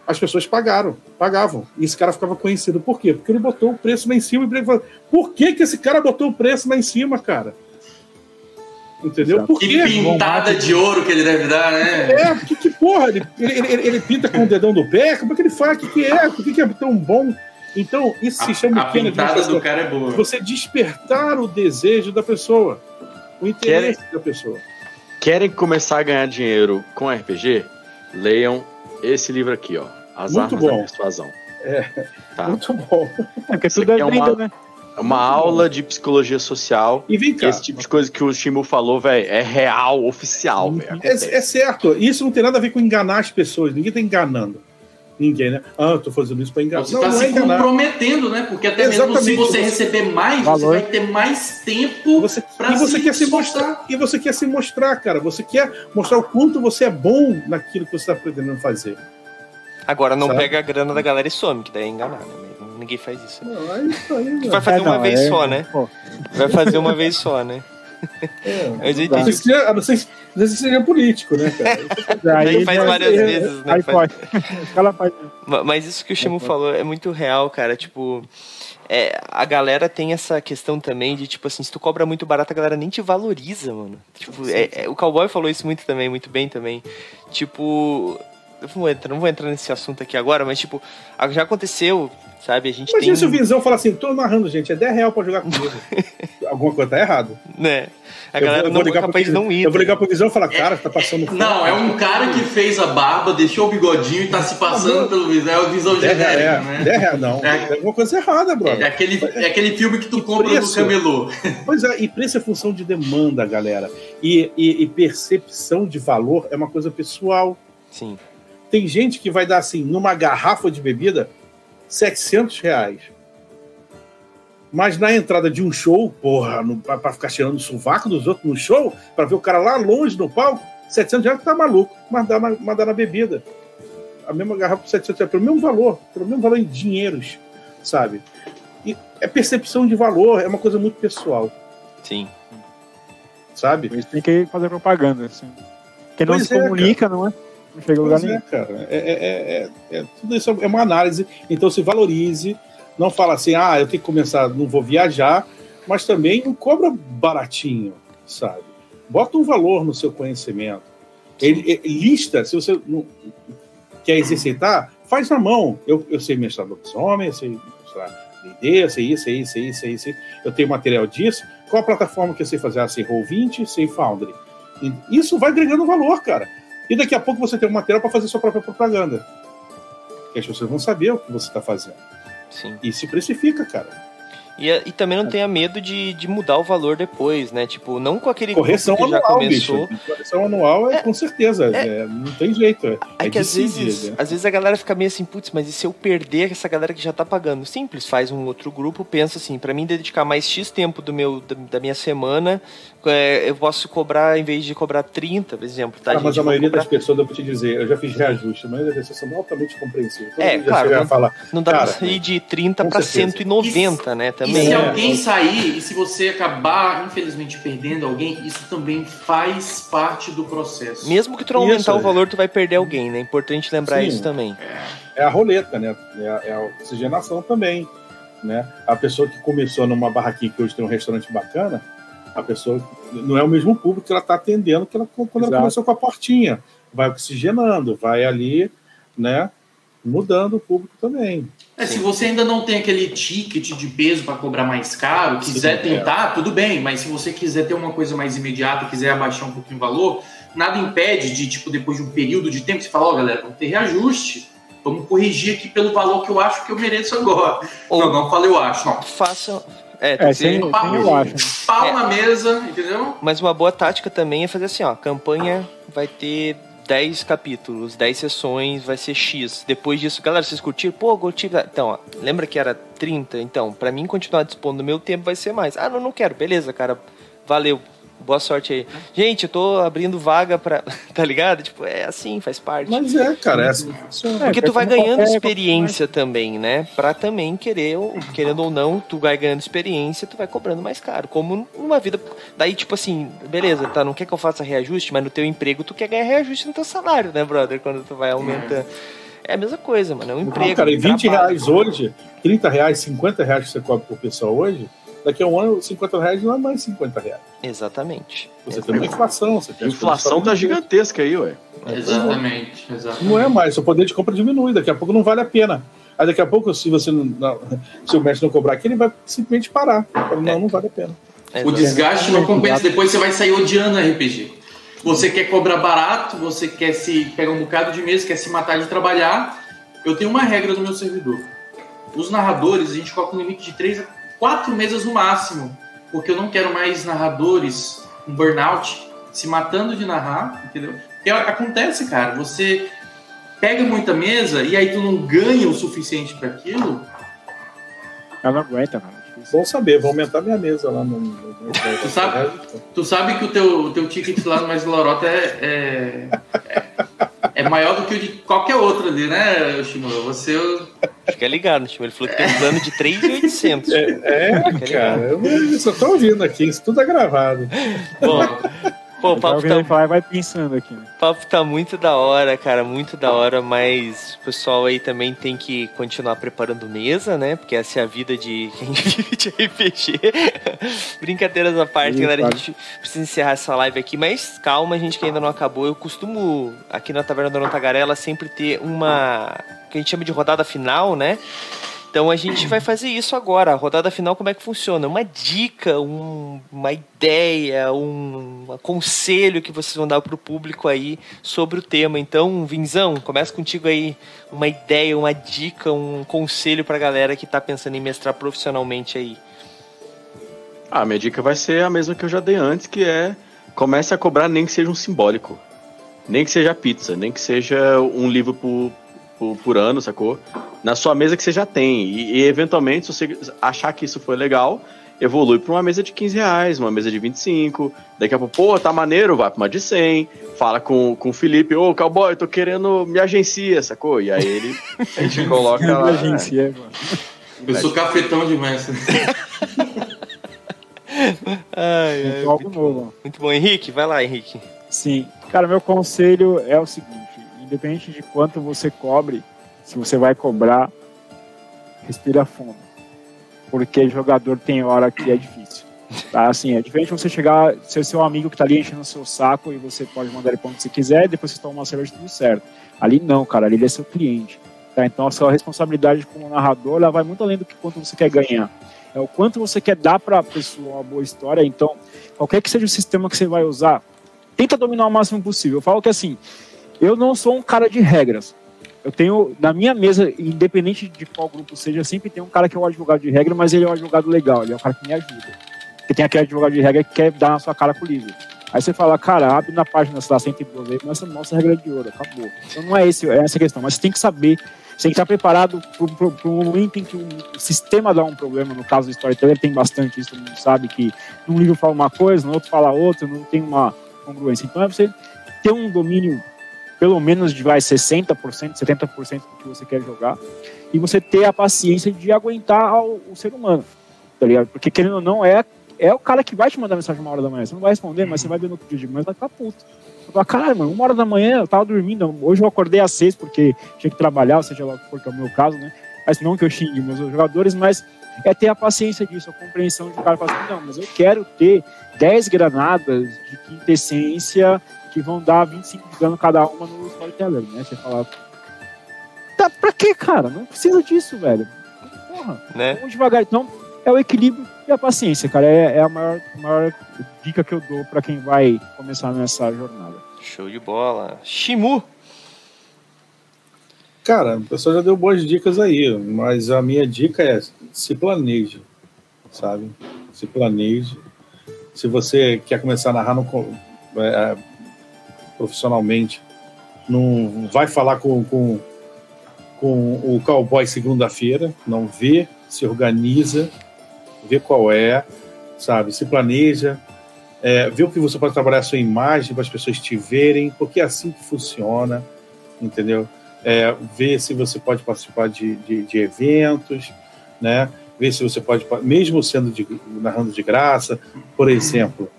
as pessoas pagaram, pagavam. E esse cara ficava conhecido. Por quê? Porque ele botou o preço lá em cima e falou, por que, que esse cara botou o preço lá em cima, cara? Entendeu? Por Que quê? pintada de ouro que ele deve dar, né? É, que, que porra? Ele, ele, ele, ele pinta com o dedão do pé? Como é que ele faz? O que, que é? Por que, que é tão bom? Então, isso se chama A, a pintada do cara é boa. Você despertar o desejo da pessoa, o interesse da pessoa. Querem começar a ganhar dinheiro com RPG? Leiam esse livro aqui, ó. As Muito Armas da bom. Persuasão. É. Tá. Muito bom. É porque Isso tudo é aqui é uma- né? É uma aula de psicologia social. E vem cá. Esse tipo de coisa que o Shimu falou, velho, é real, oficial, velho. É, é certo. Isso não tem nada a ver com enganar as pessoas. Ninguém tá enganando. Ninguém, né? Ah, eu tô fazendo isso pra enganar. Você não, está não é se enganar. comprometendo, né? Porque até mesmo se Exatamente. você receber mais, Valor. você vai ter mais tempo Você, pra e você se quer se esforçar. mostrar. E você quer se mostrar, cara. Você quer mostrar o quanto você é bom naquilo que você está pretendendo fazer. Agora não Sabe? pega a grana da galera e some, que daí é enganar, né? Ninguém faz isso. Não, é isso aí, mano. vai fazer É, uma não, vez é- só, né? pô, Vai fazer uma vez só, né? É. Mas eu entendi. que seja- a não ser que se seja político, né, cara? Aí faz várias é- vezes, né? Aí Faz- pode. Mas isso que o Shimu falou é muito real, cara. Tipo, é, a galera tem essa questão também de, tipo assim, se tu cobra muito barato, a galera nem te valoriza, mano. Tipo, é- é- o cowboy falou isso muito também, muito bem também. Tipo. Eu não vou, entrar, não vou entrar nesse assunto aqui agora, mas, tipo, a- já aconteceu, sabe? A gente Imagina tem. se o Vinzão fala assim: tô narrando, gente, é 10 real pra jogar comigo. Alguma coisa tá errada. Né? A Eu vou- galera eu não vou é ligar capaz pro- não ir. Eu vou tá ligar pro Visão e falar, cara, tá passando fome. Não, é um cara que fez a barba, deixou o bigodinho e tá se passando pelo visão. É o visão 10 reais, genérico, é, né? 10 reais, não. É. É alguma coisa errada, É brother. aquele, é aquele filme que tu compra no preço. camelô. Pois é, e preço é função de demanda, galera. E, e- e percepção de valor é uma coisa pessoal. Sim. Tem gente que vai dar assim, numa garrafa de bebida, 700 reais. Mas na entrada de um show, porra, no, pra, pra ficar cheirando o sovaco dos outros no show, pra ver o cara lá longe no palco, 700 reais tá maluco, mas dá na, mas dá na bebida. A mesma garrafa por 700 reais, pelo mesmo valor, pelo mesmo valor em dinheiros, sabe? E é percepção de valor, é uma coisa muito pessoal, Sim. sabe? Tem que fazer propaganda. Assim. Quem não Pois se é, comunica, não é? Não chega a lugar Pois nenhum. é, cara. É, é- é- é- é- tudo isso é uma análise. Então se valorize. Não fala assim, ah, eu tenho que começar, não vou viajar, mas também não cobra baratinho, sabe? Bota um valor no seu conhecimento. Ele, ele- lista, se você não quer exercitar, faz na mão. Eu, eu sei mestrar lobisomem, eu sei mestrar D&D, eu sei isso, sei isso, sei isso, sei isso. Eu tenho material disso. Qual a plataforma que eu sei fazer? Ah, sei Roll20, sei Foundry. Isso vai agregando valor, cara. E daqui a pouco você tem um material para fazer sua própria propaganda. Que as pessoas vão saber o que você está fazendo. Sim. E se precifica, cara. E, e também não tenha medo de, de mudar o valor depois, né? Tipo, não com aquele Correção grupo que já anual, começou. bicho. Correção anual é, É. com certeza. É. é, não tem jeito. É, É, é que às vezes, né? às vezes a galera fica meio assim, putz, mas e se eu perder essa galera que já tá pagando? Simples, faz um outro grupo, pensa assim, pra mim dedicar mais X tempo do meu, da, da minha semana, é, eu posso cobrar, em vez de cobrar 30, por exemplo, tá? Ah, mas a maioria cobrar- das pessoas, eu vou te dizer, eu já fiz reajuste, a maioria das pessoas são altamente compreensivas. Todo É, já claro, não- falar, Não dá Cara, pra sair de 30 com pra certeza. 190, né? E Também. se É. alguém sair, e se você acabar, infelizmente, perdendo alguém, isso também faz parte do processo. Mesmo que tu não aumentar Isso, o é. valor, tu vai perder alguém, né? É importante lembrar Sim. isso também. é a roleta, né? É a, é a oxigenação também, né? A pessoa que começou numa barraquinha que hoje tem um restaurante bacana, a pessoa não é o mesmo público que ela está atendendo que ela, quando ela Exato. começou com a portinha. Vai oxigenando, vai ali, né? Mudando o público também. É, se você ainda não tem aquele ticket de peso para cobrar mais caro, quiser Sim, é. tentar, tudo bem, mas se você quiser ter uma coisa mais imediata, quiser abaixar um pouquinho o valor, nada impede de, tipo, depois de um período de tempo, você falar, ó, galera, vamos ter reajuste, vamos corrigir aqui pelo valor que eu acho que eu mereço agora. Ou Não, não falei eu acho, não. façam. É, tem É, que ser- sem, sem eu acho. né? Pau É. na mesa, entendeu? Mas uma boa tática também é fazer assim, ó, campanha vai ter 10 capítulos, 10 sessões, vai ser X. Depois disso, galera, vocês curtiram? Pô, curti. Então, ó, lembra que era 30? Então, pra mim continuar dispondo do meu tempo vai ser mais. Ah, não, não quero. Beleza, cara. Valeu. Boa sorte aí. Gente, eu tô abrindo vaga pra. Tá ligado? Tipo, é assim, faz parte. Mas é, cara, é assim que funciona. Porque É, tu vai ganhando experiência também, né? Pra também querer, querendo ou não, tu vai ganhando experiência, tu vai cobrando mais caro. Como numa vida. Daí, tipo assim, beleza, tá? Não quer que eu faça reajuste, mas no teu emprego tu quer ganhar reajuste no teu salário, né, brother? Quando tu vai aumentando. É a mesma coisa, mano. É um emprego. Não, cara, e um 20 trabalho. reais hoje, 30 reais, 50 reais que você cobra por pessoa hoje, Daqui a um ano, 50 reais não é mais 50 reais. Exatamente. Você tem uma inflação. Você tem inflação tá gigantesca aí, ué. Exatamente, exatamente. Não é mais, seu poder de compra diminui, daqui a pouco não vale a pena. Aí daqui a pouco, se você não, não- se o mestre não cobrar aqui, ele vai simplesmente parar. Não, não vale a pena. O desgaste não compensa, depois você vai sair odiando a RPG. Você quer cobrar barato, você quer se pegar um bocado de mesa, quer se matar de trabalhar. Eu tenho uma regra no meu servidor. Os narradores, a gente coloca um limite de 3 a 4 mesas no máximo. Porque eu não quero mais narradores com burnout se matando de narrar, entendeu? Porque acontece, cara, você pega muita mesa e aí tu não ganha o suficiente para aquilo. Ela não aguenta, cara. Bom saber, vou aumentar minha mesa lá no. no, no Tu sabe? Tu sabe que o teu, o teu ticket lá no Mais Lorota é, é, é maior do que o de qualquer outro ali, né, Shimura? Você. Fica ligado, tipo, ele falou que tem um plano de 3,800. É, cara, eu eu só tô ouvindo aqui, isso tudo é gravado. Bom, pô, o papo tá, falar vai pensando aqui. né? o papo tá muito da hora, cara, muito da hora, mas o pessoal aí também tem que continuar preparando mesa, né? Porque essa é a vida de quem vive de RPG. Brincadeiras à parte, Sim, galera, a gente precisa encerrar essa live aqui, mas calma, gente, que ainda não acabou. Eu costumo, aqui na Taverna da Dona Tagarela, sempre ter uma que a gente chama de rodada final, né? Então a gente vai fazer isso agora. A rodada final, como é que funciona? Uma dica, um- uma ideia, um, um conselho que vocês vão dar pro público aí sobre o tema. Então, Vinzão, começa contigo aí. Uma ideia, uma dica, um conselho pra galera que tá pensando em mestrar profissionalmente aí. Ah, minha dica vai ser a mesma que eu já dei antes, que é comece a cobrar nem que seja um simbólico. Nem que seja pizza, nem que seja um livro por, por, por ano, sacou? Na sua mesa que você já tem. E, e, eventualmente, se você achar que isso foi legal, evolui para uma mesa de 15 reais, uma mesa de 25. Daqui a pouco, pô, tá maneiro, vai pra uma de 100. Fala com, com o Felipe, ô, cowboy, tô querendo me agencia, sacou? E aí ele, a gente coloca lá. Agência, mano. Eu sou cafetão demais. Ai, Inventou algo novo. Muito bom, Henrique, vai lá, Henrique. Sim. Cara, meu conselho é o seguinte: independente de quanto você cobre, se você vai cobrar, respira fundo. Porque jogador tem hora que é difícil. Tá? Assim, é diferente você chegar, ser seu amigo que tá ali enchendo o seu saco e você pode mandar ele pra onde você quiser, depois você toma uma cerveja tudo certo. Ali não, cara, ali ele é seu cliente. Tá? Então a sua responsabilidade como narrador ela vai muito além do que quanto você quer ganhar. É o quanto você quer dar para a pessoa uma boa história. Então, qualquer que seja o sistema que você vai usar, tenta dominar o máximo possível. Eu falo que assim, eu não sou um cara de regras. Eu tenho, na minha mesa, independente de qual grupo seja, sempre tem um cara que é um advogado de regra, mas ele é um advogado legal, ele é um cara que me ajuda. Porque tem aquele advogado de regra que quer dar na sua cara com o livro. Aí você fala, cara, abre na página, sei lá, 112 aí, começa a mostra a regra de ouro, acabou. Então não é, esse, é essa a questão, mas você tem que saber, você tem que estar preparado para o momento em que o sistema dá um problema, no caso do storyteller tem bastante isso, todo mundo sabe que num livro fala uma coisa, no outro fala outra, não tem uma congruência. Então é você ter um domínio pelo menos de vai 60%, 70% do que você quer jogar, e você ter a paciência de aguentar o, o ser humano, tá ligado? Porque querendo ou não, é, é o cara que vai te mandar mensagem uma hora da manhã. Você não vai responder, mas você vai ver no outro dia de manhã, vai ficar puto. Você fala, caralho, mano, uma hora da manhã eu tava dormindo, hoje eu acordei às seis porque tinha que trabalhar, seja lá o que for, que é o meu caso, né? Mas não que eu xingue meus jogadores, mas é ter a paciência disso, a compreensão de o cara falar assim, não, mas eu quero ter 10 granadas de quintessência que vão dar 25 de dano cada uma no storyteller, né? Você fala. Tá, pra quê, cara? Não precisa disso, velho. Porra, Né? vamos devagar. Então, é o equilíbrio e a paciência, cara. É, é a maior, maior dica que eu dou pra quem vai começar nessa jornada. Show de bola. Shimu. Cara, o pessoal já deu boas dicas aí, mas a minha dica é se planeje, sabe? Se planeje. Se você quer começar a narrar no, é, profissionalmente, não vai falar com, com, com o cowboy segunda-feira, não vê, se organiza, vê qual é, sabe? Se planeja, é, vê o que você pode trabalhar a sua imagem para as pessoas te verem, porque é assim que funciona, entendeu? É, ver se você pode participar de, de, de, eventos, né? Ver se você pode, mesmo sendo de, narrando de graça, por exemplo,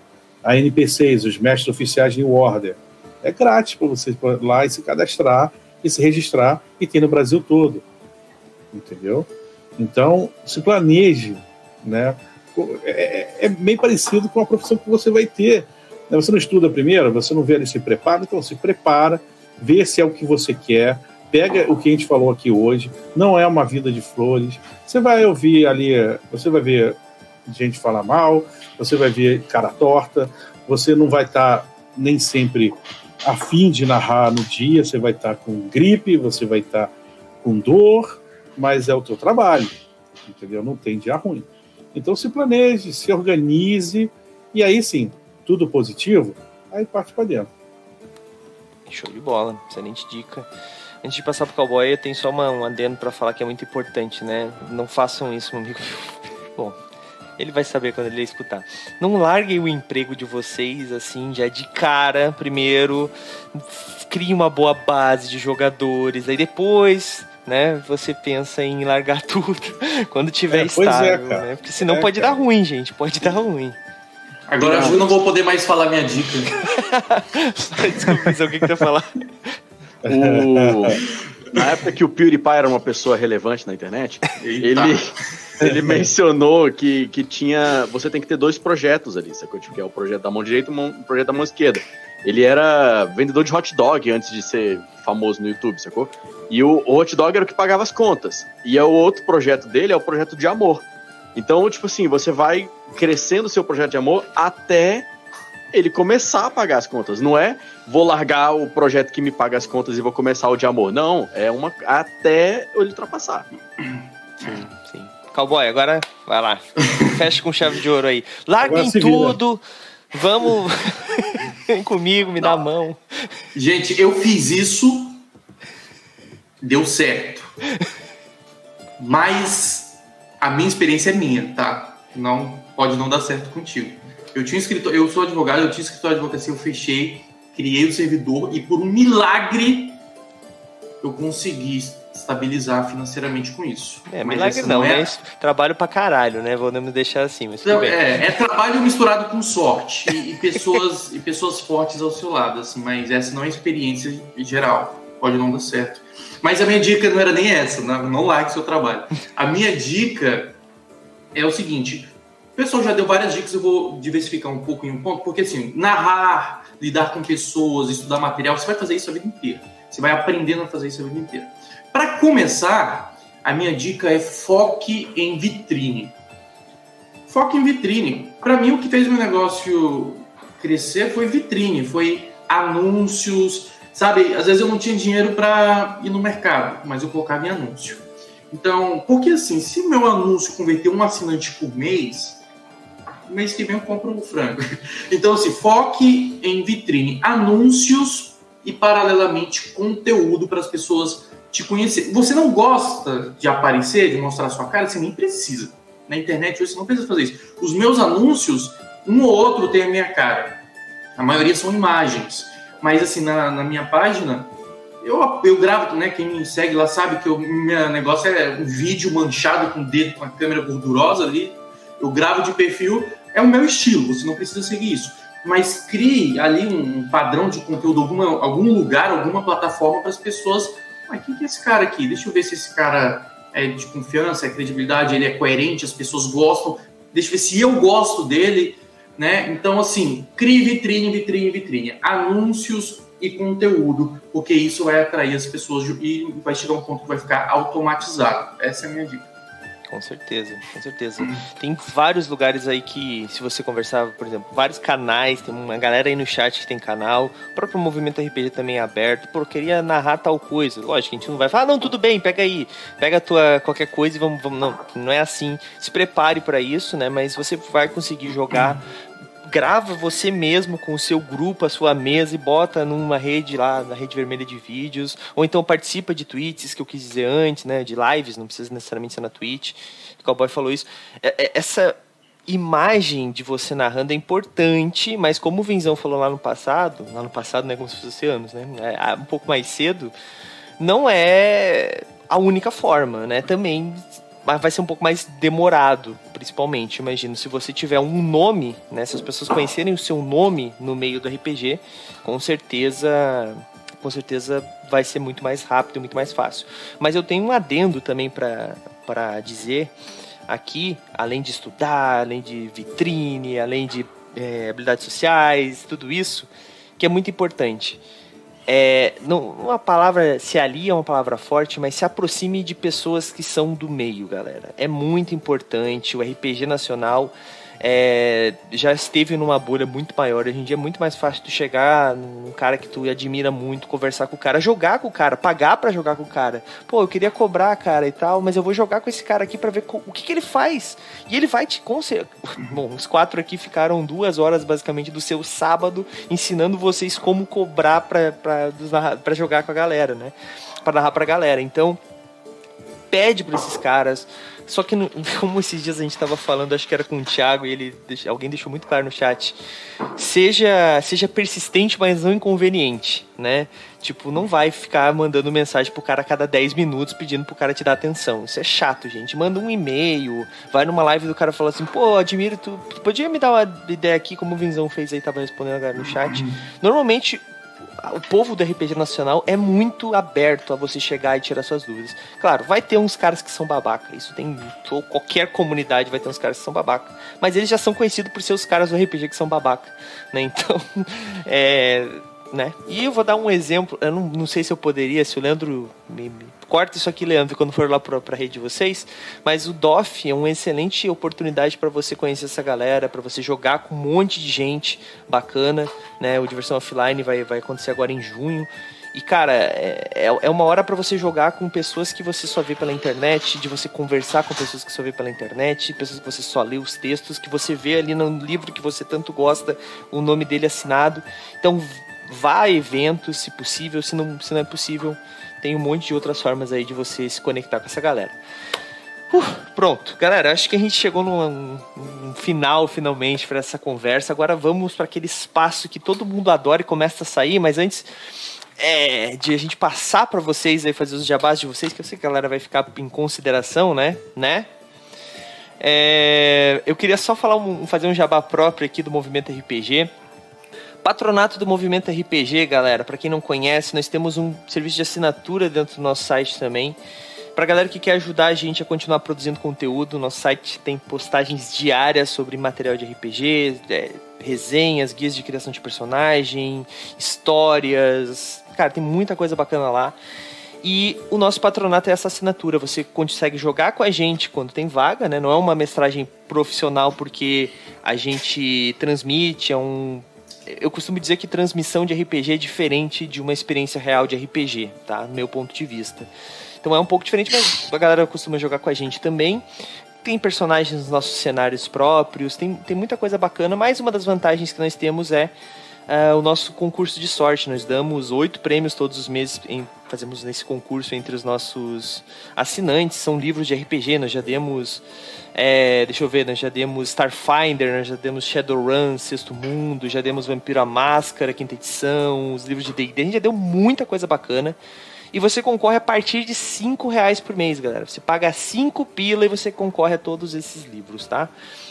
a NPCs, os mestres oficiais de Order, é grátis para você ir lá e se cadastrar e se registrar e tem no Brasil todo, entendeu? Então, se planeje, né? é, é, bem parecido com a profissão que você vai ter. Né? Você não estuda primeiro, você não vê ele se prepara, então se prepara, vê se é o que você quer, pega o que a gente falou aqui hoje, não é uma vida de flores. Você vai ouvir ali, você vai ver gente falar mal, você vai ver cara torta, você não vai estar tá nem sempre afim de narrar no dia, você vai estar tá com gripe, você vai estar tá com dor, mas é o teu trabalho, entendeu? Não tem dia ruim. Então se planeje, se organize, e aí sim, tudo positivo, aí parte para dentro. Show de bola, excelente dica. Antes de passar pro cowboy, eu tenho só uma, um adendo para falar que é muito importante, né? Não façam isso, meu amigo. Bom, ele vai saber quando ele escutar. Não larguem o emprego de vocês assim, já de cara, primeiro. Crie uma boa base de jogadores, aí depois né? Você pensa em largar tudo quando tiver é, estável, é, né? Porque senão é, pode cara. dar ruim, gente. Pode dar ruim. Agora eu não vou poder mais falar minha dica. Desculpa, o que, que tu ia falar? O... Na época que o PewDiePie era uma pessoa relevante na internet, ele, ele mencionou que, que tinha. Você tem que ter dois projetos ali, sacou? Tipo, que é o projeto da mão direita e o projeto da mão esquerda. Ele era vendedor de hot dog antes de ser famoso no YouTube, sacou? E o, o hot dog era o que pagava as contas. E é o outro projeto dele é o projeto de amor. Então, tipo assim, você vai crescendo o seu projeto de amor até ele começar a pagar as contas. Não é vou largar o projeto que me paga as contas e vou começar o de amor. Não, é uma até ele ultrapassar. Sim, sim. Cowboy, agora vai lá. Fecha com chave de ouro aí. Larguem tudo. Vamos. Vem comigo, me Não. dá a mão. Gente, eu fiz isso. Deu certo. Mas a minha experiência é minha, tá? Não pode não dar certo contigo. Eu tinha escrito, eu sou advogado, eu tinha escritório de advocacia, eu fechei, criei o servidor e por um milagre eu consegui estabilizar financeiramente com isso. É, mas milagre não, não é... mas trabalho pra caralho, né? Vou me deixar assim, mas não, é, é, trabalho misturado com sorte e, e pessoas e pessoas fortes ao seu lado, assim, mas essa não é experiência geral. Pode não dar certo. Mas a minha dica não era nem essa, não, não like seu trabalho. A minha dica é o seguinte: pessoal já deu várias dicas, eu vou diversificar um pouco em um ponto, porque assim, narrar, lidar com pessoas, estudar material, você vai fazer isso a vida inteira. Você vai aprendendo a fazer isso a vida inteira. Para começar, a minha dica é foque em vitrine. Foque em vitrine. Para mim, o que fez meu negócio crescer foi vitrine, foi anúncios, sabe? Às vezes eu não tinha dinheiro para ir no mercado, mas eu colocava em anúncio. Então, porque assim, se meu anúncio converter um assinante por mês, mês que vem eu compro um frango. Então, assim, foque em vitrine, anúncios e, paralelamente, conteúdo para as pessoas te conhecer. Você não gosta de aparecer, de mostrar sua cara, você nem precisa. Na internet hoje você não precisa fazer isso. Os meus anúncios, um ou outro tem a minha cara. A maioria são imagens. Mas, assim, na, na minha página, eu, eu gravo, né? Quem me segue lá sabe que o meu negócio é um vídeo manchado com o dedo, com a câmera gordurosa ali. Eu gravo de perfil é o meu estilo, você não precisa seguir isso. Mas crie ali um padrão de conteúdo, alguma, algum lugar, alguma plataforma para as pessoas. Mas quem que é esse cara aqui? Deixa eu ver se esse cara é de confiança, é credibilidade, ele é coerente, as pessoas gostam. Deixa eu ver se eu gosto dele, né? Então, assim, crie vitrine, vitrine, vitrine. Anúncios e conteúdo, porque isso vai atrair as pessoas e vai chegar um ponto que vai ficar automatizado. Essa é a minha dica. Com certeza, com certeza. Tem vários lugares aí que, se você conversar, por exemplo, vários canais, tem uma galera aí no chat que tem canal, o próprio movimento RPG também é aberto. Pô, queria narrar tal coisa. Lógico, a gente não vai falar, ah, não, tudo bem, pega aí, pega a tua qualquer coisa e vamos, vamos. Não, não é assim. Se prepare para isso, né? Mas você vai conseguir jogar grava você mesmo com o seu grupo, a sua mesa e bota numa rede lá, na rede vermelha de vídeos, ou então participa de tweets, que eu quis dizer antes, né, de lives, não precisa necessariamente ser na Twitch. O Cowboy falou isso. É, é, essa imagem de você narrando é importante, mas como o Vinzão falou lá no passado, lá no passado, né, como se fosse anos, né, é, um pouco mais cedo, não é a única forma, né? Também mas vai ser um pouco mais demorado, principalmente. Imagino, se você tiver um nome, né? Se as pessoas conhecerem o seu nome no meio do RPG, com certeza, com certeza vai ser muito mais rápido, muito mais fácil. Mas eu tenho um adendo também para dizer aqui, além de estudar, além de vitrine, além de é, habilidades sociais, tudo isso, que é muito importante. É, não, uma palavra se alia é uma palavra forte, mas se aproxime de pessoas que são do meio, galera. É muito importante. O RPG nacional é, já esteve numa bolha muito maior. Hoje em dia é muito mais fácil tu chegar num cara que tu admira muito, conversar com o cara, jogar com o cara, pagar para jogar com o cara. Pô, eu queria cobrar, cara, e tal, mas eu vou jogar com esse cara aqui para ver o que, que ele faz. E ele vai te conselhar. Bom, os quatro aqui ficaram duas horas basicamente do seu sábado ensinando vocês como cobrar para jogar com a galera, né? Para narrar pra galera. Então, pede para esses caras só que, como esses dias a gente estava falando, acho que era com o Thiago, e ele alguém deixou muito claro no chat. Seja, seja persistente, mas não inconveniente, né? Tipo, não vai ficar mandando mensagem pro cara a cada 10 minutos pedindo pro cara te dar atenção. Isso é chato, gente. Manda um e-mail, vai numa live do cara fala assim, pô, admiro, tu, tu podia me dar uma ideia aqui, como o Vinzão fez aí, tava respondendo agora no chat. Normalmente, o povo do RPG nacional é muito aberto a você chegar e tirar suas dúvidas. Claro, vai ter uns caras que são babaca. Isso tem. Qualquer comunidade vai ter uns caras que são babaca. Mas eles já são conhecidos por ser os caras do RPG que são babaca. Né? Então, é. Né? E eu vou dar um exemplo. Eu não, não sei se eu poderia, se o Leandro me, me corta isso aqui, Leandro, quando for lá para a rede de vocês. Mas o DOF é uma excelente oportunidade para você conhecer essa galera, para você jogar com um monte de gente bacana. Né? O Diversão Offline vai, vai acontecer agora em junho. E, cara, é, é, é uma hora para você jogar com pessoas que você só vê pela internet, de você conversar com pessoas que só vê pela internet, pessoas que você só lê os textos, que você vê ali no livro que você tanto gosta, o nome dele assinado. Então, vá a eventos, se possível, se não, se não é possível, tem um monte de outras formas aí de você se conectar com essa galera. Uh, pronto, galera, acho que a gente chegou num, num final finalmente para essa conversa. Agora vamos para aquele espaço que todo mundo adora e começa a sair, mas antes é, de a gente passar para vocês aí fazer os jabás de vocês, que eu sei que a galera vai ficar em consideração, né? Né? É, eu queria só falar um, fazer um jabá próprio aqui do movimento RPG. Patronato do Movimento RPG, galera. Para quem não conhece, nós temos um serviço de assinatura dentro do nosso site também. Para galera que quer ajudar a gente a continuar produzindo conteúdo, nosso site tem postagens diárias sobre material de RPG, é, resenhas, guias de criação de personagem, histórias. Cara, tem muita coisa bacana lá. E o nosso patronato é essa assinatura. Você consegue jogar com a gente quando tem vaga, né? Não é uma mestragem profissional porque a gente transmite, é um eu costumo dizer que transmissão de RPG é diferente de uma experiência real de RPG, tá? No meu ponto de vista. Então é um pouco diferente, mas a galera costuma jogar com a gente também. Tem personagens nos nossos cenários próprios, tem, tem muita coisa bacana, mas uma das vantagens que nós temos é uh, o nosso concurso de sorte. Nós damos oito prêmios todos os meses, em, fazemos nesse concurso entre os nossos assinantes. São livros de RPG, nós já demos. É, deixa eu ver, nós já demos Starfinder, nós já demos Shadowrun, Sexto Mundo, já demos Vampiro a Máscara, quinta edição, os livros de D&D, a gente já deu muita coisa bacana. E você concorre a partir de 5 reais por mês, galera. Você paga 5 pila e você concorre a todos esses livros, tá?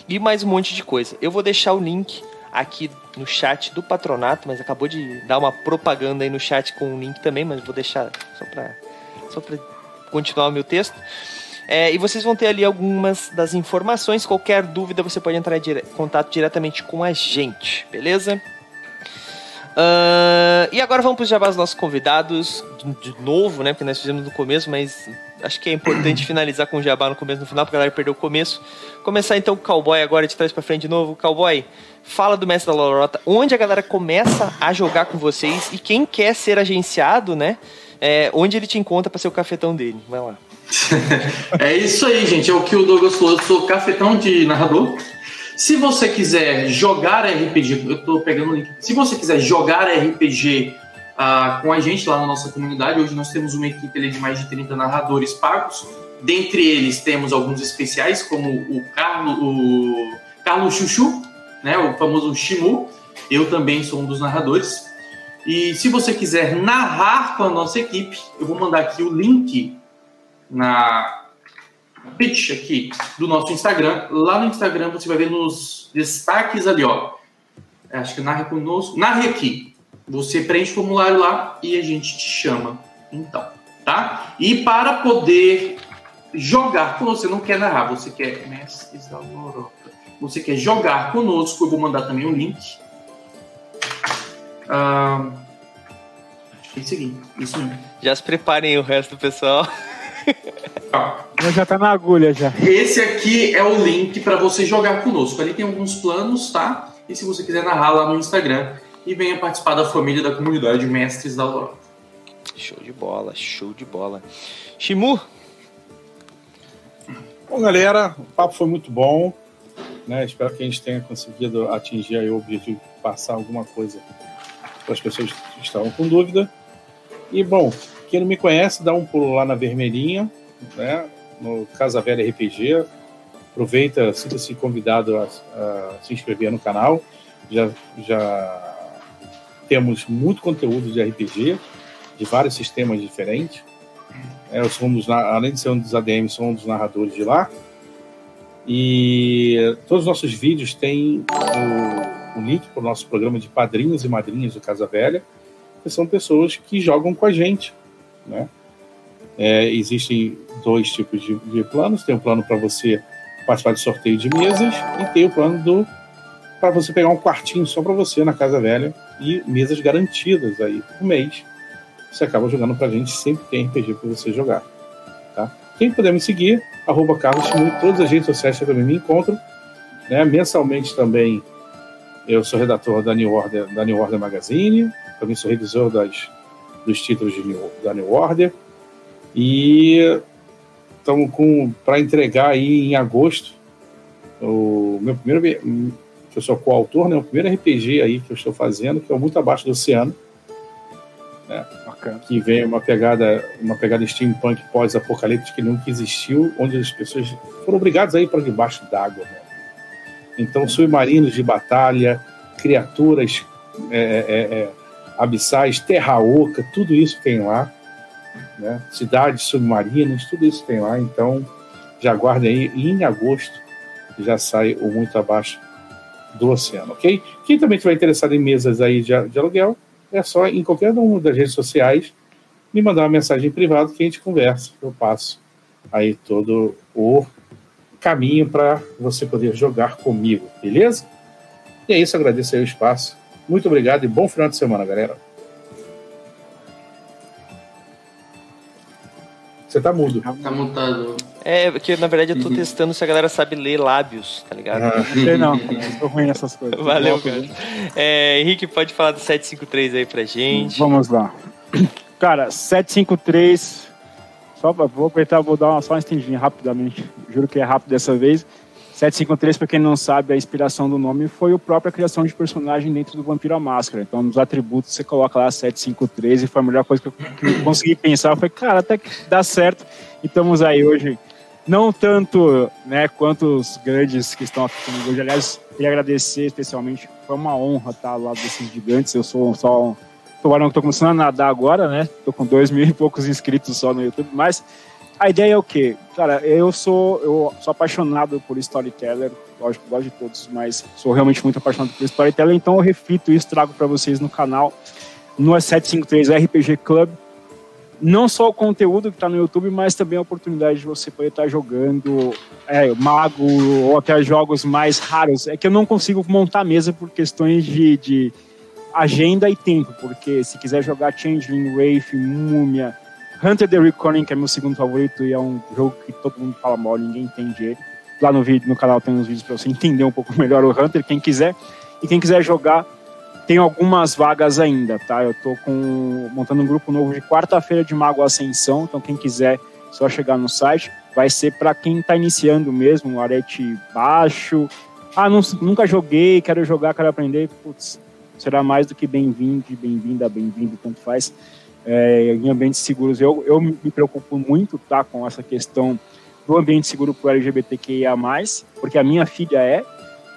E mais um monte de coisa. Eu vou deixar o link aqui no chat do patronato, mas acabou de dar uma propaganda aí no chat com o link também, mas vou deixar só para só para continuar o meu texto. É, e vocês vão ter ali algumas das informações. Qualquer dúvida você pode entrar em dire contato diretamente com a gente, beleza? Uh, e agora vamos para os jabás dos nossos convidados, de, de, novo, né? Porque nós fizemos no começo, mas acho que é importante finalizar com o jabá no começo no final, porque a galera perdeu o começo. Começar então com o Cowboy agora, de trás para frente de novo. Cowboy, fala do Mestre da Lorota, onde a galera começa a jogar com vocês e quem quer ser agenciado, né? É, onde ele te encontra para ser o cafetão dele. Vai lá. é isso aí, gente. É o que o Douglas falou. Eu sou cafetão de narrador. Se você quiser jogar RPG, eu estou pegando o link. Se você quiser jogar RPG uh, ah, com a gente lá na nossa comunidade, hoje nós temos uma equipe de mais de 30 narradores pagos. Dentre eles temos alguns especiais, como o Carlos, o Carlos Chuchu, né, o famoso Shimu. Eu também sou um dos narradores. E se você quiser narrar com a nossa equipe, eu vou mandar aqui o link na pitch aqui do nosso Instagram. Lá no Instagram você vai ver nos destaques ali, ó. Acho que narre conosco. Narre aqui. Você preenche o formulário lá e a gente te chama. Então, tá? E para poder jogar conosco. Você não quer narrar, você quer mestres da lorota. Você quer jogar conosco, eu vou mandar também um link. Ah, é isso aqui, isso mesmo. Já se preparem o resto do pessoal. Já tá na agulha já. Esse aqui é o link para você jogar conosco. Ali tem alguns planos, tá? E se você quiser narrar lá no Instagram e venha participar da família da comunidade Mestres da Lorota. Show de bola, show de bola. Shimu, Bom, galera, o papo foi muito bom. Né? Espero que a gente tenha conseguido atingir aí o objetivo de passar alguma coisa para as pessoas que estavam com dúvida. E, bom, quem não me conhece, dá um pulo lá na vermelhinha, né? no Casa Velha RPG. Aproveita, sinta-se convidado a, a se inscrever no canal. Já, já temos muito conteúdo de RPG, de vários sistemas diferentes. É, eu sou um dos, além de ser um dos ADMs, sou um dos narradores de lá. E todos os nossos vídeos têm o, o link para o nosso programa de padrinhos e madrinhas do Casa Velha, que são pessoas que jogam com a gente. Né? É, existem dois tipos de, de planos: tem um plano para você participar de sorteio de mesas, e tem o plano do para você pegar um quartinho só para você na Casa Velha e mesas garantidas aí por mês você acaba jogando pra gente, sempre tem RPG pra você jogar. Tá? Quem puder me seguir, arroba Carlos todas as redes sociais também me encontram. Né? Mensalmente também eu sou redator da New Order, da New Order Magazine, também sou revisor das, dos títulos de New- da New Order. E estamos com para entregar aí em agosto o meu primeiro que eu sou coautor, né, o primeiro RPG aí que eu estou fazendo, que é o Muito Abaixo do Oceano Bacana. que vem uma pegada, uma pegada steampunk pós-apocalíptica que nunca existiu, onde as pessoas foram obrigadas a ir para debaixo d'água. né? Então, submarinos de batalha, criaturas é, é, é, abissais, terra oca, tudo isso tem lá. Né? Cidades submarinas, tudo isso tem lá. Então, já aguardem aí, em agosto já sai o Muito Abaixo do Oceano, ok? Quem também estiver interessado em mesas aí de, de aluguel, é só em qualquer uma das redes sociais me mandar uma mensagem privada que a gente conversa. Eu passo aí todo o caminho para você poder jogar comigo, beleza? E é isso, agradeço aí o espaço. Muito obrigado e bom final de semana, galera. Você tá mudo. Tá mutado. É, porque na verdade eu tô Uhum. testando se a galera sabe ler lábios, tá ligado? Ah, Não sei não. Eu sou ruim nessas coisas. Valeu, cara. É, Henrique, pode falar do 753 aí pra gente. Vamos lá. Cara, 753. Só pra- vou aproveitar, vou dar uma, só uma estendinha rapidamente. Juro que é rápido dessa vez. 753, pra quem não sabe, a inspiração do nome foi a própria criação de personagem dentro do Vampiro à Máscara. Então, nos atributos, você coloca lá 753 e foi a melhor coisa que eu, que eu consegui pensar. Foi, cara, até que dá certo. E estamos aí hoje. Não tanto né, quanto os grandes que estão aqui comigo hoje. Aliás, queria agradecer especialmente. Foi uma honra estar ao lado desses gigantes. Eu sou só um tubarão que tô começando a nadar agora, né? Tô com dois mil e poucos inscritos só no YouTube, mas a ideia é o quê? Cara, eu sou, eu sou apaixonado por storyteller, lógico, gosto de todos, mas sou realmente muito apaixonado por storyteller, então eu reflito isso, trago para vocês no canal, no 753 RPG Club. Não só o conteúdo que está no YouTube, mas também a oportunidade de você poder estar jogando é, Mago ou até jogos mais raros. É que eu não consigo montar mesa por questões de, de agenda e tempo, porque se quiser jogar Changeling, Wraith, Múmia, Hunter the Reckoning, que é meu segundo favorito e é um jogo que todo mundo fala mal, ninguém entende ele. Lá no vídeo, no canal tem uns vídeos para você entender um pouco melhor o Hunter, quem quiser. E quem quiser jogar, tem algumas vagas ainda, tá? Eu tô com montando um grupo novo de quarta-feira de Mago Ascensão, então quem quiser, só chegar no site. Vai ser para quem tá iniciando mesmo, um arete baixo. Ah, não, nunca joguei, quero jogar, quero aprender. Putz, será mais do que bem-vindo, bem-vinda, bem-vindo, tanto faz. É, em ambientes seguros, eu, eu me preocupo muito tá, com essa questão do ambiente seguro para o LGBTQIA+, porque a minha filha é,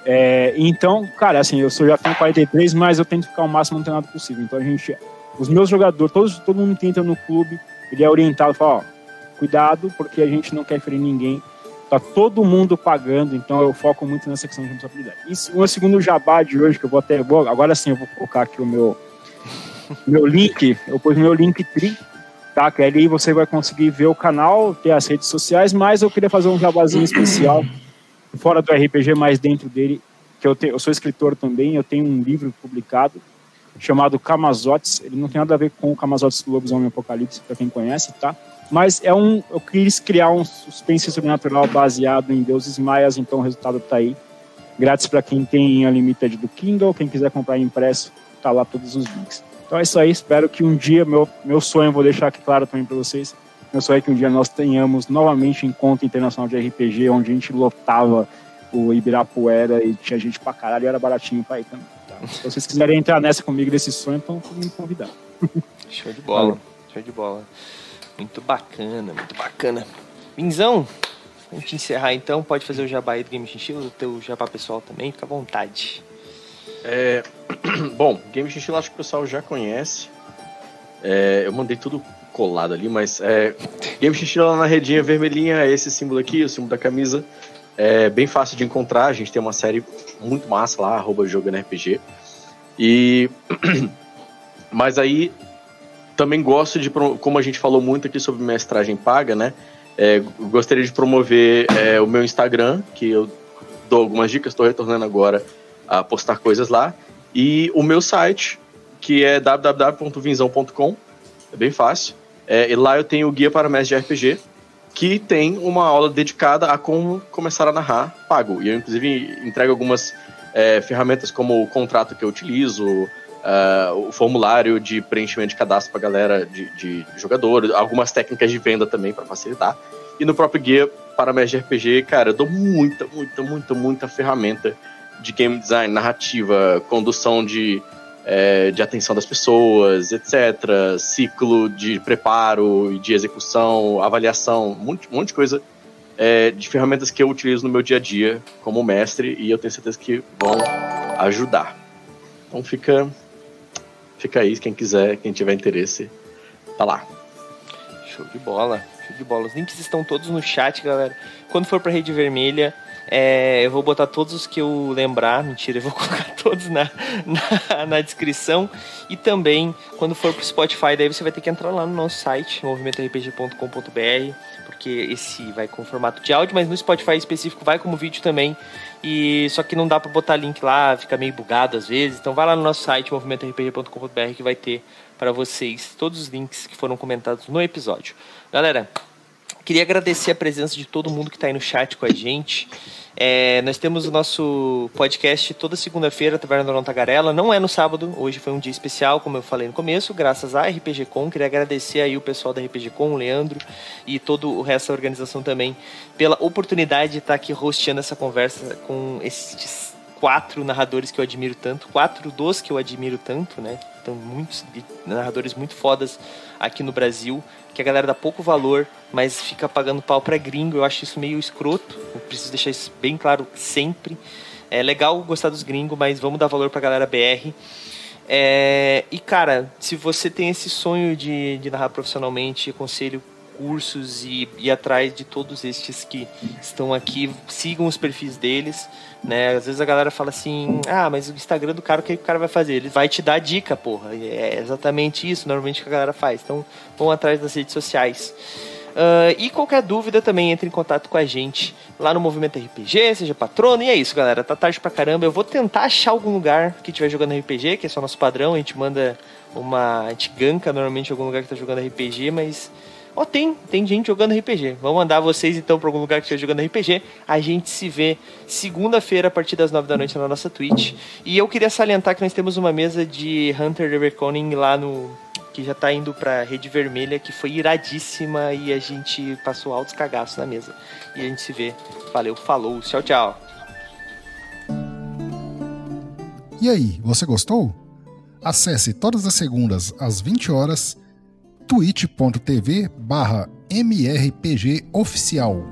é, então, cara, assim, eu sou, já tenho 43, mas eu tento ficar o máximo antenado possível. Então a gente, os meus jogadores, todos, todo mundo que entra no clube, ele é orientado, fala, ó, cuidado, porque a gente não quer ferir ninguém. Tá todo mundo pagando, então eu foco muito nessa questão de responsabilidade. E o segundo jabá de hoje, que eu vou até, agora sim eu vou colocar aqui o meu, meu link, eu pus meu link tri, Tá, que ali você vai conseguir ver o canal, ter as redes sociais, mas eu queria fazer um jabazinho especial, fora do RPG, mais dentro dele, que eu, te, eu sou escritor também, eu tenho um livro publicado chamado Camazotes, ele não tem nada a ver com o Camazotes do Lobisomem Apocalipse, para quem conhece, tá? Mas é um, eu quis criar um suspense sobrenatural baseado em deuses maias, então o resultado tá aí. Grátis para quem tem a Limited do Kindle, quem quiser comprar impresso, tá lá todos os links. Então é isso aí, espero que um dia, meu, meu sonho, vou deixar aqui claro também para vocês, meu sonho é que um dia nós tenhamos novamente encontro internacional de RPG, onde a gente lotava o Ibirapuera e tinha gente pra caralho e era baratinho pra ir também. Tá? Se vocês quiserem entrar nessa comigo desse sonho, então me convidar. Show de bola, Valeu. show de bola. Muito bacana, muito bacana. Vinzão, Vamos te encerrar então, pode fazer o jabá aí do Game Chinchilla, o teu jabá pessoal também, fica à vontade. É, bom, Game Chinchilla acho que o pessoal já conhece. É, eu mandei tudo colado ali, mas é, Game Chinchilla lá na redinha vermelhinha é esse símbolo aqui, o símbolo da camisa. É bem fácil de encontrar, a gente tem uma série muito massa lá, arroba jogando RPG. E. Mas aí também gosto de, como a gente falou muito aqui sobre mestragem paga, né? É, gostaria de promover é, o meu Instagram, que eu dou algumas dicas, estou retornando agora a postar coisas lá. E o meu site, que é www.vinzão.com, é bem fácil. É, e lá eu tenho o guia para mestre de RPG, que tem uma aula dedicada a como começar a narrar pago. E eu, inclusive, entrego algumas é, ferramentas como o contrato que eu utilizo, uh, o formulário de preenchimento de cadastro para galera de, de jogadores, algumas técnicas de venda também para facilitar. E no próprio guia para mestre de RPG, cara, eu dou muita, muita, muita, muita ferramenta de game design, narrativa, condução de, é, de atenção das pessoas, etc. Ciclo de preparo e de execução, avaliação, um monte, um monte de coisa é, de ferramentas que eu utilizo no meu dia a dia como mestre e eu tenho certeza que vão ajudar. Então fica, fica aí, quem quiser, quem tiver interesse, tá lá. Show de bola, show de bola. Os links estão todos no chat, galera. Quando for pra Rede Vermelha, é, eu vou botar todos os que eu lembrar, mentira, eu vou colocar todos na, na, na, descrição. E também, quando for pro Spotify, daí você vai ter que entrar lá no nosso site, movimentorpg.com.br, porque esse vai com formato de áudio, mas no Spotify específico vai como vídeo também. E só que não dá para botar link lá, fica meio bugado às vezes. Então vai lá no nosso site, movimentorpg.com.br, que vai ter para vocês todos os links que foram comentados no episódio. Galera, queria agradecer a presença de todo mundo que está aí no chat com a gente. É, nós temos o nosso podcast toda segunda-feira, Taverna Não Tagarela. Não é no sábado, hoje foi um dia especial, como eu falei no começo, graças à RPG Com. Queria agradecer aí o pessoal da RPG Com, o Leandro e todo o resto da organização também, pela oportunidade de estar aqui hosteando essa conversa com esses quatro narradores que eu admiro tanto, quatro dos que eu admiro tanto, né? Então, muitos narradores muito fodas aqui no Brasil que a galera dá pouco valor, mas fica pagando pau pra gringo. Eu acho isso meio escroto. Eu preciso deixar isso bem claro sempre. É legal gostar dos gringos, mas vamos dar valor pra galera BR. É, e cara, se você tem esse sonho de, de narrar profissionalmente, aconselho cursos e ir atrás de todos estes que estão aqui. Sigam os perfis deles, né? Às vezes a galera fala assim: ah, mas o Instagram do cara, o que o cara vai fazer? Ele vai te dar dica, porra. É exatamente isso, normalmente, que a galera faz. Então, vão atrás das redes sociais. Uh, e qualquer dúvida também entre em contato com a gente lá no Movimento RPG, seja patrono. E é isso, galera. Tá tarde pra caramba. Eu vou tentar achar algum lugar que estiver jogando RPG, que é só nosso padrão. A gente manda uma. A gente ganka normalmente em algum lugar que tá jogando RPG, mas oh, tem, tem gente jogando RPG. Vamos mandar vocês então para algum lugar que esteja jogando RPG. A gente se vê segunda-feira a partir das nove da noite na nossa Twitch. E eu queria salientar que nós temos uma mesa de Hunter the Reckoning lá no que já tá indo pra Rede Vermelha, que foi iradíssima e a gente passou altos cagaços na mesa. E a gente se vê. Valeu, falou, tchau, tchau. E aí, você gostou? Acesse todas as segundas às 20 horas twitch.tv barra mrpgoficial.